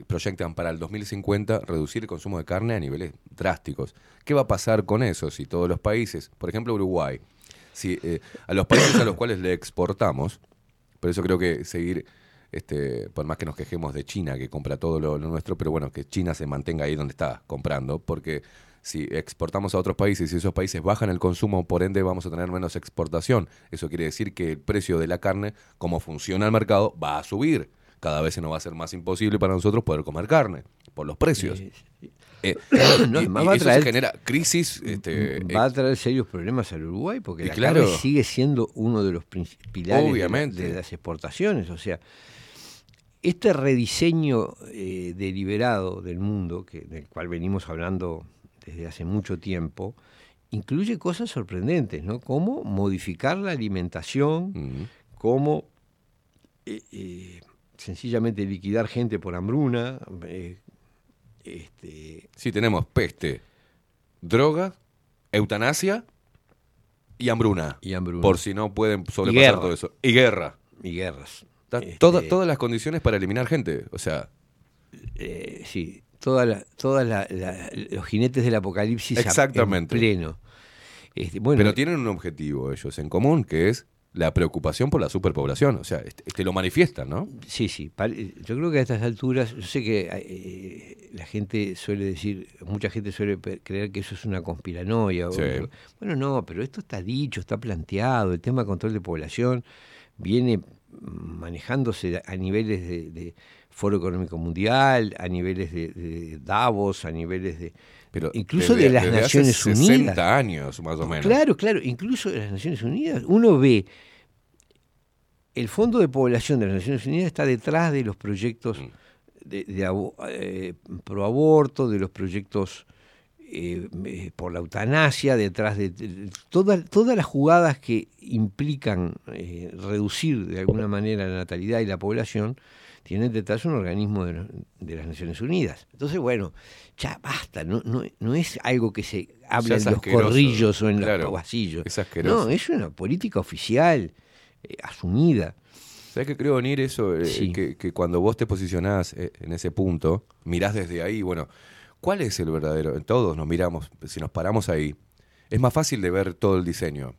proyectan para el 2050 reducir el consumo de carne a niveles drásticos. ¿Qué va a pasar con eso si todos los países, por ejemplo Uruguay, si eh, a los países a los cuales le exportamos, por eso creo que seguir este, por más que nos quejemos de China, que compra todo lo, lo nuestro, pero bueno, que China se mantenga ahí donde está comprando, porque si exportamos a otros países y esos países bajan el consumo, por ende vamos a tener menos exportación. Eso quiere decir que el precio de la carne, como funciona el mercado, va a subir. Cada vez se nos va a ser más imposible para nosotros poder comer carne, por los precios. Eh, No, y- y va a eso traer- genera crisis. Este, va a traer serios problemas al Uruguay porque la claro. carne sigue siendo uno de los pilares de la- Obviamente. De, las exportaciones. O sea, este rediseño eh, deliberado del mundo, que, del cual venimos hablando desde hace mucho tiempo, incluye cosas sorprendentes, ¿no? Como modificar la alimentación, como eh, eh, sencillamente liquidar gente por hambruna, eh, este, Sí, tenemos peste, droga, eutanasia y hambruna. Y hambruna. Por si no pueden sobrepasar todo eso. Y guerra. y guerras. Este, toda- todas las condiciones para eliminar gente. O sea, eh, sí, todas la- todas la- la- los jinetes del apocalipsis Exactamente. en pleno. Este, bueno, pero tienen un objetivo ellos en común, que es la preocupación por la superpoblación. O sea, este, este lo manifiestan, ¿no? Sí, sí. Yo creo que a estas alturas, yo sé que eh, la gente suele decir, mucha gente suele creer que eso es una conspiranoia. o- bueno, no, pero esto está dicho, está planteado. El tema de control de población viene manejándose a niveles de, de Foro Económico Mundial, a niveles de, de Davos, a niveles de... Pero incluso desde- de las desde hace Naciones 60 Unidas. años, más o menos. Claro, claro, incluso de las Naciones Unidas. Uno ve, el Fondo de Población de las Naciones Unidas está detrás de los proyectos de, de abo- eh, pro aborto, de los proyectos eh, eh, por la eutanasia, detrás de, de- toda- todas las jugadas que implican eh, reducir de alguna manera la natalidad y la población, tienen detrás un organismo de, la- de las Naciones Unidas. Entonces, bueno, ya basta, no, no, no es algo que se habla en los corrillos o en claro, los pasillos. No, es una política oficial, eh, asumida. ¿Sabes qué creo venir eso? Eh, Sí. que, que cuando vos te posicionás eh, en ese punto, mirás desde ahí, bueno, ¿cuál es el verdadero? Todos nos miramos, si nos paramos ahí, es más fácil de ver todo el diseño.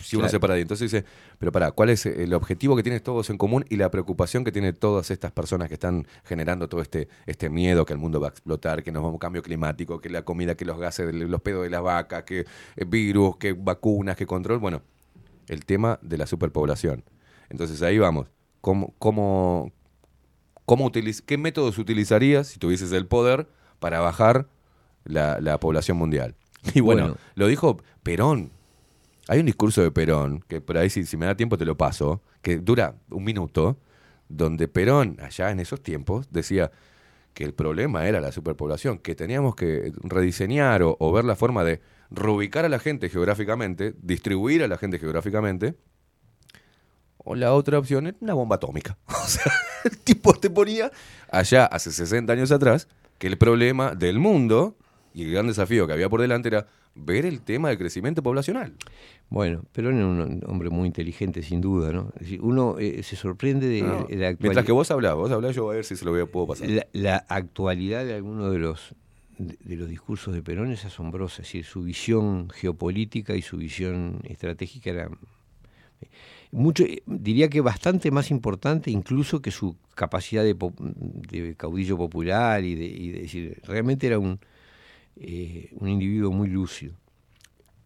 Si uno se para ahí, entonces dice, pero para, ¿cuál es el objetivo que tienen todos en común y la preocupación que tienen todas estas personas que están generando todo este, este miedo que el mundo va a explotar, que nos vamos a un cambio climático, que la comida, que los gases, los pedos de las vacas, que virus, que vacunas, que control? Bueno, el tema de la superpoblación. Entonces ahí vamos. ¿Cómo, cómo, cómo ¿Qué métodos utilizarías si tuvieses el poder para bajar la, la población mundial? Y bueno, Bueno. lo dijo Perón. Hay un discurso de Perón, que por ahí si, si me da tiempo te lo paso, que dura un minuto, donde Perón, allá en esos tiempos, decía que el problema era la superpoblación, que teníamos que rediseñar o, o ver la forma de reubicar a la gente geográficamente, distribuir a la gente geográficamente, o la otra opción es una bomba atómica. O sea, el tipo te ponía allá hace 60 años atrás que el problema del mundo y el gran desafío que había por delante era ver el tema del crecimiento poblacional. Bueno, Perón era un hombre muy inteligente, sin duda, ¿no? Uno eh, se sorprende de, No, la actualidad. Mientras que vos hablás, vos hablás, yo voy a ver si se lo voy a- puedo pasar. La, la actualidad de algunos de los de, de los discursos de Perón es asombrosa, es decir, su visión geopolítica y su visión estratégica era mucho, eh, diría que bastante más importante incluso que su capacidad de, caudillo popular y de, y de decir, realmente era un, eh, un individuo muy lúcido.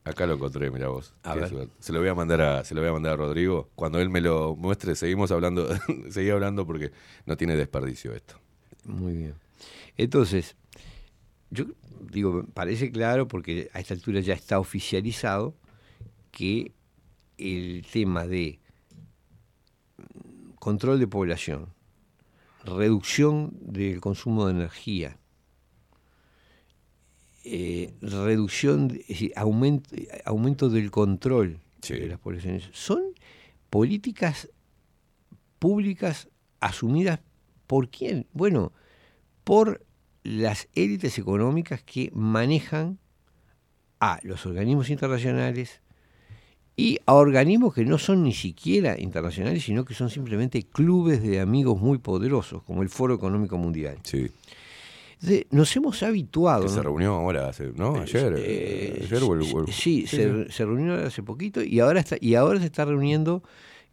Acá lo encontré, mira vos. A ver. Se lo voy a mandar a, se lo voy a mandar a Rodrigo. Cuando él me lo muestre, seguimos hablando, seguí hablando porque no tiene desperdicio esto. Muy bien. Entonces, yo digo, parece claro porque a esta altura ya está oficializado que el tema de control de población, reducción del consumo de energía, eh, reducción, de- es decir, aumento, aumento del control de las poblaciones, son políticas públicas asumidas por quién? Bueno, por las élites económicas que manejan a los organismos internacionales y a organismos que no son ni siquiera internacionales, sino que son simplemente clubes de amigos muy poderosos, como el Foro Económico Mundial. Sí. Nos hemos habituado. Que se reunió ahora, hace- ¿no? Ayer. Eh, ayer o el- o el- sí, se, se reunió hace poquito y ahora está y ahora se está reuniendo,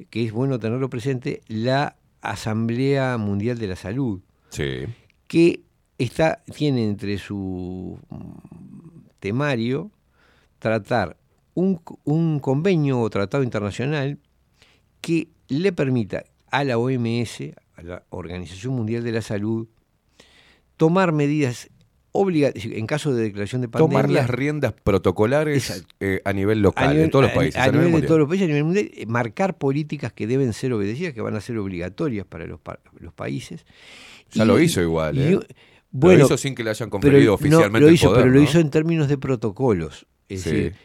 que es bueno tenerlo presente, la Asamblea Mundial de la Salud, Sí. que está, tiene entre su mm, temario tratar un, un convenio o tratado internacional que le permita a la OMS, a la Organización Mundial de la Salud, tomar medidas obligatorias en caso de declaración de pandemia. Tomar las riendas protocolares eh, a nivel local, a nivel- en todos los a- países. A, a nivel nivel de todos los países, a nivel mundial, eh, marcar políticas que deben ser obedecidas, que van a ser obligatorias para los, pa- los países. Ya Y- lo hizo igual, y- ¿eh? Bueno, lo hizo sin que le hayan pero conferido no, oficialmente lo el hizo, poder, pero lo hizo en términos de protocolos. Es Sí. decir,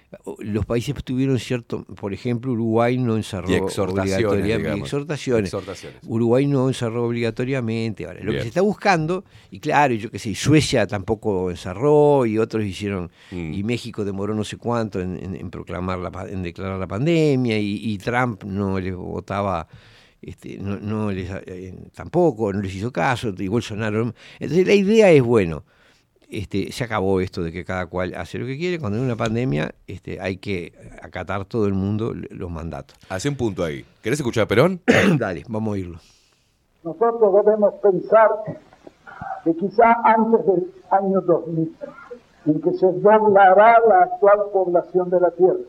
los países tuvieron cierto, por ejemplo, Uruguay no encerró Y exhortaciones, obligatoriamente- digamos. exhortaciones. Exhortaciones. Uruguay no encerró obligatoriamente. Ahora, lo Bien. que se está buscando, y claro, yo qué sé, Suecia tampoco encerró y otros hicieron, Mm. y México demoró no sé cuánto en, en- en proclamar la, en declarar la pandemia, y, y Trump no les votaba. Este, no, no les, eh, tampoco, no les hizo caso, y Bolsonaro. no. Entonces la idea es, bueno, este, se acabó esto de que cada cual hace lo que quiere. Cuando hay una pandemia, este, hay que acatar todo el mundo los mandatos. Hace un punto ahí. ¿Querés escuchar a Perón? Dale, vamos a oírlo. Nosotros debemos pensar que quizá antes del año 2000, en que se doblará la actual población de la Tierra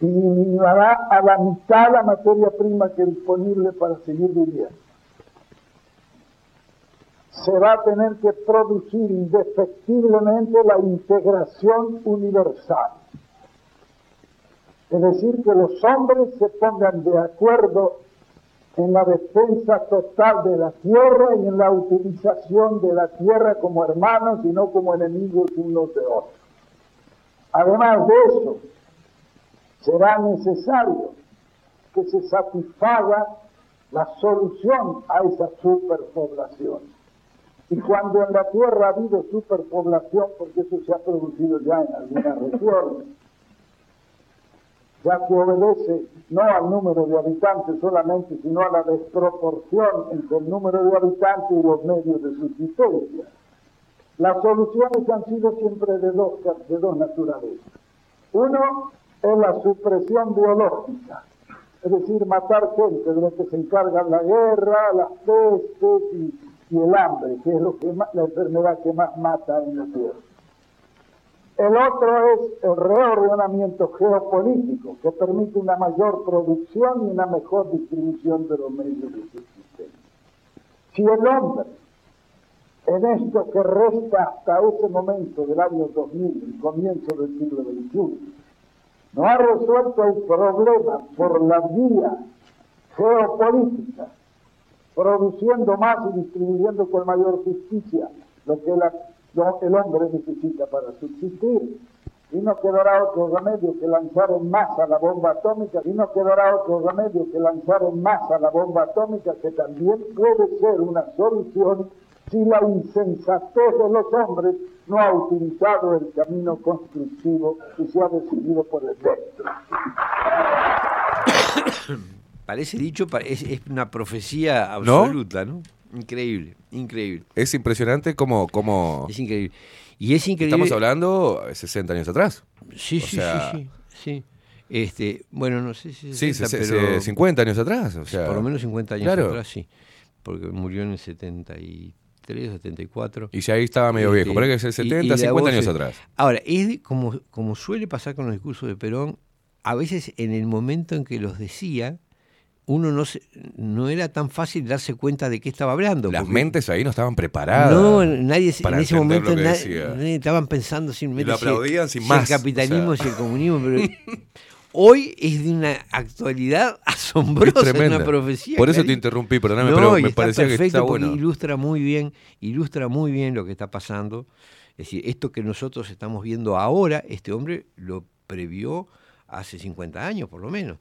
y disminuirá a la mitad la materia prima que disponible para seguir viviendo, se va a tener que producir indefectiblemente la integración universal. Es decir, que los hombres se pongan de acuerdo en la defensa total de la tierra y en la utilización de la tierra como hermanos y no como enemigos unos de otros. Además de eso, será necesario que se satisfaga la solución a esa superpoblación. Y cuando en la tierra ha habido superpoblación, porque eso se ha producido ya en algunas regiones, ya que obedece no al número de habitantes solamente, sino a la desproporción entre el número de habitantes y los medios de subsistencia. Las soluciones han sido siempre de dos, de dos naturalezas. Uno es la supresión biológica, es decir, matar gente de lo que se encargan la guerra, las pestes y, el hambre, que es la enfermedad que más mata en la tierra. El otro es el reordenamiento geopolítico, que permite una mayor producción y una mejor distribución de los medios de subsistencia. Si el hombre, en esto que resta hasta ese momento del año 2000, el comienzo del siglo XXI, no ha resuelto el problema por la vía geopolítica, produciendo más y distribuyendo con mayor justicia lo que la- lo que el hombre necesita para subsistir. Y no quedará otro remedio que lanzar en masa la bomba atómica, y no quedará otro remedio que lanzar en masa la bomba atómica, que también puede ser una solución si la insensatez de los hombres no ha utilizado el camino constructivo y se ha decidido por el dentro. Parece dicho, es, es una profecía absoluta, ¿no? Increíble, increíble. Es impresionante como... como Es increíble. Y es increíble. Estamos hablando 60 años atrás. Sí, O sí, sea, sí, sí, sí. Este, bueno, no sé si Sí, 60, se- se- pero 50 años atrás, o sea, por lo menos 50 años claro. atrás, sí. Porque murió en el 73, 74. Y si ahí estaba medio viejo, por ahí que es el Este, y- 70, y la 50 voz años es- atrás. Ahora, es como, como suele pasar con los discursos de Perón, a veces en el momento en que los decía, uno no se, no era tan fácil darse cuenta de qué estaba hablando. Las mentes ahí no estaban preparadas. No, nadie para en ese momento nadie, estaban pensando simplemente lo si- aplaudían sin si más, el capitalismo, o sea. si el comunismo, pero hoy es de una actualidad asombrosa, Es una profecía. Por eso te interrumpí, perdóname, No, pero me parecía que está bueno. Ilustra muy bien, ilustra muy bien lo que está pasando. Es decir, esto que nosotros estamos viendo ahora, este hombre lo previó hace 50 años, por lo menos.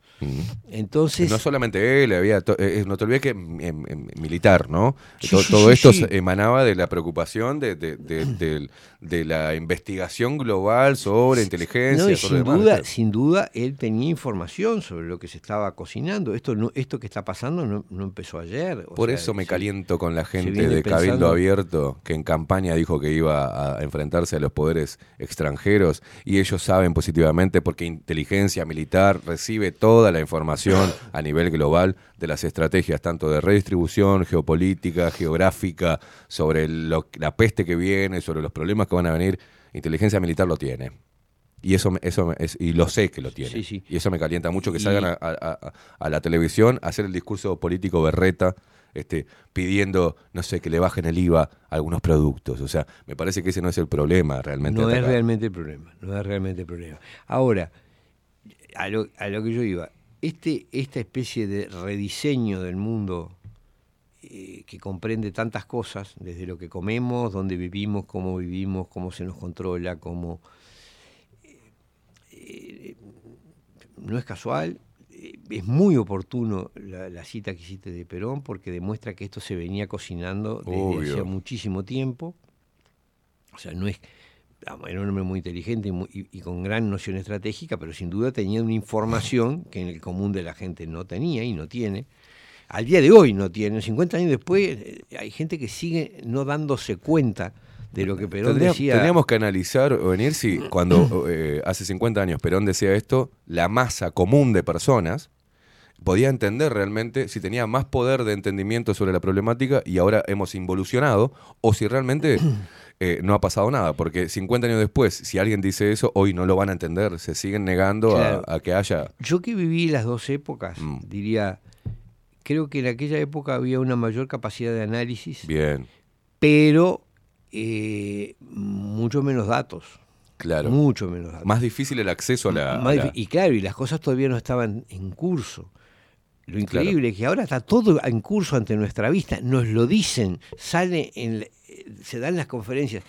Entonces, No solamente él, había to- eh, no te olvides que em, em, militar, ¿no? Sí, To- sí, todo sí, esto emanaba de la preocupación de, de- de- del- de la investigación global sobre inteligencia. No, y sobre sin demás. duda, sin duda, él tenía información sobre lo que se estaba cocinando. Esto no, esto que está pasando no, no empezó ayer. o Por sea, eso me caliento con la gente de Cabildo pensando- Abierto, que en campaña dijo que iba a enfrentarse a los poderes extranjeros y ellos saben positivamente porque inteligencia inteligencia militar recibe toda la información a nivel global de las estrategias tanto de redistribución, geopolítica, geográfica, sobre lo- la peste que viene, sobre los problemas que van a venir. Inteligencia militar lo tiene. Y eso, eso es- y lo sé que lo tiene. Sí, sí. Y eso me calienta mucho que salgan a, a- a- a la televisión a hacer el discurso político berreta, este, pidiendo, no sé, que le bajen el IVA a algunos productos. O sea, me parece que ese no es el problema realmente. No es realmente el problema, no es realmente el problema. Ahora, a lo, a lo que yo iba, este, esta especie de rediseño del mundo eh, que comprende tantas cosas, desde lo que comemos, dónde vivimos, cómo vivimos, cómo se nos controla, cómo... eh, no es casual, eh, es muy oportuno la, la cita que hiciste de Perón porque demuestra que esto se venía cocinando desde Obvio. hace muchísimo tiempo. O sea, no es. Era un hombre muy inteligente y, muy- y- con gran noción estratégica, pero sin duda tenía una información que en el común de la gente no tenía y no tiene. Al día de hoy no tiene. 50 años después eh, hay gente que sigue no dándose cuenta de lo que Perón Tendría- decía. Tendríamos que analizar o venir si cuando eh, hace 50 años Perón decía esto, la masa común de personas podía entender realmente si tenía más poder de entendimiento sobre la problemática y ahora hemos involucionado o si realmente eh, no ha pasado nada. Porque 50 años después, si alguien dice eso, hoy no lo van a entender. Se siguen negando a- Claro. a, que haya... Yo que viví las dos épocas, Mm. diría, creo que en aquella época había una mayor capacidad de análisis, Bien, pero eh, mucho menos datos. claro. Mucho menos datos. Más difícil el acceso a la... Más a la- difí- Y claro, y las cosas todavía no estaban en curso. Lo Claro. increíble es que ahora está todo en curso ante nuestra vista, nos lo dicen, sale en, se dan las conferencias.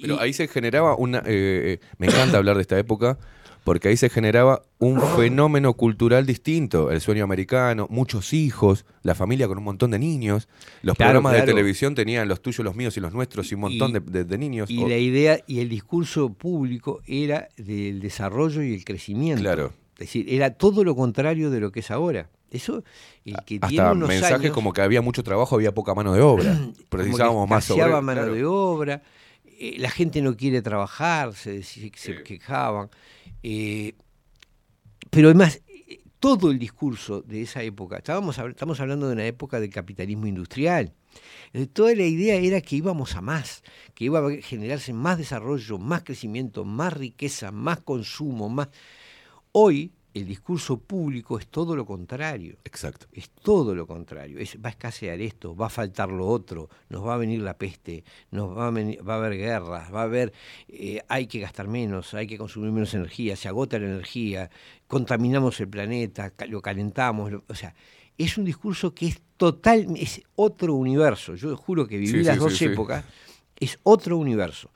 Pero ahí se generaba una... eh, eh, me encanta hablar de esta época porque ahí se generaba un fenómeno cultural distinto. El sueño americano, muchos hijos, la familia con un montón de niños. Los Claro, programas de televisión tenían los tuyos, los míos y los nuestros y un montón Y- de, de- de niños. Y O- la idea y el discurso público era del desarrollo y el crecimiento. Claro. Es decir, era todo lo contrario de lo que es ahora. Eso, el que tiene Hasta unos mensajes años, como que había mucho trabajo, había poca mano de obra. Precisábamos más escaseaba mano claro. de obra, eh, la gente no quiere trabajar, se, deci- se quejaban. eh, pero además, eh, todo el discurso de esa época, estábamos, estamos hablando de una época del capitalismo industrial. Eh, Toda la idea era que íbamos a más, que iba a generarse más desarrollo, más crecimiento, más riqueza, más consumo, más... Hoy el discurso público es todo lo contrario. Exacto. Es todo lo contrario. Es, va a escasear esto, va a faltar lo otro, nos va a venir la peste, nos va a, venir- va a haber guerras, va a haber, eh, hay que gastar menos, hay que consumir menos energía, se agota la energía, contaminamos el planeta, lo calentamos. lo- o sea, es un discurso que es total, es otro universo. Yo juro que viví Sí, las sí, dos sí. épocas, es otro universo.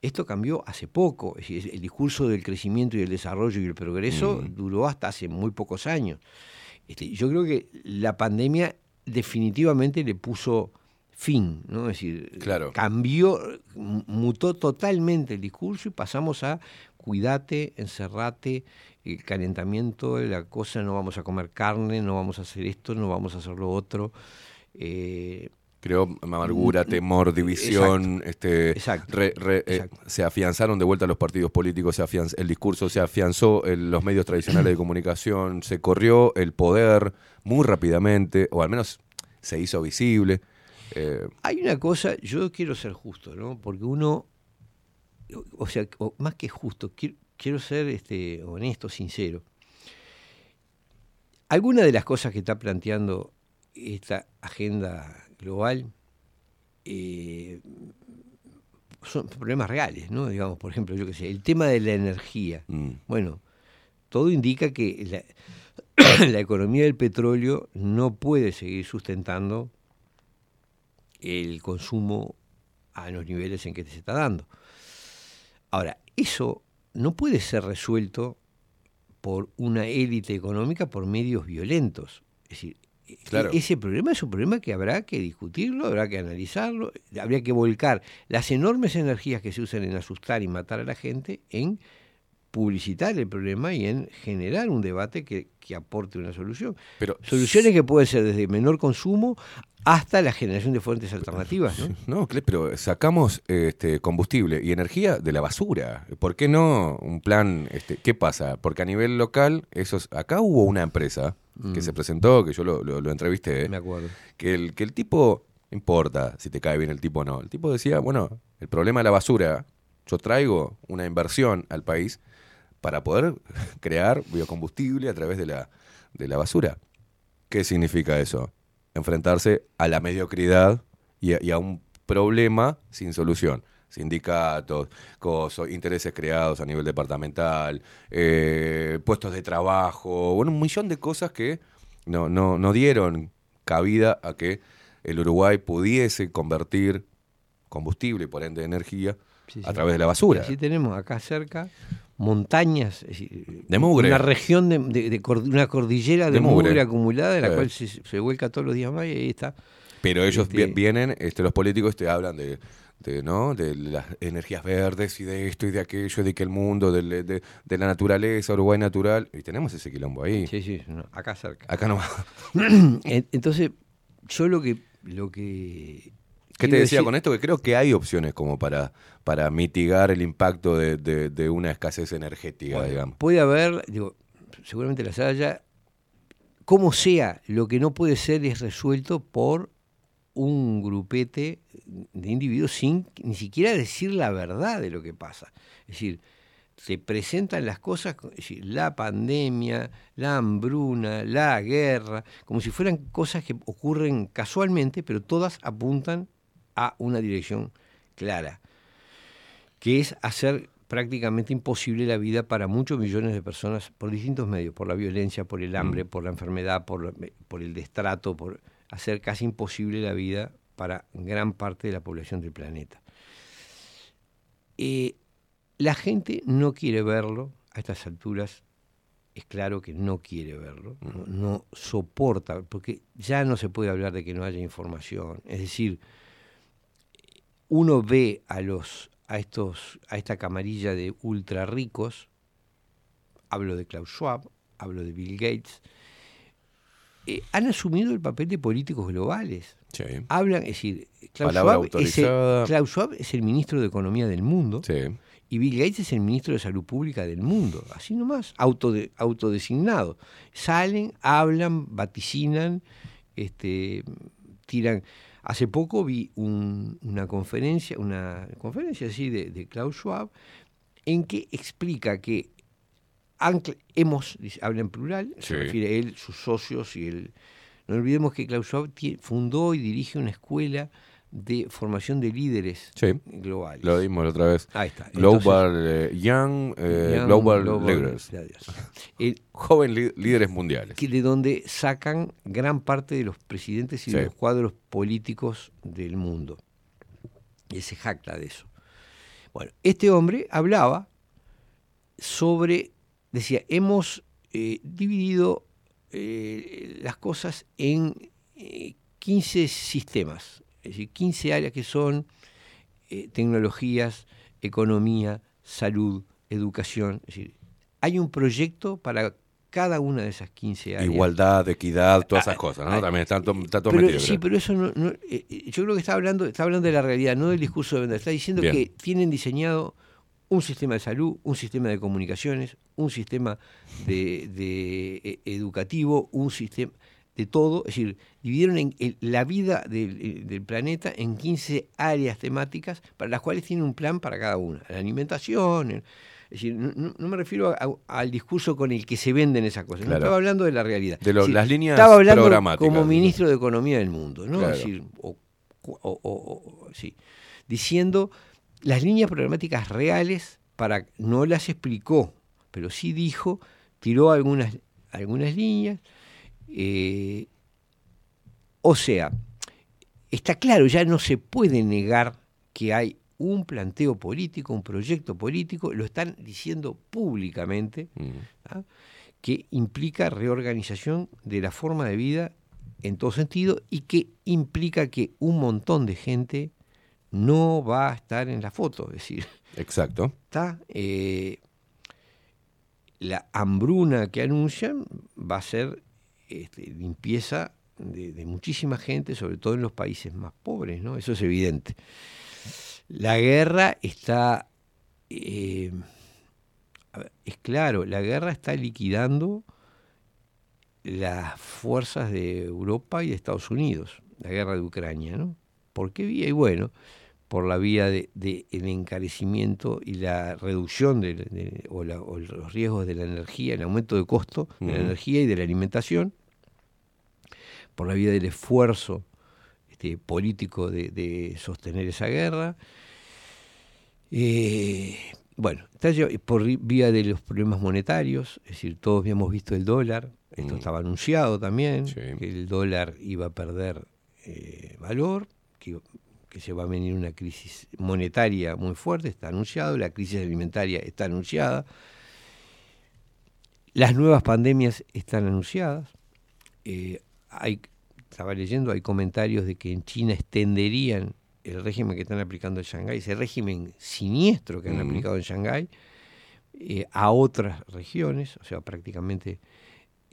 Esto cambió hace poco, el discurso del crecimiento y el desarrollo y el progreso Mm. duró hasta hace muy pocos años. Este, yo creo que la pandemia definitivamente le puso fin, ¿no? Es decir, Claro. cambió, mutó totalmente el discurso y pasamos a cuídate, encerrate, el calentamiento, la cosa, no vamos a comer carne, no vamos a hacer esto, no vamos a hacer lo otro. Eh, Creó amargura, Mm, temor, división, exacto, este, exacto, re- re- eh, se afianzaron de vuelta los partidos políticos, se afianz- el discurso se afianzó en los medios tradicionales de comunicación, se corrió el poder muy rápidamente, o al menos se hizo visible. Eh, Hay una cosa, yo quiero ser justo, ¿no? Porque uno, o- sea, o más que justo, quiero, quiero ser este, honesto, sincero. Alguna de las cosas que está planteando esta agenda global eh, son problemas reales, ¿no? Digamos, por ejemplo, yo qué sé, el tema de la energía. mm, Bueno, todo indica que la, la economía del petróleo no puede seguir sustentando el consumo a los niveles en que se está dando. Ahora, eso no puede ser resuelto por una élite económica por medios violentos. Es decir, Claro. ese problema es un problema que habrá que discutirlo, habrá que analizarlo, habría que volcar las enormes energías que se usan en asustar y matar a la gente en publicitar el problema y en generar un debate que, que aporte una solución. Pero- Soluciones que pueden ser desde menor consumo hasta la generación de fuentes alternativas, ¿no? No, pero sacamos este, combustible y energía de la basura. ¿Por qué no un plan? Este, ¿Qué pasa? Porque a nivel local, esos, acá hubo una empresa que Mm. se presentó, que yo lo, lo- lo entrevisté, Me acuerdo. que el, que el tipo, no importa si te cae bien el tipo o no, el tipo decía, bueno, el problema de la basura, yo traigo una inversión al país para poder crear biocombustible a través de la, de la basura. ¿Qué significa eso? Enfrentarse a la mediocridad y a, y a un problema sin solución. Sindicatos, cosos, intereses creados a nivel departamental, eh, puestos de trabajo, bueno, un millón de cosas que no, no, no dieron cabida a que el Uruguay pudiese convertir combustible y por ende energía Sí, a sí. través de la basura. Así tenemos acá cerca montañas, De mugre. una región de, de- de cor- una cordillera de, De mugre. mugre. acumulada, de la Sí. cual se, se vuelca todos los días más y ahí está. Pero ellos Este- vi- vienen, este, los políticos te hablan de, de, ¿no? de las energías verdes y de esto y de aquello, de que el mundo, de, de la naturaleza, Uruguay natural. Y tenemos ese quilombo ahí. Sí, sí, no, acá cerca. Acá no. En- Entonces, yo lo que lo que ¿Qué te decía con esto? Que creo que hay opciones como para, para mitigar el impacto de, de- de una escasez energética, Bueno, digamos. Puede haber, digo, seguramente las haya. Como sea, lo que no puede ser es resuelto por un grupete de individuos sin ni siquiera decir la verdad de lo que pasa. Es decir, se presentan las cosas, es decir, la pandemia, la hambruna, la guerra, como si fueran cosas que ocurren casualmente, pero todas apuntan a una dirección clara que es hacer prácticamente imposible la vida para muchos millones de personas por distintos medios, por la violencia, por el hambre, por la enfermedad, por, el destrato, por hacer casi imposible la vida para gran parte de la población del planeta. Eh, la gente no quiere verlo a estas alturas, es claro que no quiere verlo, no, no soporta, porque ya no se puede hablar de que no haya información, es decir, uno ve a los a estos a esta camarilla de ultra ricos hablo de Klaus Schwab hablo de Bill Gates eh, han asumido el papel de políticos globales Sí. hablan es decir Klaus Schwab, es el, autorizada. Klaus Schwab es el ministro de economía del mundo Sí. y Bill Gates es el ministro de salud pública del mundo así nomás autode- autodesignado salen hablan vaticinan este tiran Hace poco vi un- una conferencia, una conferencia así de, de Klaus Schwab, en que explica que hemos, dice- habla en plural, Sí. se refiere a él, sus socios y él. No olvidemos que Klaus Schwab fundó y dirige una escuela de formación de líderes Sí. globales. Lo dimos la otra vez. Ahí está. Global eh, Young, eh, Young Global, Global Leaders. Leaders. El- Joven líderes mundiales. que de donde sacan gran parte de los presidentes y de los cuadros políticos del mundo. Y se jacta de eso. Bueno, este hombre hablaba sobre, decía, hemos eh, dividido eh, las cosas en eh, 15 sistemas, es decir, 15 áreas que son eh, tecnologías, economía, salud, educación. Es decir, hay un proyecto para cada una de esas 15 áreas. Igualdad, equidad, todas esas Ah, cosas, ¿no? ah, También está, to- está todo Pero, metido. sí, creo. pero eso no, no- eh, eh, yo creo que está hablando, está hablando de la realidad, no del discurso de venta. Está diciendo Bien. que tienen diseñado un sistema de salud, un sistema de comunicaciones, un sistema de, de, eh, educativo, un sistema de todo. Es decir, dividieron en, la vida del, eh, del planeta en 15 áreas temáticas para las cuales tienen un plan para cada una. La alimentación. el- es decir, no, me refiero a- a- al discurso con el que se venden esas cosas. No estaba hablando de la realidad. De lo- Es decir, las líneas estaba hablando programáticas. como ministro de Economía del mundo, ¿no? Claro. Es decir, o- o- o- sí, diciendo las líneas programáticas reales, para no las explicó, pero sí dijo, tiró algunas, algunas líneas. Eh, o sea, está claro, ya no se puede negar que hay un planteo político, un proyecto político, lo están diciendo públicamente, ¿ah? que implica reorganización de la forma de vida en todo sentido y que implica que un montón de gente no va a estar en la foto, es decir, Exacto. está eh, la hambruna que anuncian va a ser este, limpieza de, de muchísima gente, sobre todo en los países más pobres, ¿no? Eso es evidente. La guerra está, eh, ver, es claro, la guerra está liquidando las fuerzas de Europa y de Estados Unidos, la guerra de Ucrania, ¿no? ¿Por qué vía? Y bueno, por la vía del de, el encarecimiento y la reducción de, de- o, la- o los riesgos de la energía, el aumento de costo de la energía y de la alimentación, por la vía del esfuerzo este, político de, de sostener esa guerra. Eh, bueno, está por vía de los problemas monetarios, es decir, todos habíamos visto el dólar, esto estaba anunciado también, que el dólar iba a perder eh, valor, que se va a venir una crisis monetaria muy fuerte, está anunciado, la crisis alimentaria está anunciada, las nuevas pandemias están anunciadas, eh, hay, estaba leyendo, hay comentarios de que en China extenderían el régimen que están aplicando en Shanghái, ese régimen siniestro que han Ujú. aplicado en Shanghái, eh, a otras regiones, o sea, prácticamente,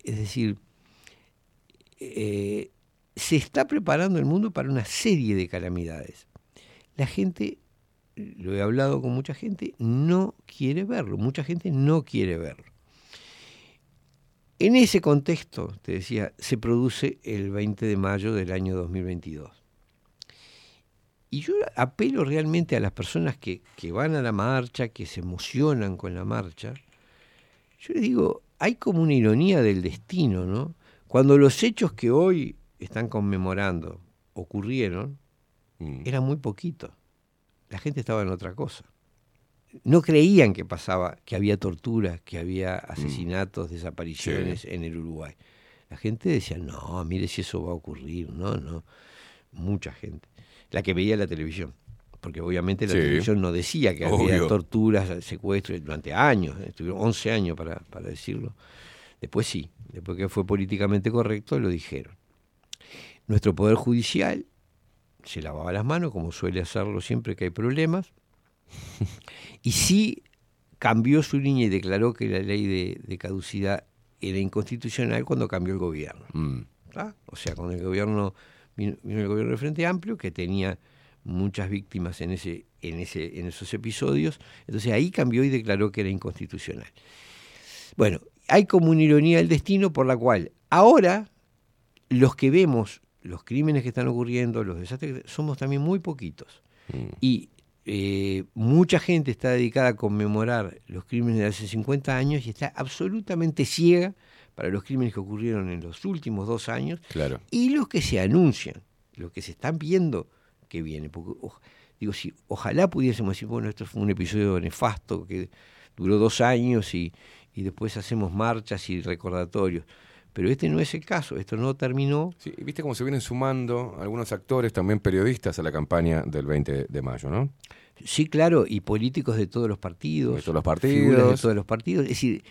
es decir, eh, se está preparando el mundo para una serie de calamidades. La gente, lo he hablado con mucha gente, no quiere verlo, mucha gente no quiere verlo. En ese contexto, te decía, se produce el 20 de mayo del año 2022. Y yo apelo realmente a las personas que, que van a la marcha, que se emocionan con la marcha. Yo les digo, hay como una ironía del destino, ¿no? Cuando los hechos que hoy están conmemorando ocurrieron, era muy poquito. La gente estaba en otra cosa. No creían que pasaba, que había tortura, que había asesinatos, desapariciones en el Uruguay. La gente decía, no, mire si eso va a ocurrir. No, no. Mucha gente. La que veía la televisión. Porque obviamente la Sí. televisión no decía que había torturas, secuestros durante años. Estuvieron 11 años para, para decirlo. Después sí, después que fue políticamente correcto, lo dijeron. Nuestro Poder Judicial se lavaba las manos, como suele hacerlo siempre que hay problemas, y sí cambió su línea y declaró que la ley de, de caducidad era inconstitucional cuando cambió el gobierno. ¿tá? O sea, cuando el gobierno vino, vino el gobierno de Frente Amplio, que tenía muchas víctimas en, ese, en, ese, en esos episodios, entonces ahí cambió y declaró que era inconstitucional. Bueno, hay como una ironía del destino por la cual ahora los que vemos los crímenes que están ocurriendo, los desastres, somos también muy poquitos. Y eh, mucha gente está dedicada a conmemorar los crímenes de hace 50 años y está absolutamente ciega para los crímenes que ocurrieron en los últimos dos años Claro. y los que se anuncian, los que se están viendo que viene. Porque, digo, si, ojalá pudiésemos decir, bueno, esto fue un episodio nefasto que duró dos años y, y después hacemos marchas y recordatorios. Pero este no es el caso, esto no terminó. Sí, viste cómo se vienen sumando algunos actores, también periodistas, a la campaña del 20 de mayo, ¿no? Sí, claro, y políticos de todos los partidos. De todos los figuras partidos. de todos los partidos. Es decir,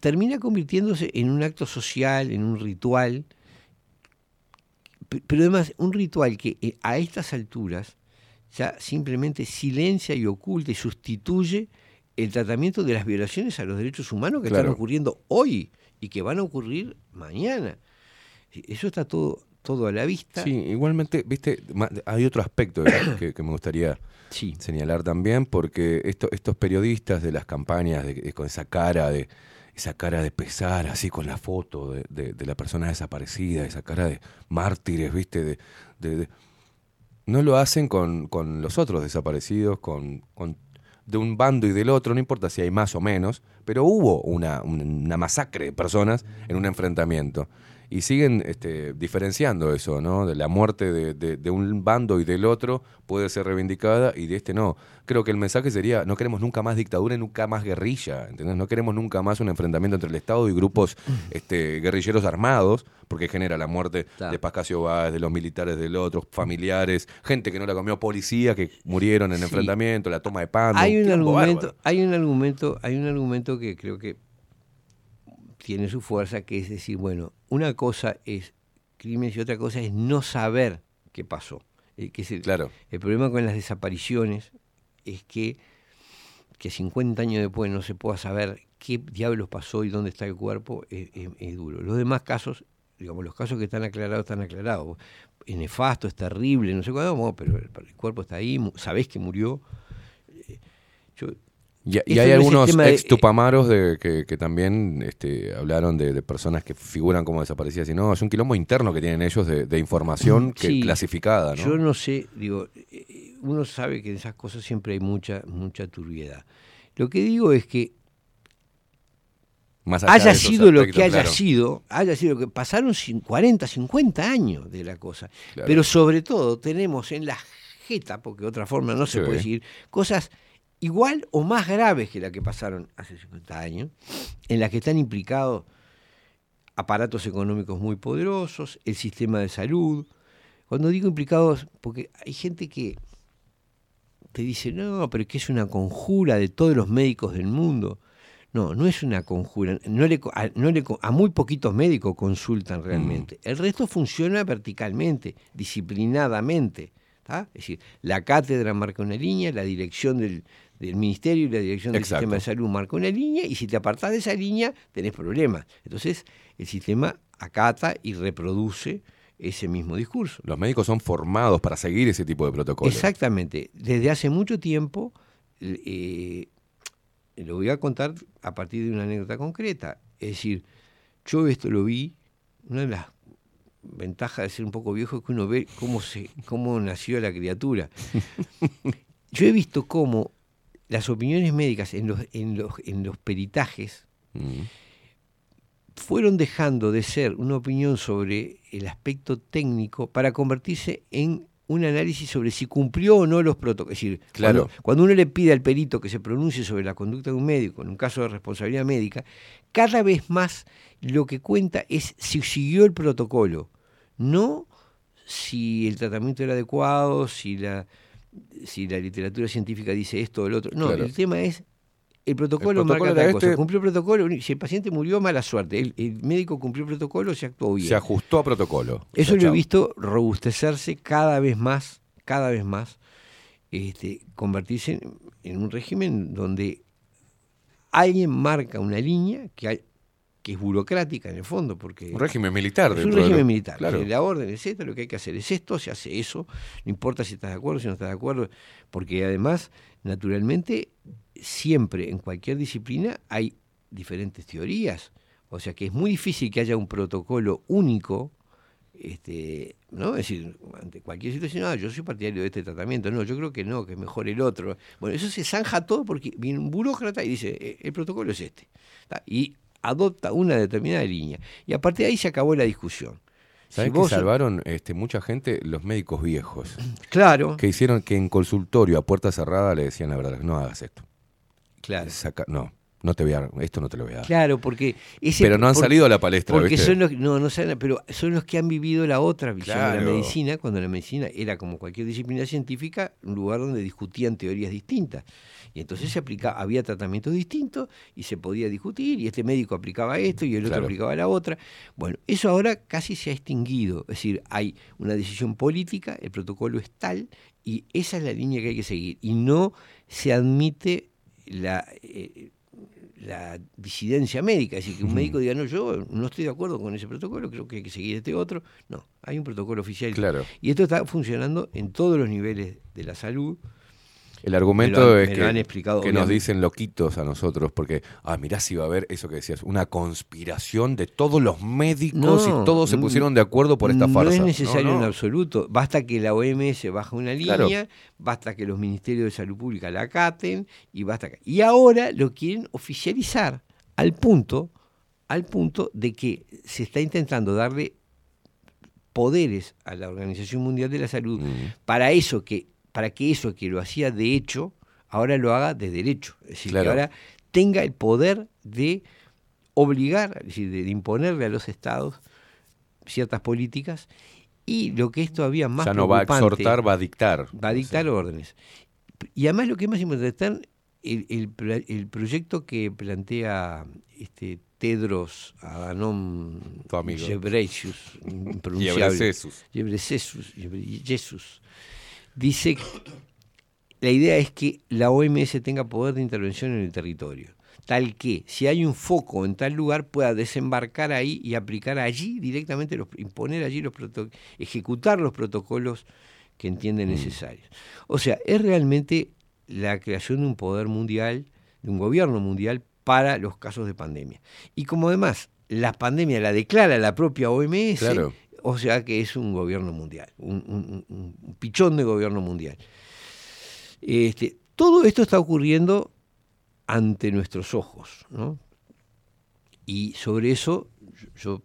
termina convirtiéndose en un acto social, en un ritual. Pe- Pero además, un ritual que eh, a estas alturas ya simplemente silencia y oculta y sustituye el tratamiento de las violaciones a los derechos humanos que están ocurriendo hoy y que van a ocurrir mañana. Eso está todo, todo a la vista. Sí, igualmente, viste, hay otro aspecto que, que me gustaría señalar también, porque esto- estos periodistas de las campañas, de- de- con esa cara de esa cara de pesar, así con la foto de, de- de la persona desaparecida, esa cara de mártires, viste, de, de- de- no lo hacen con, con los otros desaparecidos, con, con- de un bando y del otro, no importa si hay más o menos, pero hubo una, una masacre de personas en un enfrentamiento. Y siguen este, diferenciando eso, ¿no? De la muerte de, de- de un bando y del otro puede ser reivindicada y de este no. Creo que el mensaje sería, no queremos nunca más dictadura y nunca más guerrilla, ¿entendés? No queremos nunca más un enfrentamiento entre el Estado y grupos este, guerrilleros armados, porque genera la muerte de Pascasio Báez, de los militares del otro, familiares, gente que no la comió, policía que murieron en Sí. enfrentamiento, la toma de pan. hay un argumento, bárbaro. hay un argumento, hay un argumento que creo que tiene su fuerza, que es decir, bueno, una cosa es crímenes y otra cosa es no saber qué pasó. Eh, que es el, claro. el problema con las desapariciones es que, que 50 años después no se pueda saber qué diablos pasó y dónde está el cuerpo es, es- es duro. Los demás casos, digamos, los casos que están aclarados, están aclarados. Es nefasto, es terrible, no sé cuándo, pero el, el cuerpo está ahí, sabés que murió. Eh, Y, hay algunos ex tupamaros de, que, que también este, hablaron de, de personas que figuran como desaparecidas. Y no, es un quilombo interno que tienen ellos de, de información que, Sí, clasificada, ¿no? Yo no sé, digo, eh, uno sabe que en esas cosas siempre hay mucha, mucha turbiedad. Lo que digo es que Más allá de haya sido lo que haya claro. sido, haya sido que pasaron cin- 40, 50 años de la cosa. Claro. Pero sobre todo tenemos en la jeta, porque de otra forma no se Sí. puede decir, cosas igual o más graves que la que pasaron hace 50 años, en las que están implicados aparatos económicos muy poderosos, el sistema de salud. Cuando digo implicados, porque hay gente que te dice, no, pero que es una conjura de todos los médicos del mundo. No, no es una conjura. No le, a, no le a muy poquitos médicos consultan realmente. El resto funciona verticalmente, disciplinadamente. ¿tá? Es decir, la cátedra marca una línea, la dirección del, del ministerio y la dirección del Exacto. sistema de salud marca una línea, y si te apartás de esa línea, tenés problemas. Entonces, el sistema acata y reproduce ese mismo discurso. Los médicos son formados para seguir ese tipo de protocolos. Exactamente. Desde hace mucho tiempo, eh, lo voy a contar a partir de una anécdota concreta. Es decir, yo esto lo vi, una de las ventajas de ser un poco viejo es que uno ve cómo, se, cómo nació la criatura. Yo he visto cómo las opiniones médicas en los, en los, en los peritajes Mm. fueron dejando de ser una opinión sobre el aspecto técnico para convertirse en un análisis sobre si cumplió o no los protocolos. Es decir, Claro. cuando, cuando uno le pide al perito que se pronuncie sobre la conducta de un médico en un caso de responsabilidad médica, cada vez más lo que cuenta es si siguió el protocolo, no si el tratamiento era adecuado, si la, si la literatura científica dice esto o lo otro. No, Claro. el tema es el protocolo, El protocolo marca era tal cosa. este. Cumplió el protocolo, si el paciente murió, mala suerte. El, el médico cumplió el protocolo, se actuó bien. Se ajustó a protocolo. Eso lo he visto robustecerse cada vez más, cada vez más, este, convertirse en, en un régimen donde alguien marca una línea que, hay- que es burocrática en el fondo, porque Un régimen militar. es un de régimen militar. Claro. La orden, etcétera, lo que hay que hacer es esto, se hace eso, no importa si estás de acuerdo, si no estás de acuerdo, porque además, naturalmente, siempre en cualquier disciplina hay diferentes teorías. O sea que es muy difícil que haya un protocolo único, este, ¿no? Es decir, ante cualquier situación, "Ah, yo soy partidario de este tratamiento, no, yo creo que no, que es mejor el otro. Bueno, eso se zanja todo porque viene un burócrata y dice, "Eh, el protocolo es este. Y adopta una determinada línea. Y a partir de ahí se acabó la discusión. ¿Sabés Si que salvaron este, mucha gente? Los médicos viejos. Claro. Que hicieron que en consultorio a puerta cerrada le decían la verdad, no hagas esto. Claro. Saca- no, no te voy a, esto no te lo voy a dar. Claro, porque ese- Pero no han salido a la palestra, Porque ¿viste? son los no, no saben, pero son los que han vivido la otra visión de la medicina, cuando la medicina era como cualquier disciplina científica, un lugar donde discutían teorías distintas. Y entonces se aplicaba, había tratamientos distintos y se podía discutir, y este médico aplicaba esto y el otro Claro. aplicaba la otra. Bueno, eso ahora casi se ha extinguido. Es decir, hay una decisión política, el protocolo es tal, y esa es la línea que hay que seguir. Y no se admite la. eh, la disidencia médica, es decir, que un médico diga, no, yo no estoy de acuerdo con ese protocolo, creo que hay que seguir este otro. No, hay un protocolo oficial. Claro. Y esto está funcionando en todos los niveles de la salud. El argumento lo es que, han explicado, que nos dicen loquitos a nosotros, porque, ah, mirá si va a haber eso que decías, una conspiración de todos los médicos y todos se pusieron de acuerdo por esta farsa. No es necesario No, no. en absoluto. Basta que la OMS baje una Claro. línea, basta que los ministerios de salud pública la acaten y basta. que- Y ahora lo quieren oficializar al punto, al punto de que se está intentando darle poderes a la Organización Mundial de la Salud Mm. para eso que para que eso que lo hacía de hecho ahora lo haga de derecho, es decir, Claro. que ahora tenga el poder de obligar, es decir, de, de imponerle a los estados ciertas políticas y lo que es todavía más Ya no va a exhortar, va a dictar. va a dictar órdenes. Y además lo que es más importante el, el, el proyecto que plantea este Tedros Adhanom. Ghebreyesus, impronunciable. Ghebreyesus, Ghebreyesus. Dice, la idea es que la OMS tenga poder de intervención en el territorio. tal que si hay un foco en tal lugar pueda desembarcar ahí y aplicar allí directamente, los, imponer allí los protocolos, ejecutar los protocolos que entiende necesarios. O sea, es realmente la creación de un poder mundial, de un gobierno mundial para los casos de pandemia. Y como además la pandemia la declara la propia OMS, Claro. O sea que es un gobierno mundial, un, un- un- un pichón de gobierno mundial. Este, todo esto está ocurriendo ante nuestros ojos, ¿no? Y sobre eso yo-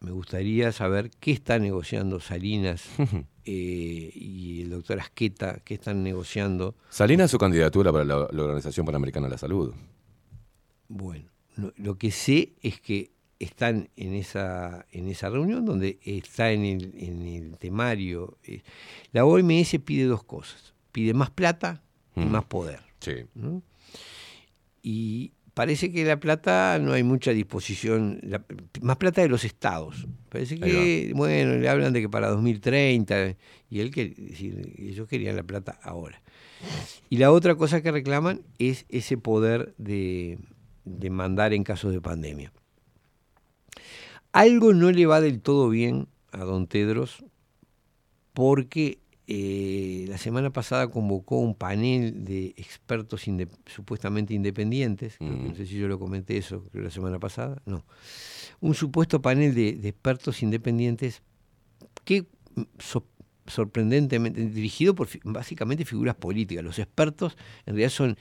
me gustaría saber qué está negociando Salinas eh, y el doctor Asqueta, qué están negociando. Salina su candidatura para la, la Organización Panamericana de la Salud. Bueno, no- lo que sé es que están en esa, en esa reunión donde está en el, en el temario. eh, la OMS pide dos cosas. Pide más plata y Mm. más poder. Sí. ¿no? Y parece que la plata no hay mucha disposición, la- más plata de los estados. Parece que, bueno, le hablan de que para 2030, y él que, decir, ellos querían la plata ahora. Y la otra cosa que reclaman es ese poder de, de mandar en casos de pandemia. Algo no le va del todo bien a don Tedros porque eh, la semana pasada convocó un panel de expertos inde- supuestamente independientes, creo que no sé si yo lo comenté eso creo la semana pasada, no, un supuesto panel de, de expertos independientes que mm, so- sorprendentemente dirigido por fi- básicamente figuras políticas. Los expertos en realidad son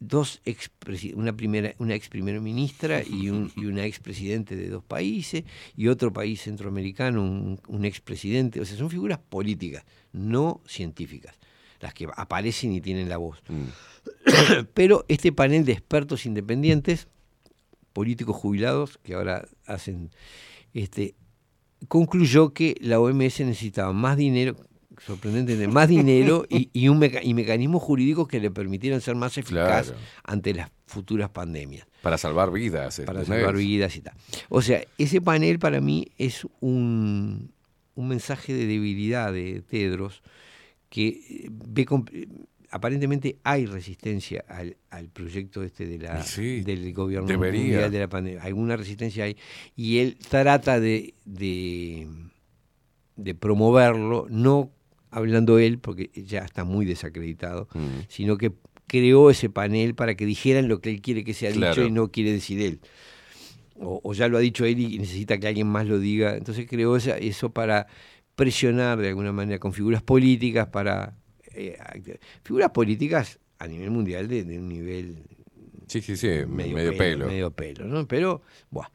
dos ex una primera una ex primera ministra y un y una ex presidente de dos países y otro país centroamericano un, un ex presidente. O sea son figuras políticas no científicas las que aparecen y tienen la voz. Pero este panel de expertos independientes políticos jubilados que ahora hacen este concluyó que la OMS necesitaba más dinero, sorprendentemente, más dinero y, y un meca- y mecanismos jurídicos que le permitieran ser más eficaz Claro. ante las futuras pandemias. Para salvar vidas. Para ¿entendés? salvar vidas y tal. O sea, ese panel para mí es un, un mensaje de debilidad de Tedros que eh, ve aparentemente hay resistencia al, al proyecto este de la, sí, del gobierno debería. mundial de la pandemia. Alguna resistencia hay y él trata de, de, de promoverlo, no hablando él, porque ya está muy desacreditado, Mm. sino que creó ese panel para que dijeran lo que él quiere que sea Claro. dicho y no quiere decir él. O, o ya lo ha dicho él y necesita que alguien más lo diga. Entonces creó esa- eso para presionar de alguna manera con figuras políticas, para eh, figuras políticas a nivel mundial de, de un nivel Sí, sí, sí, medio, pelo. medio pelo, ¿no? Pero, buah,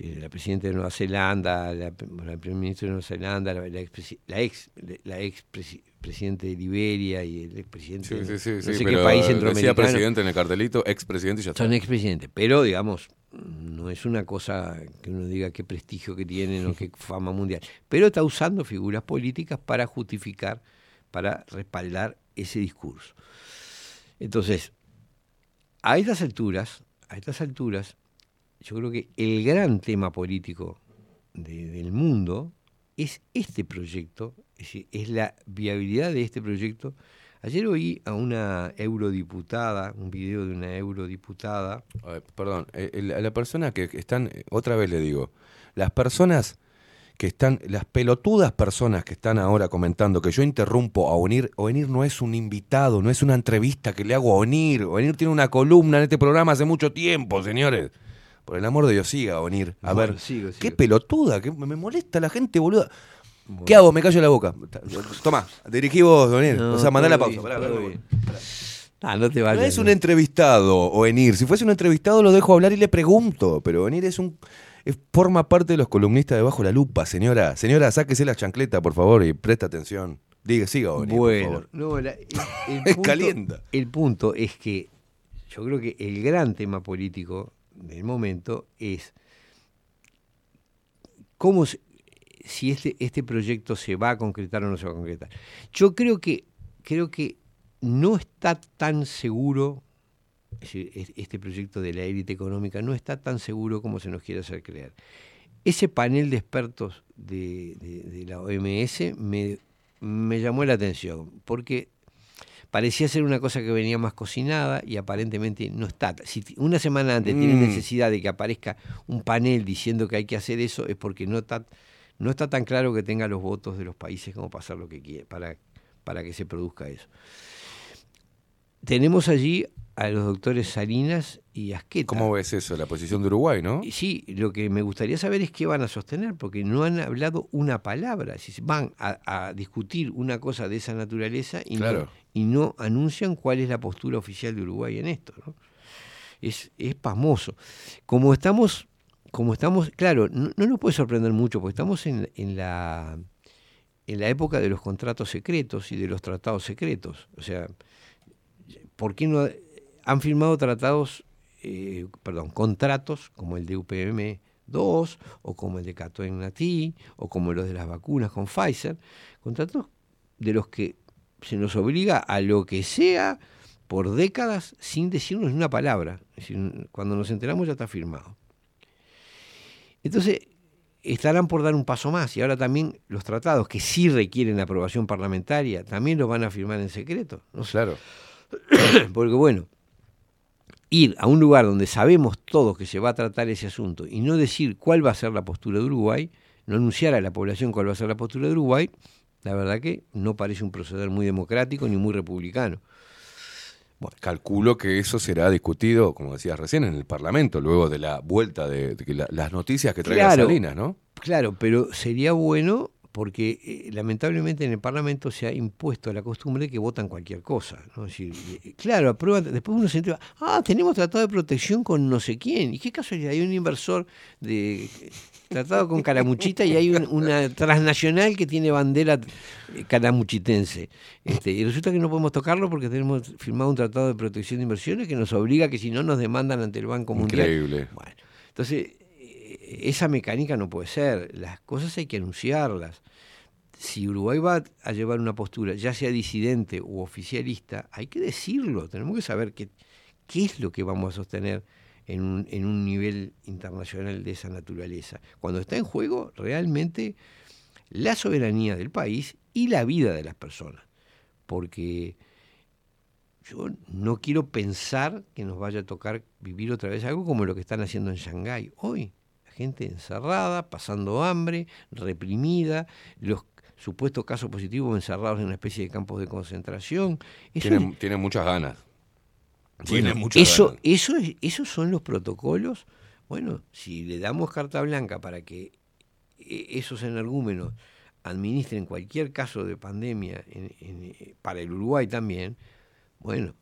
la presidenta de Nueva Zelanda, la, la primer ministro de Nueva Zelanda, la, la ex, la ex, la ex presi- presidente de Liberia y el expresidente Sí, de sí, sí, no sé qué país decía centroamericano. presidente en el cartelito, expresidente y ya está. Son expresidentes, pero digamos, no es una cosa que uno diga qué prestigio que tienen o qué fama mundial. Pero está usando figuras políticas para justificar, para respaldar ese discurso. Entonces, a estas alturas, a estas alturas, yo creo que el gran tema político de- del mundo es este proyecto, es, la viabilidad de este proyecto. Ayer oí a una eurodiputada, un video de una eurodiputada. Perdón, eh, a la persona que que están, eh, otra vez le digo, las personas que están, las pelotudas personas que están ahora comentando que yo interrumpo a Onir, Onir no es un invitado, no es una entrevista que le hago a Onir, Onir tiene una columna en este programa hace mucho tiempo, señores. Por el amor de Dios, siga Onir. A Bueno, ver, sigo, qué sigo. pelotuda, que me molesta la gente, boluda. ¿Qué hago? Me callo la boca. Toma, dirigí vos, Onir. No, o sea, mandá la pausa. bien, pará, todo pará, bien. pará. Ah, no te No vayas. es un entrevistado, Oenir. Si fuese un entrevistado lo dejo hablar y le pregunto, pero Oenir es un es- forma parte de los columnistas de Bajo la Lupa, señora. Señora, sáquese la chancleta, por favor, y presta atención. Diga, siga, por Bueno, favor. no, la- el, el Es punto- calienta. El punto es que yo creo que el gran tema político del momento es cómo si este, este proyecto se va a concretar o no se va a concretar. Yo creo que creo que no está tan seguro este proyecto de la élite económica no está tan seguro como se nos quiere hacer creer. Ese panel de expertos de, de- de la OMS me, me llamó la atención, porque parecía ser una cosa que venía más cocinada y aparentemente no está. Si una semana antes Mm. necesidad de que aparezca un panel diciendo que hay que hacer eso, es porque no está, no está tan claro que tenga los votos de los países como para hacer lo que quiere, para, para que se produzca eso. Tenemos allí a los doctores Salinas y Asqueta. ¿Cómo ves eso? La posición de Uruguay, ¿no? Sí, lo que me gustaría saber es qué van a sostener, porque no han hablado una palabra. Si van a, a discutir una cosa de esa naturaleza y, Claro. no, y no anuncian cuál es la postura oficial de Uruguay en esto. ¿no? Es, es pasmoso. Como estamos, como estamos, claro, no, no nos puede sorprender mucho, porque estamos en, en la en la época de los contratos secretos y de los tratados secretos. O sea, ¿por qué no han firmado tratados, eh, perdón, contratos como el de UPM 2 o como el de Catoen Nati o como los de las vacunas con Pfizer? Contratos de los que se nos obliga a lo que sea por décadas sin decirnos ni una palabra. Es decir, cuando nos enteramos ya está firmado. Entonces, estarán por dar un paso más y ahora también los tratados que sí requieren aprobación parlamentaria también los van a firmar en secreto. ¿no? Claro. Porque bueno, ir a un lugar donde sabemos todos que se va a tratar ese asunto y no decir cuál va a ser la postura de Uruguay, no anunciar a la población cuál va a ser la postura de Uruguay, la verdad que no parece un proceder muy democrático ni muy republicano. Calculo que eso será discutido, como decías recién, en el Parlamento, luego de la vuelta de, de que la- las noticias que traiga Claro. Salinas, ¿no? Claro, pero sería bueno porque eh, lamentablemente en el Parlamento se ha impuesto la costumbre de que votan cualquier cosa. ¿no? Es decir, eh, claro, aprueban, después uno se entera, ah, tenemos tratado de protección con no sé quién. ¿Y qué casualidad? Hay un inversor de tratado con Caramuchita y hay un- una transnacional que tiene bandera eh, caramuchitense. Este, y resulta que no podemos tocarlo porque tenemos firmado un tratado de protección de inversiones que nos obliga que si no nos demandan ante el Banco Mundial. Increíble. Entonces, eh, esa mecánica no puede ser. Las cosas hay que anunciarlas. Si Uruguay va a llevar una postura, ya sea disidente u oficialista, hay que decirlo. Tenemos que saber qué, qué es lo que vamos a sostener en un, en un nivel internacional de esa naturaleza. Cuando está en juego realmente la soberanía del país y la vida de las personas. Porque yo no quiero pensar que nos vaya a tocar vivir otra vez algo como lo que están haciendo en Shanghái hoy. Gente encerrada, pasando hambre, reprimida, los supuestos casos positivos encerrados en una especie de campos de concentración. Tienen, es- tienen muchas ganas. bueno, Tienen muchas eso, ganas. eso es- esos son los protocolos. Bueno, si le damos carta blanca para que eh, esos energúmenos administren cualquier caso de pandemia en- en, eh, para el Uruguay también, bueno,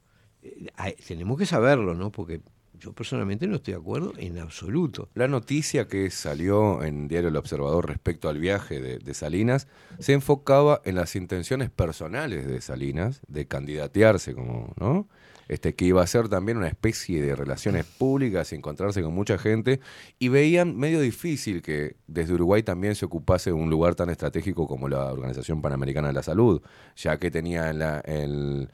eh, tenemos que saberlo, ¿no? Porque yo personalmente no estoy de acuerdo en absoluto. La noticia que salió en Diario El Observador respecto al viaje de, Salinas se enfocaba en las intenciones personales de Salinas de candidatearse como, ¿no? Este, que iba a ser también una especie de relaciones públicas, encontrarse con mucha gente, y veían medio difícil que desde Uruguay también se ocupase un lugar tan estratégico como la Organización Panamericana de la Salud, ya que tenía en la, en,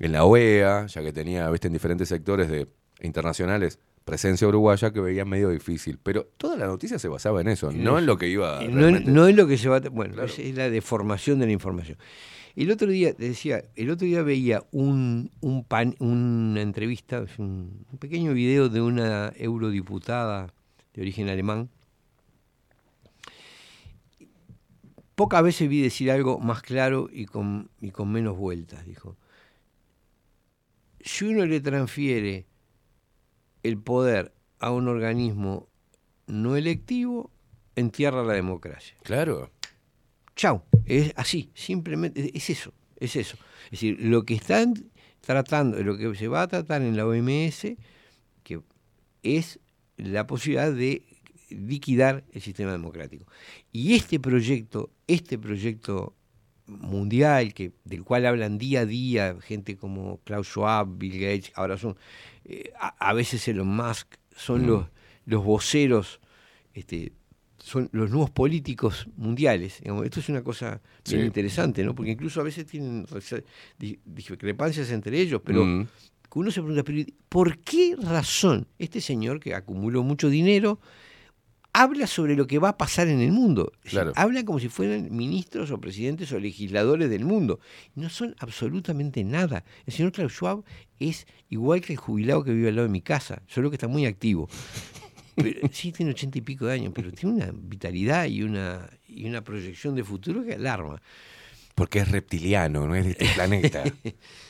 en la OEA, ya que tenía, viste, en diferentes sectores de internacionales presencia uruguaya que veían medio difícil. Pero toda la noticia se basaba en eso, no en lo que iba. No, no es lo que se va a... Bueno, Claro. es la deformación de la información. El otro día, te decía, el otro día veía un, un pan- una entrevista, un pequeño video de una eurodiputada de origen alemán. Pocas veces vi decir algo más claro y con, y con menos vueltas, dijo. Si uno le transfiere el poder a un organismo no electivo, entierra la democracia. Claro. Chau, es así, simplemente es eso, es eso. Es decir, lo que están tratando, lo que se va a tratar en la OMS, que es la posibilidad de liquidar el sistema democrático. Y este proyecto, este proyecto mundial que del cual hablan día a día gente como Klaus Schwab, Bill Gates, ahora son eh, a, a veces Elon Musk, son Mm. los, los voceros, este, son los nuevos políticos mundiales. digamos. Esto es una cosa bien interesante, ¿no? Porque incluso a veces tienen discrepancias entre ellos, pero Mm. uno se pregunta, ¿por qué razón este señor que acumuló mucho dinero habla sobre lo que va a pasar en el mundo. Claro. habla como si fueran ministros o presidentes o legisladores del mundo. No son absolutamente nada. El señor Klaus Schwab es igual que el jubilado que vive al lado de mi casa, solo que está muy activo. Pero, sí, tiene ochenta y pico de años, pero tiene una vitalidad y una, y una proyección de futuro que alarma. Porque es reptiliano, no es de este planeta.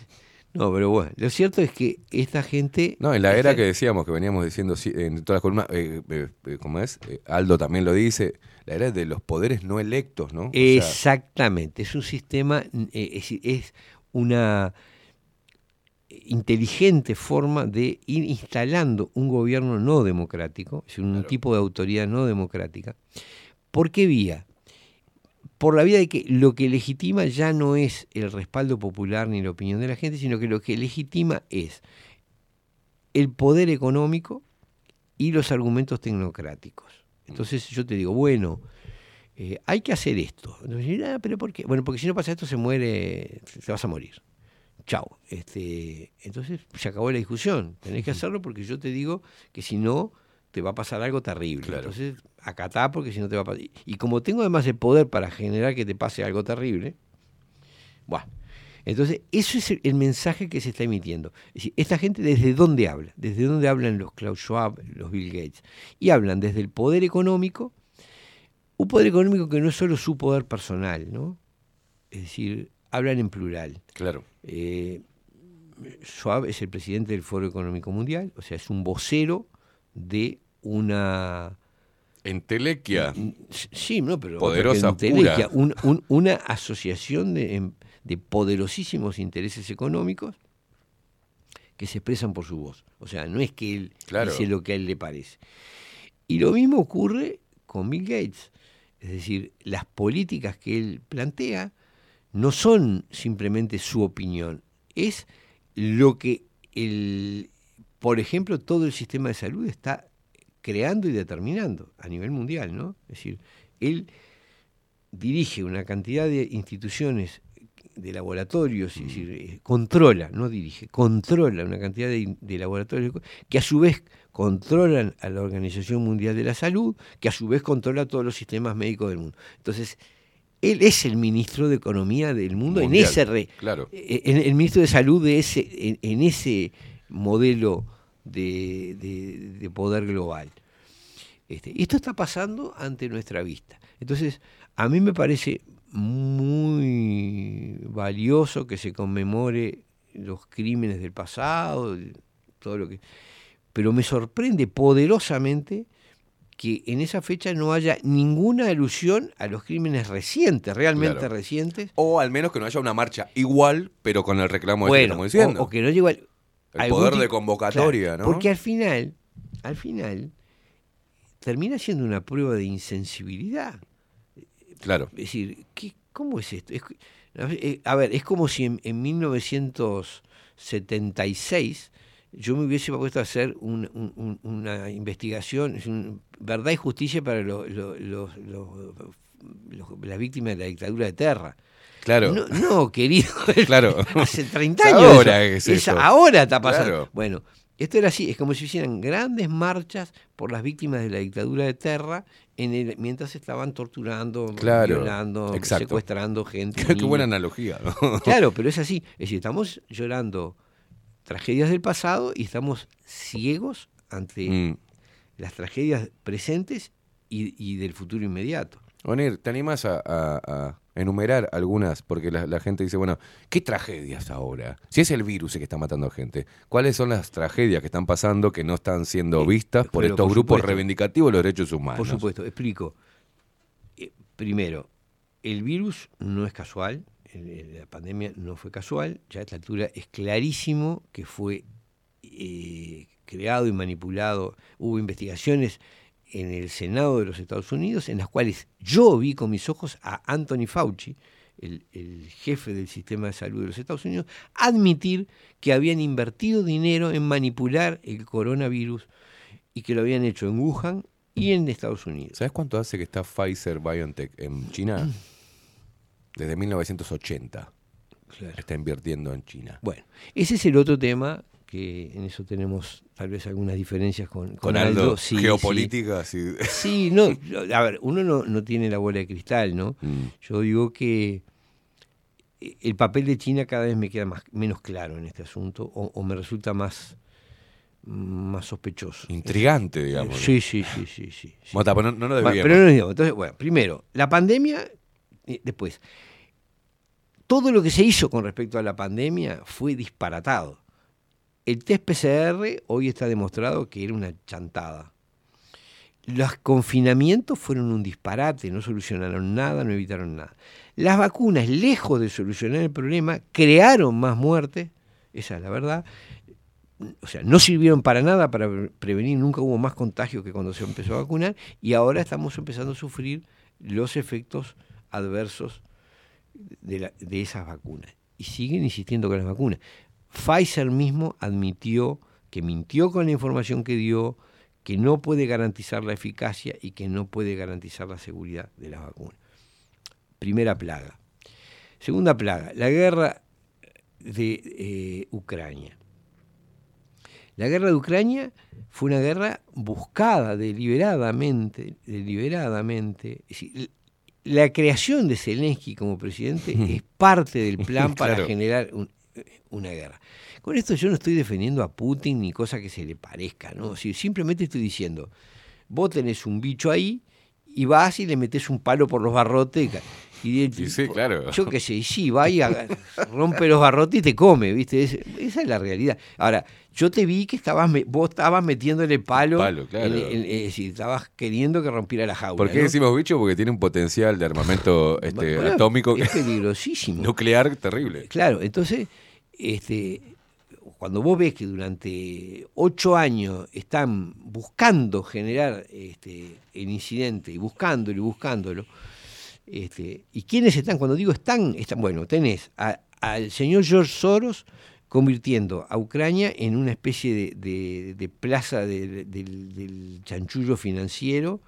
No, pero bueno, lo cierto es que esta gente... No, en la era que decíamos, que veníamos diciendo en todas las columnas, eh, eh, eh, ¿cómo es? Eh, Aldo también lo dice, la era de los poderes no electos, ¿no? O sea, Exactamente, es un sistema, es, es una inteligente forma de ir instalando un gobierno no democrático, es un tipo de autoridad no democrática. ¿Por qué vía? Por la vía de que lo que legitima ya no es el respaldo popular ni la opinión de la gente, sino que lo que legitima es el poder económico y los argumentos tecnocráticos. Entonces yo te digo, bueno, eh, hay que hacer esto. Entonces, "Ah, pero ¿por qué? Bueno, porque si no pasa esto se muere, te vas a morir. Chao. Este, entonces se acabó la discusión. Tenés que hacerlo porque yo te digo que si no te va a pasar algo terrible. Entonces acatá porque si no te va a pasar. Y como tengo además el poder para generar que te pase algo terrible, bueno. Entonces, eso es el, el mensaje que se está emitiendo. Es decir, esta gente desde dónde habla, desde dónde hablan los Klaus Schwab, los Bill Gates. Y hablan desde el poder económico, un poder económico que no es solo su poder personal, ¿no? Es decir, hablan en plural. Claro. Eh, Schwab es el presidente del Foro Económico Mundial, o sea, es un vocero de una... Entelequia. Sí, no, pero Poderosa entelequia, pura. un- un- una asociación de, em- de poderosísimos intereses económicos que se expresan por su voz. O sea, no es que él Claro. dice lo que a él le parece. Y lo mismo ocurre con Bill Gates. Es decir, las políticas que él plantea no son simplemente su opinión, es lo que el, por ejemplo, todo el sistema de salud está creando y determinando a nivel mundial, ¿no? Es decir, él dirige una cantidad de instituciones de laboratorios, es decir, eh, controla, no dirige, controla una cantidad de, de laboratorios que a su vez controlan a la Organización Mundial de la Salud, que a su vez controla todos los sistemas médicos del mundo. Entonces, él es el ministro de Economía del mundo Mundial, en ese re- claro. eh, en- el ministro de Salud de ese, en, en ese modelo de, de- de poder global. Este, y esto está pasando ante nuestra vista. Entonces, a mí me parece muy valioso que se conmemore los crímenes del pasado, todo lo que. Pero me sorprende poderosamente que en esa fecha no haya ninguna alusión a los crímenes recientes, realmente Claro. recientes. O al menos que no haya una marcha igual, pero con el reclamo ese que Bueno, estamos diciendo. o, o que no llegue al- El poder de convocatoria, Claro, ¿no? Porque al final, al final, termina siendo una prueba de insensibilidad. Claro. Es decir, ¿qué, ¿cómo es esto? Es eh, a ver, es como si en, en 1976 yo me hubiese puesto a hacer un- un- un- una investigación, es un- verdad y justicia para lo- lo- las víctimas de la dictadura de Terra. Claro. No, no, querido. Claro. Hace 30 Es años. ahora eso. es eso. ahora está pasando. Claro. Bueno, esto era así, es como si hicieran grandes marchas por las víctimas de la dictadura de Terra en el- mientras estaban torturando, Claro. violando, Exacto. secuestrando gente. Qué buena analogía, ¿no? Claro, pero es así. Es decir, estamos llorando tragedias del pasado y estamos ciegos ante Mm. las tragedias presentes y, y del futuro inmediato. Onir, ¿te animas a, a- a enumerar algunas? Porque la, la gente dice, bueno, ¿qué tragedias ahora? Si es el virus el que está matando gente, ¿cuáles son las tragedias que están pasando que no están siendo vistas por pero estos por grupos supuesto. reivindicativos de los derechos humanos? Por supuesto, explico. Eh, primero, el virus no es casual, la pandemia no fue casual, ya a esta altura es clarísimo que fue eh, creado y manipulado. Hubo investigaciones en el Senado de los Estados Unidos en las cuales yo vi con mis ojos a Anthony Fauci, el, el jefe del sistema de salud de los Estados Unidos, admitir que habían invertido dinero en manipular el coronavirus y que lo habían hecho en Wuhan y en Estados Unidos. ¿Sabes cuánto hace que está Pfizer BioNTech en China? Desde 1980. Está invirtiendo en China. Bueno, ese es el otro tema que en eso tenemos tal vez algunas diferencias con, Con Aldo, sí, geopolíticas sí. y- Sí, no, a ver, uno no, no tiene la bola de cristal, ¿no? Mm. Yo digo que eh, el papel de China cada vez me queda más, menos claro en este asunto o, o me resulta más, más sospechoso. Intrigante, digamos. Sí, sí, sí, sí, sí. Bueno, está, pero no, no lo desviemos. pero no digamos. Entonces, bueno, primero, la pandemia, y después, todo lo que se hizo con respecto a la pandemia fue disparatado. El test PCR hoy está demostrado que era una chantada. Los confinamientos fueron un disparate, no solucionaron nada, no evitaron nada. Las vacunas, lejos de solucionar el problema, crearon más muertes, esa es la verdad. O sea, no sirvieron para nada para pre- prevenir, nunca hubo más contagios que cuando se empezó a vacunar y ahora estamos empezando a sufrir los efectos adversos de, de esas vacunas. Y siguen insistiendo con las vacunas. Pfizer mismo admitió que mintió con la información que dio, que no puede garantizar la eficacia y que no puede garantizar la seguridad de las vacunas. Primera plaga. Segunda plaga, la guerra de eh, Ucrania. La guerra de Ucrania fue una guerra buscada deliberadamente, deliberadamente. Es decir, la creación de Zelensky como presidente es parte del plan para Claro. generar un- una guerra. Con esto yo no estoy defendiendo a Putin ni cosa que se le parezca, ¿no? Si- simplemente estoy diciendo, vos tenés un bicho ahí y vas y le metes un palo por los barrotes y el- sí, claro. yo qué sé, y sí, va y haga- rompe los barrotes y te come, ¿viste? Es- esa es la realidad. Ahora, yo te vi que estabas vos estabas metiéndole palo, Palo, claro. en- en- es decir, estabas queriendo que rompiera la jaula. ¿Por qué ¿no? decimos bicho? Porque tiene un potencial de armamento este, Bueno, atómico Es peligrosísimo. nuclear terrible. Claro, entonces, este, cuando vos ves que durante ocho años están buscando generar este, el incidente, y buscándolo y buscándolo, este, ¿y quiénes están? Cuando digo están, están bueno, tenés al señor George Soros convirtiendo a Ucrania en una especie de, plaza de- del, del chanchullo financiero,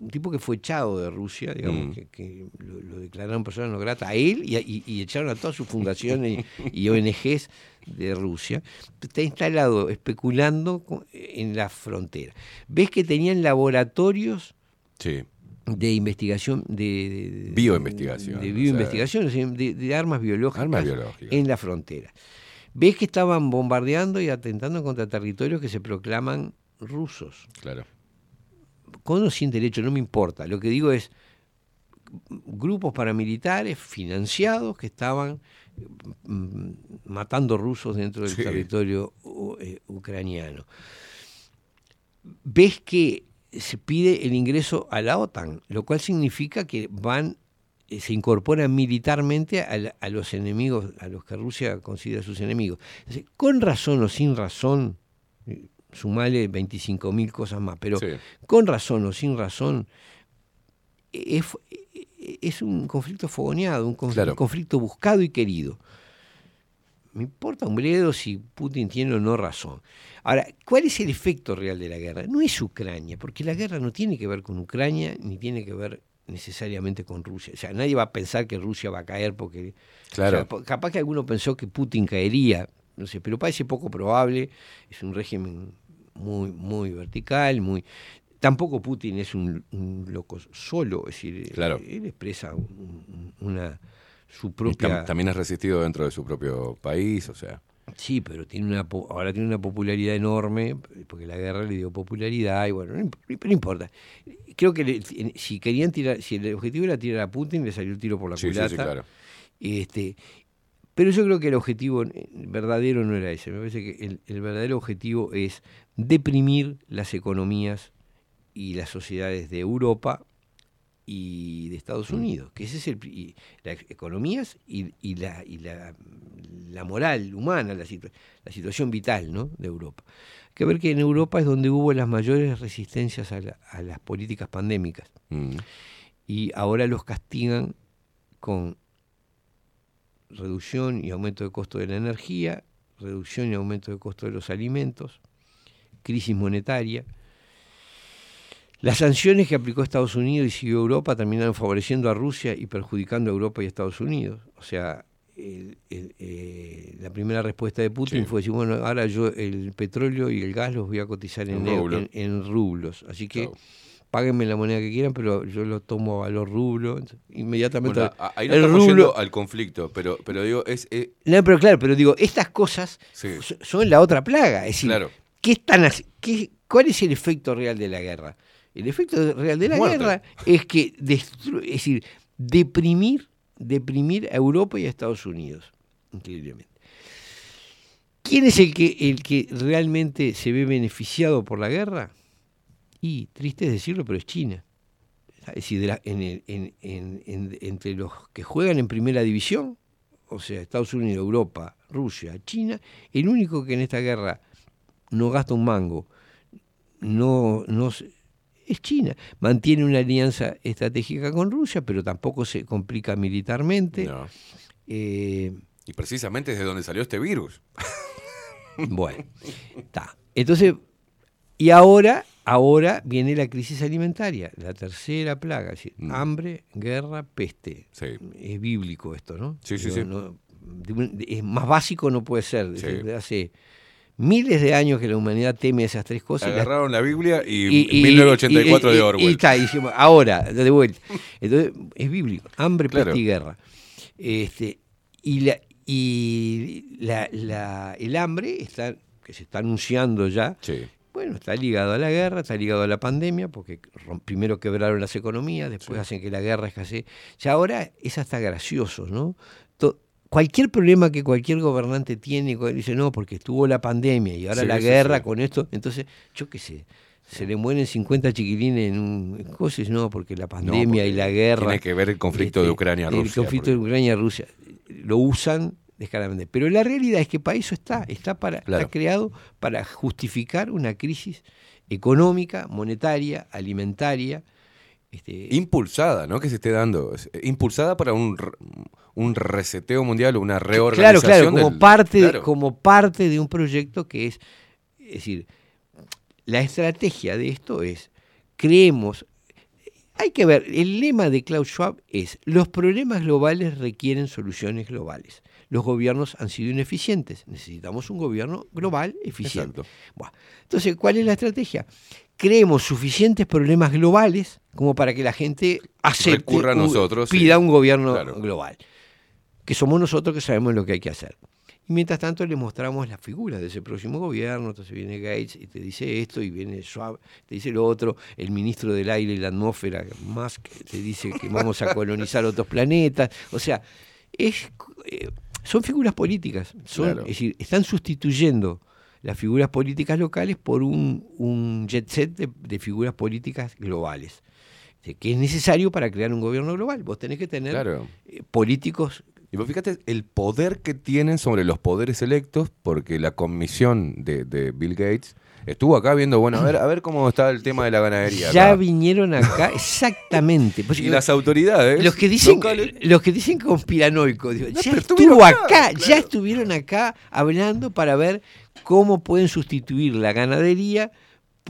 un tipo que fue echado de Rusia, digamos, Mm. que, que lo, lo declararon persona no grata a él y, a- y- y echaron a todas sus fundaciones y, y ONGs de Rusia. Está instalado especulando en la frontera. Ves que tenían laboratorios Sí. de investigación, de, Bioinvestigación, de o bioinvestigación, o sea, de, de armas biológicas, Armas biológicas. en la frontera. Ves que estaban bombardeando y atentando contra territorios que se proclaman rusos Claro. Con o sin derecho, no me importa. Lo que digo es grupos paramilitares financiados que estaban mm, matando rusos dentro del Sí. territorio u- eh, ucraniano. Ves que se pide el ingreso a la OTAN, lo cual significa que van eh, se incorporan militarmente a, la- a los enemigos, a los que Rusia considera sus enemigos. Entonces, con razón o sin razón, eh, sumale 25.000 cosas más, pero Sí. con razón o sin razón, es, es un conflicto fogoneado, un conflicto, Claro. un conflicto buscado y querido. Me importa un bledo si Putin tiene o no razón. Ahora, ¿cuál es el efecto real de la guerra? No es Ucrania, porque la guerra no tiene que ver con Ucrania ni tiene que ver necesariamente con Rusia. O sea, nadie va a pensar que Rusia va a caer porque... Claro. o sea, po- capaz que alguno pensó que Putin caería, no sé, pero parece poco probable. Es un régimen muy, muy vertical, muy... Tampoco Putin es un, un loco solo, es decir, Claro. él expresa un- un- una su propia tam- también es resistido dentro de su propio país, o sea. Sí, pero tiene una ahora tiene una popularidad enorme, porque la guerra le dio popularidad y bueno, no, imp- pero no importa. Creo que le- si querían tirar, si el objetivo era tirar a Putin, le salió el tiro por la Sí, sí, culata. sí, claro. Este, pero yo creo que el objetivo eh, verdadero no era ese. Me parece que el, el verdadero objetivo es deprimir las economías y las sociedades de Europa y de Estados Unidos, que ese es el y las economías y, y la, y la, la moral humana, la, situa- la situación vital ¿no? de Europa. Hay que ver que en Europa es donde hubo las mayores resistencias a, la- a las políticas pandémicas Mm. y ahora los castigan con reducción y aumento de costo de la energía, reducción y aumento de costo de los alimentos, crisis monetaria. Las sanciones que aplicó Estados Unidos y siguió Europa terminaron favoreciendo a Rusia y perjudicando a Europa y a Estados Unidos. O sea, el- el- eh, la primera respuesta de Putin fue decir, bueno, ahora yo el petróleo y el gas los voy a cotizar en, En eu- rublo. en- en rublos. Así que páguenme la moneda que quieran, pero yo lo tomo a valor rublo. Inmediatamente Bueno, ahí no el estamos rublo... yendo al conflicto, pero, pero digo, es... No, pero claro, pero digo, estas cosas Sí. son la otra plaga. Es decir, Claro. ¿qué están qué- ¿cuál es el efecto real de la guerra? El efecto real de la Muerte. guerra es que destru- es decir, deprimir, deprimir a Europa y a Estados Unidos, increíblemente. ¿Quién es el que, el que realmente se ve beneficiado por la guerra? Y triste es decirlo, pero es China. Es decir, de la- en el- en- en- en- entre los que juegan en primera división, o sea, Estados Unidos, Europa, Rusia, China, el único que en esta guerra no gasta un mango, no, no es China. Mantiene una alianza estratégica con Rusia, pero tampoco se complica militarmente. Eh, y precisamente es de donde salió este virus. bueno, está. Entonces, y ahora, ahora viene la crisis alimentaria, la tercera plaga, es decir, Mm. hambre, guerra, peste. Es bíblico esto, ¿no? Sí, sí, sí. no- es más básico no puede ser. Sí. Desde hace miles de años que la humanidad teme esas tres cosas. Agarraron la Biblia y, y- y- 1984 y- de Orwell. Y, está, dijimos, ahora, de vuelta. Entonces, es bíblico, hambre, Claro. peste y guerra. Este, y la, y la, la- el hambre está, que se está anunciando ya, bueno, está ligado a la guerra, está ligado a la pandemia, porque primero quebraron las economías, después hacen que la guerra escasee. Ya ahora es hasta gracioso, ¿no? To- cualquier problema que cualquier gobernante tiene, dice, no, porque estuvo la pandemia y ahora Sí, la guerra sí. con esto, entonces, yo qué sé, se le mueren 50 chiquilines en un cosa, y dice, no, porque la pandemia y porque la guerra. tiene que ver el conflicto de este, Ucrania-Rusia, El conflicto de Ucrania-Rusia. Lo usan descaradamente. Pero la realidad es que para eso está, está, para, Claro. está creado para justificar una crisis económica, monetaria, alimentaria. Este, Impulsada, ¿no? Que se esté dando. Eh, Impulsada para un, un reseteo mundial, una Claro, reorganización. claro, como del- parte, claro. como parte de un proyecto que es, es decir, la estrategia de esto es, creemos, hay que ver, el lema de Klaus Schwab es, los problemas globales requieren soluciones globales. Los gobiernos han sido ineficientes, necesitamos un gobierno global eficiente. Entonces, ¿cuál es la estrategia? Creemos suficientes problemas globales como para que la gente acepte, a nosotros, sí. pida un gobierno Claro. global que somos nosotros que sabemos lo que hay que hacer. Y mientras tanto le mostramos las figuras de ese próximo gobierno, entonces viene Gates y te dice esto, y viene Schwab, te dice lo otro, el ministro del aire y la atmósfera, Musk, te dice que vamos a colonizar otros planetas. O sea, es, eh, son figuras políticas, son, Claro. es decir, están sustituyendo las figuras políticas locales por un, un jet set de, de figuras políticas globales, que es necesario para crear un gobierno global. Vos tenés que tener Claro. eh, políticos Y vos fíjate el poder que tienen sobre los poderes electos, porque la comisión de, de Bill Gates estuvo acá viendo, bueno, a ver, a ver cómo está el tema de la ganadería. Ya acá. vinieron acá, exactamente. Pues, Y las autoridades Los que dicen, locales- los que dicen conspiranoicos, digo, ya pero estuvo acá, ya estuvieron acá hablando para ver cómo pueden sustituir la ganadería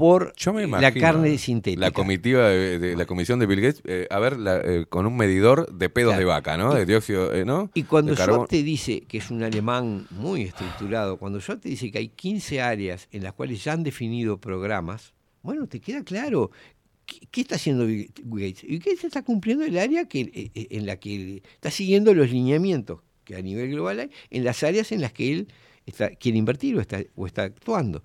por la carne sintética. La comitiva de, de- la comisión de Bill Gates, eh, a ver, la- eh, con un medidor de pedos Claro. de vaca, ¿no? De dióxido, eh, ¿no? Y cuando. Schwab te dice, que es un alemán muy estructurado, cuando Schwab te dice que hay 15 áreas en las cuales ya han definido programas, bueno, te queda claro. ¿Qué, qué está haciendo Bill Gates? Y Gates está cumpliendo el área que, eh, eh, en la que está siguiendo los lineamientos que a nivel global hay, en las áreas en las que él está, quiere invertir o está, o está actuando.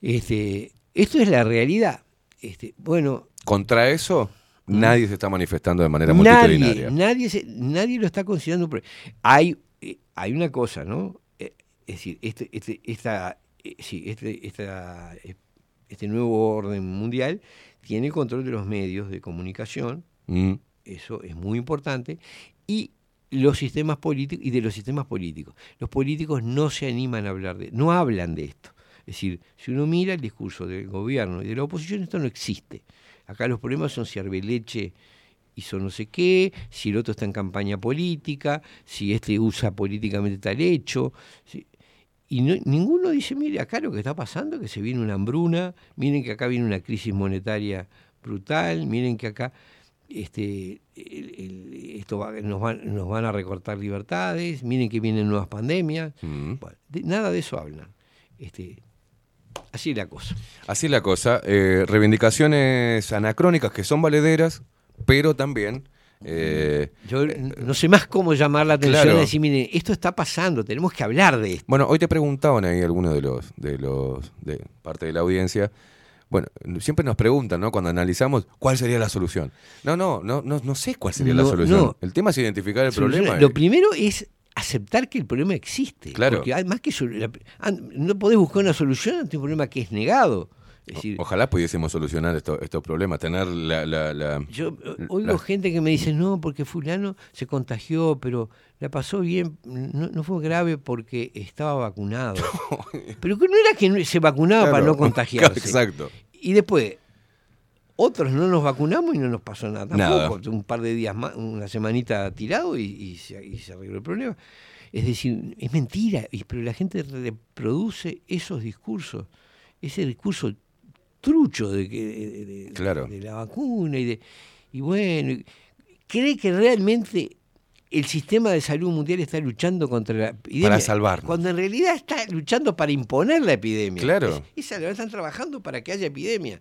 Este, esto es la realidad. Este, bueno, Contra eso, nadie se está manifestando de manera Mm. nadie, multitudinaria. nadie, se- nadie lo está considerando. Hay, eh, hay una cosa, ¿no? Eh, es decir, este, este, esta, eh, sí, este, esta, este nuevo orden mundial tiene el control de los medios de comunicación, Mm. eso es muy importante, y los sistemas políticos y de los sistemas políticos. Los políticos no se animan a hablar de, no hablan de esto. Es decir, si uno mira el discurso del gobierno y de la oposición, esto no existe. Acá los problemas son si Arbeleche hizo no sé qué, si el otro está en campaña política, si este usa políticamente tal hecho. y no- ninguno dice, mire, acá lo que está pasando es que se viene una hambruna, miren que acá viene una crisis monetaria brutal, miren que acá... este, el- el- esto va- nos, van, nos van a recortar libertades, miren que vienen nuevas pandemias. Mm. Bueno, de- nada de eso hablan. Este, así es la cosa. Así es la cosa. eh, reivindicaciones anacrónicas que son valederas, pero también. eh, Yo no sé más cómo llamar la atención Claro. y decir, miren, esto está pasando, tenemos que hablar de esto. Bueno, hoy te preguntaban ahí algunos de los, de los, de parte de la audiencia. Bueno, siempre nos preguntan, ¿no? Cuando analizamos, ¿cuál sería la solución? No, no, no, no, no sé cuál sería la solución. no. El tema es identificar el problema. Lo primero es aceptar que el problema existe. Claro. Porque además que no podés buscar una solución ante un problema que es negado. Es decir, Ojalá pudiésemos solucionar esto- estos problemas, tener la... la, la- Yo eh, la- oigo gente que me dice, no, porque fulano se contagió, pero la pasó bien, no, no fue grave porque estaba vacunado. pero que no era que se vacunaba para no contagiarse. Exacto. Y después, otros no nos vacunamos y no nos pasó nada Nada. tampoco. Un par de días más, una semanita tirado y, y se, y se arregló el problema. Es decir, es mentira, pero la gente reproduce esos discursos, ese discurso trucho de, que, de- de- Claro. de la vacuna y de y bueno, cree que realmente el sistema de salud mundial está luchando contra la epidemia. Para salvarnos. Cuando en realidad está luchando para imponer la epidemia. Claro. Es- esa la están trabajando para que haya epidemia.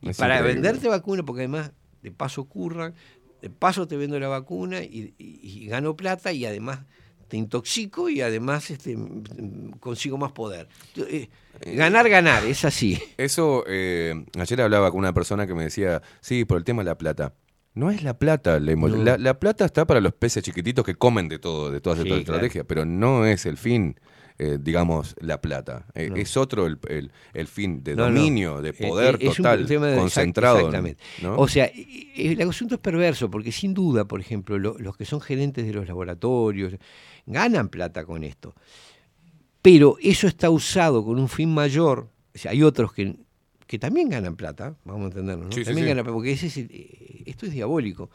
Y Es para increíble. venderte vacuna, porque además de paso curran, de paso te vendo la vacuna y, y- y gano plata y además te intoxico y además este, consigo más poder. Yo, eh, ganar, ganar, es así. Eso, eh, ayer hablaba con una persona que me decía, sí, por el tema de la plata. No es la plata. No. La, la plata está para los peces chiquititos que comen de todo, de todas Sí, estas claro. estrategias, pero no es el fin, eh, digamos, la plata. Eh, No. Es otro el, el- el fin de No, no. dominio, de Eh, poder es total, de- concentrado. Exactamente. O sea, el asunto es perverso, porque sin duda, por ejemplo, lo- los que son gerentes de los laboratorios ganan plata con esto. Pero eso está usado con un fin mayor. O sea, hay otros que, que también ganan plata, vamos a entendernos, ¿no? Sí, sí, también sí. ganan plata, porque ese es el- esto es diabólico.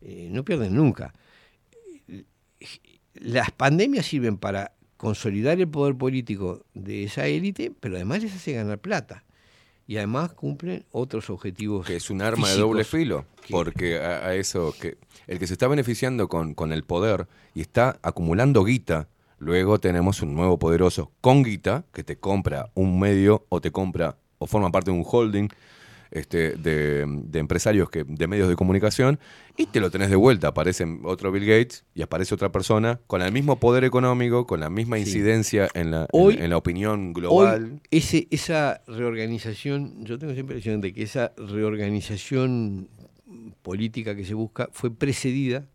Eh, no pierden nunca. Las pandemias sirven para consolidar el poder político de esa élite, pero además les hace ganar plata. Y además cumplen otros objetivos. que es un arma de doble filo, porque a, a eso, que el que se está beneficiando con, con el poder y está acumulando guita, luego tenemos un nuevo poderoso con guita que te compra un medio o te compra o forma parte de un holding este, de, de empresarios que, de medios de comunicación y te lo tenés de vuelta. Aparece otro Bill Gates y aparece otra persona con el mismo poder económico, con la misma Sí. incidencia en la, en- Hoy- en la opinión global. Hoy ese, esa reorganización, yo tengo siempre la impresión de que esa reorganización política que se busca fue precedida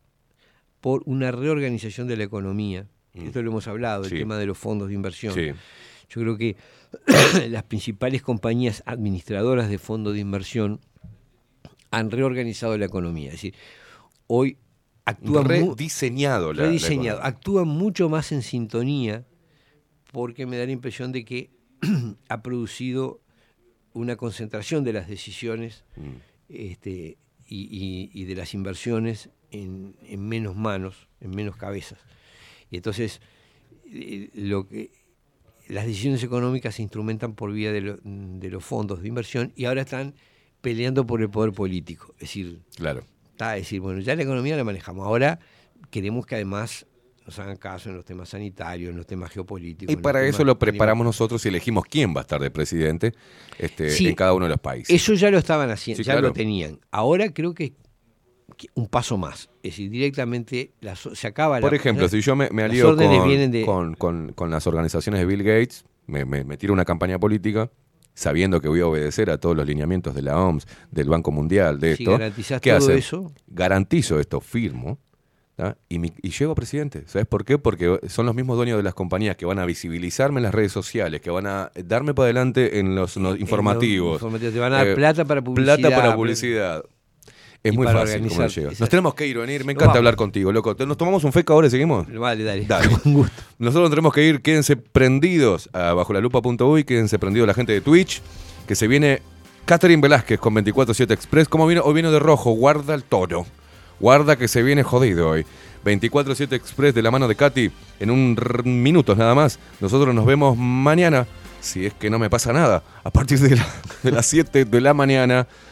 por una reorganización de la economía. Esto lo hemos hablado, el Mm. Tema de los fondos de inversión. Sí. Yo creo que las principales compañías administradoras de fondos de inversión han reorganizado la economía. Es decir, hoy actúan Rediseñado la- la rediseñado, economía. actúan mucho más en sintonía porque me da la impresión de que ha producido una concentración de las decisiones Mm. este, y, y- y de las inversiones en, en menos manos, en menos cabezas. Y entonces eh, lo que las decisiones económicas se instrumentan por vía de, lo- de los fondos de inversión y ahora están peleando por el poder político. Es decir, Claro. Está, es decir, bueno, ya la economía la manejamos. Ahora queremos que además nos hagan caso en los temas sanitarios, en los temas geopolíticos. Y para eso lo preparamos nosotros y elegimos quién va a estar de presidente este, Sí. en cada uno de los países. Eso ya lo estaban haciendo, Sí, ya claro. lo tenían. Ahora creo que un paso más. Es decir, directamente la se acaba Por la- ejemplo, si yo me, me alío con, de- con- con- con las organizaciones de Bill Gates, me, me- me tiro una campaña política, sabiendo que voy a obedecer a todos los lineamientos de la OMS, del Banco Mundial, de Si esto. garantizás ¿qué todo hacen? eso. Garantizo esto, firmo. Y, mi- y llego a presidente. ¿Sabes por qué? Porque son los mismos dueños de las compañías que van a visibilizarme en las redes sociales, que van a darme para adelante en los informativos. informativos, te van a dar Eh, plata para Plata publicidad, para pero- publicidad. Es muy fácil organizar-. Nos tenemos que ir, venir. Me encanta vamos. hablar contigo, loco. ¿Nos tomamos un feca ahora y seguimos? Vale, dale. Dale. Con gusto. Nosotros tenemos que ir, quédense prendidos a bajo la lupa.uy, quédense prendidos la gente de Twitch, que se viene Catherine Velázquez con 24-7 Express. ¿Cómo vino? Hoy vino de rojo, guarda el toro. Guarda que se viene jodido hoy. 24-7 Express de la mano de Katy en un minutos nada más. Nosotros nos vemos mañana, si es que no me pasa nada, a partir de, la- de las 7 de la mañana,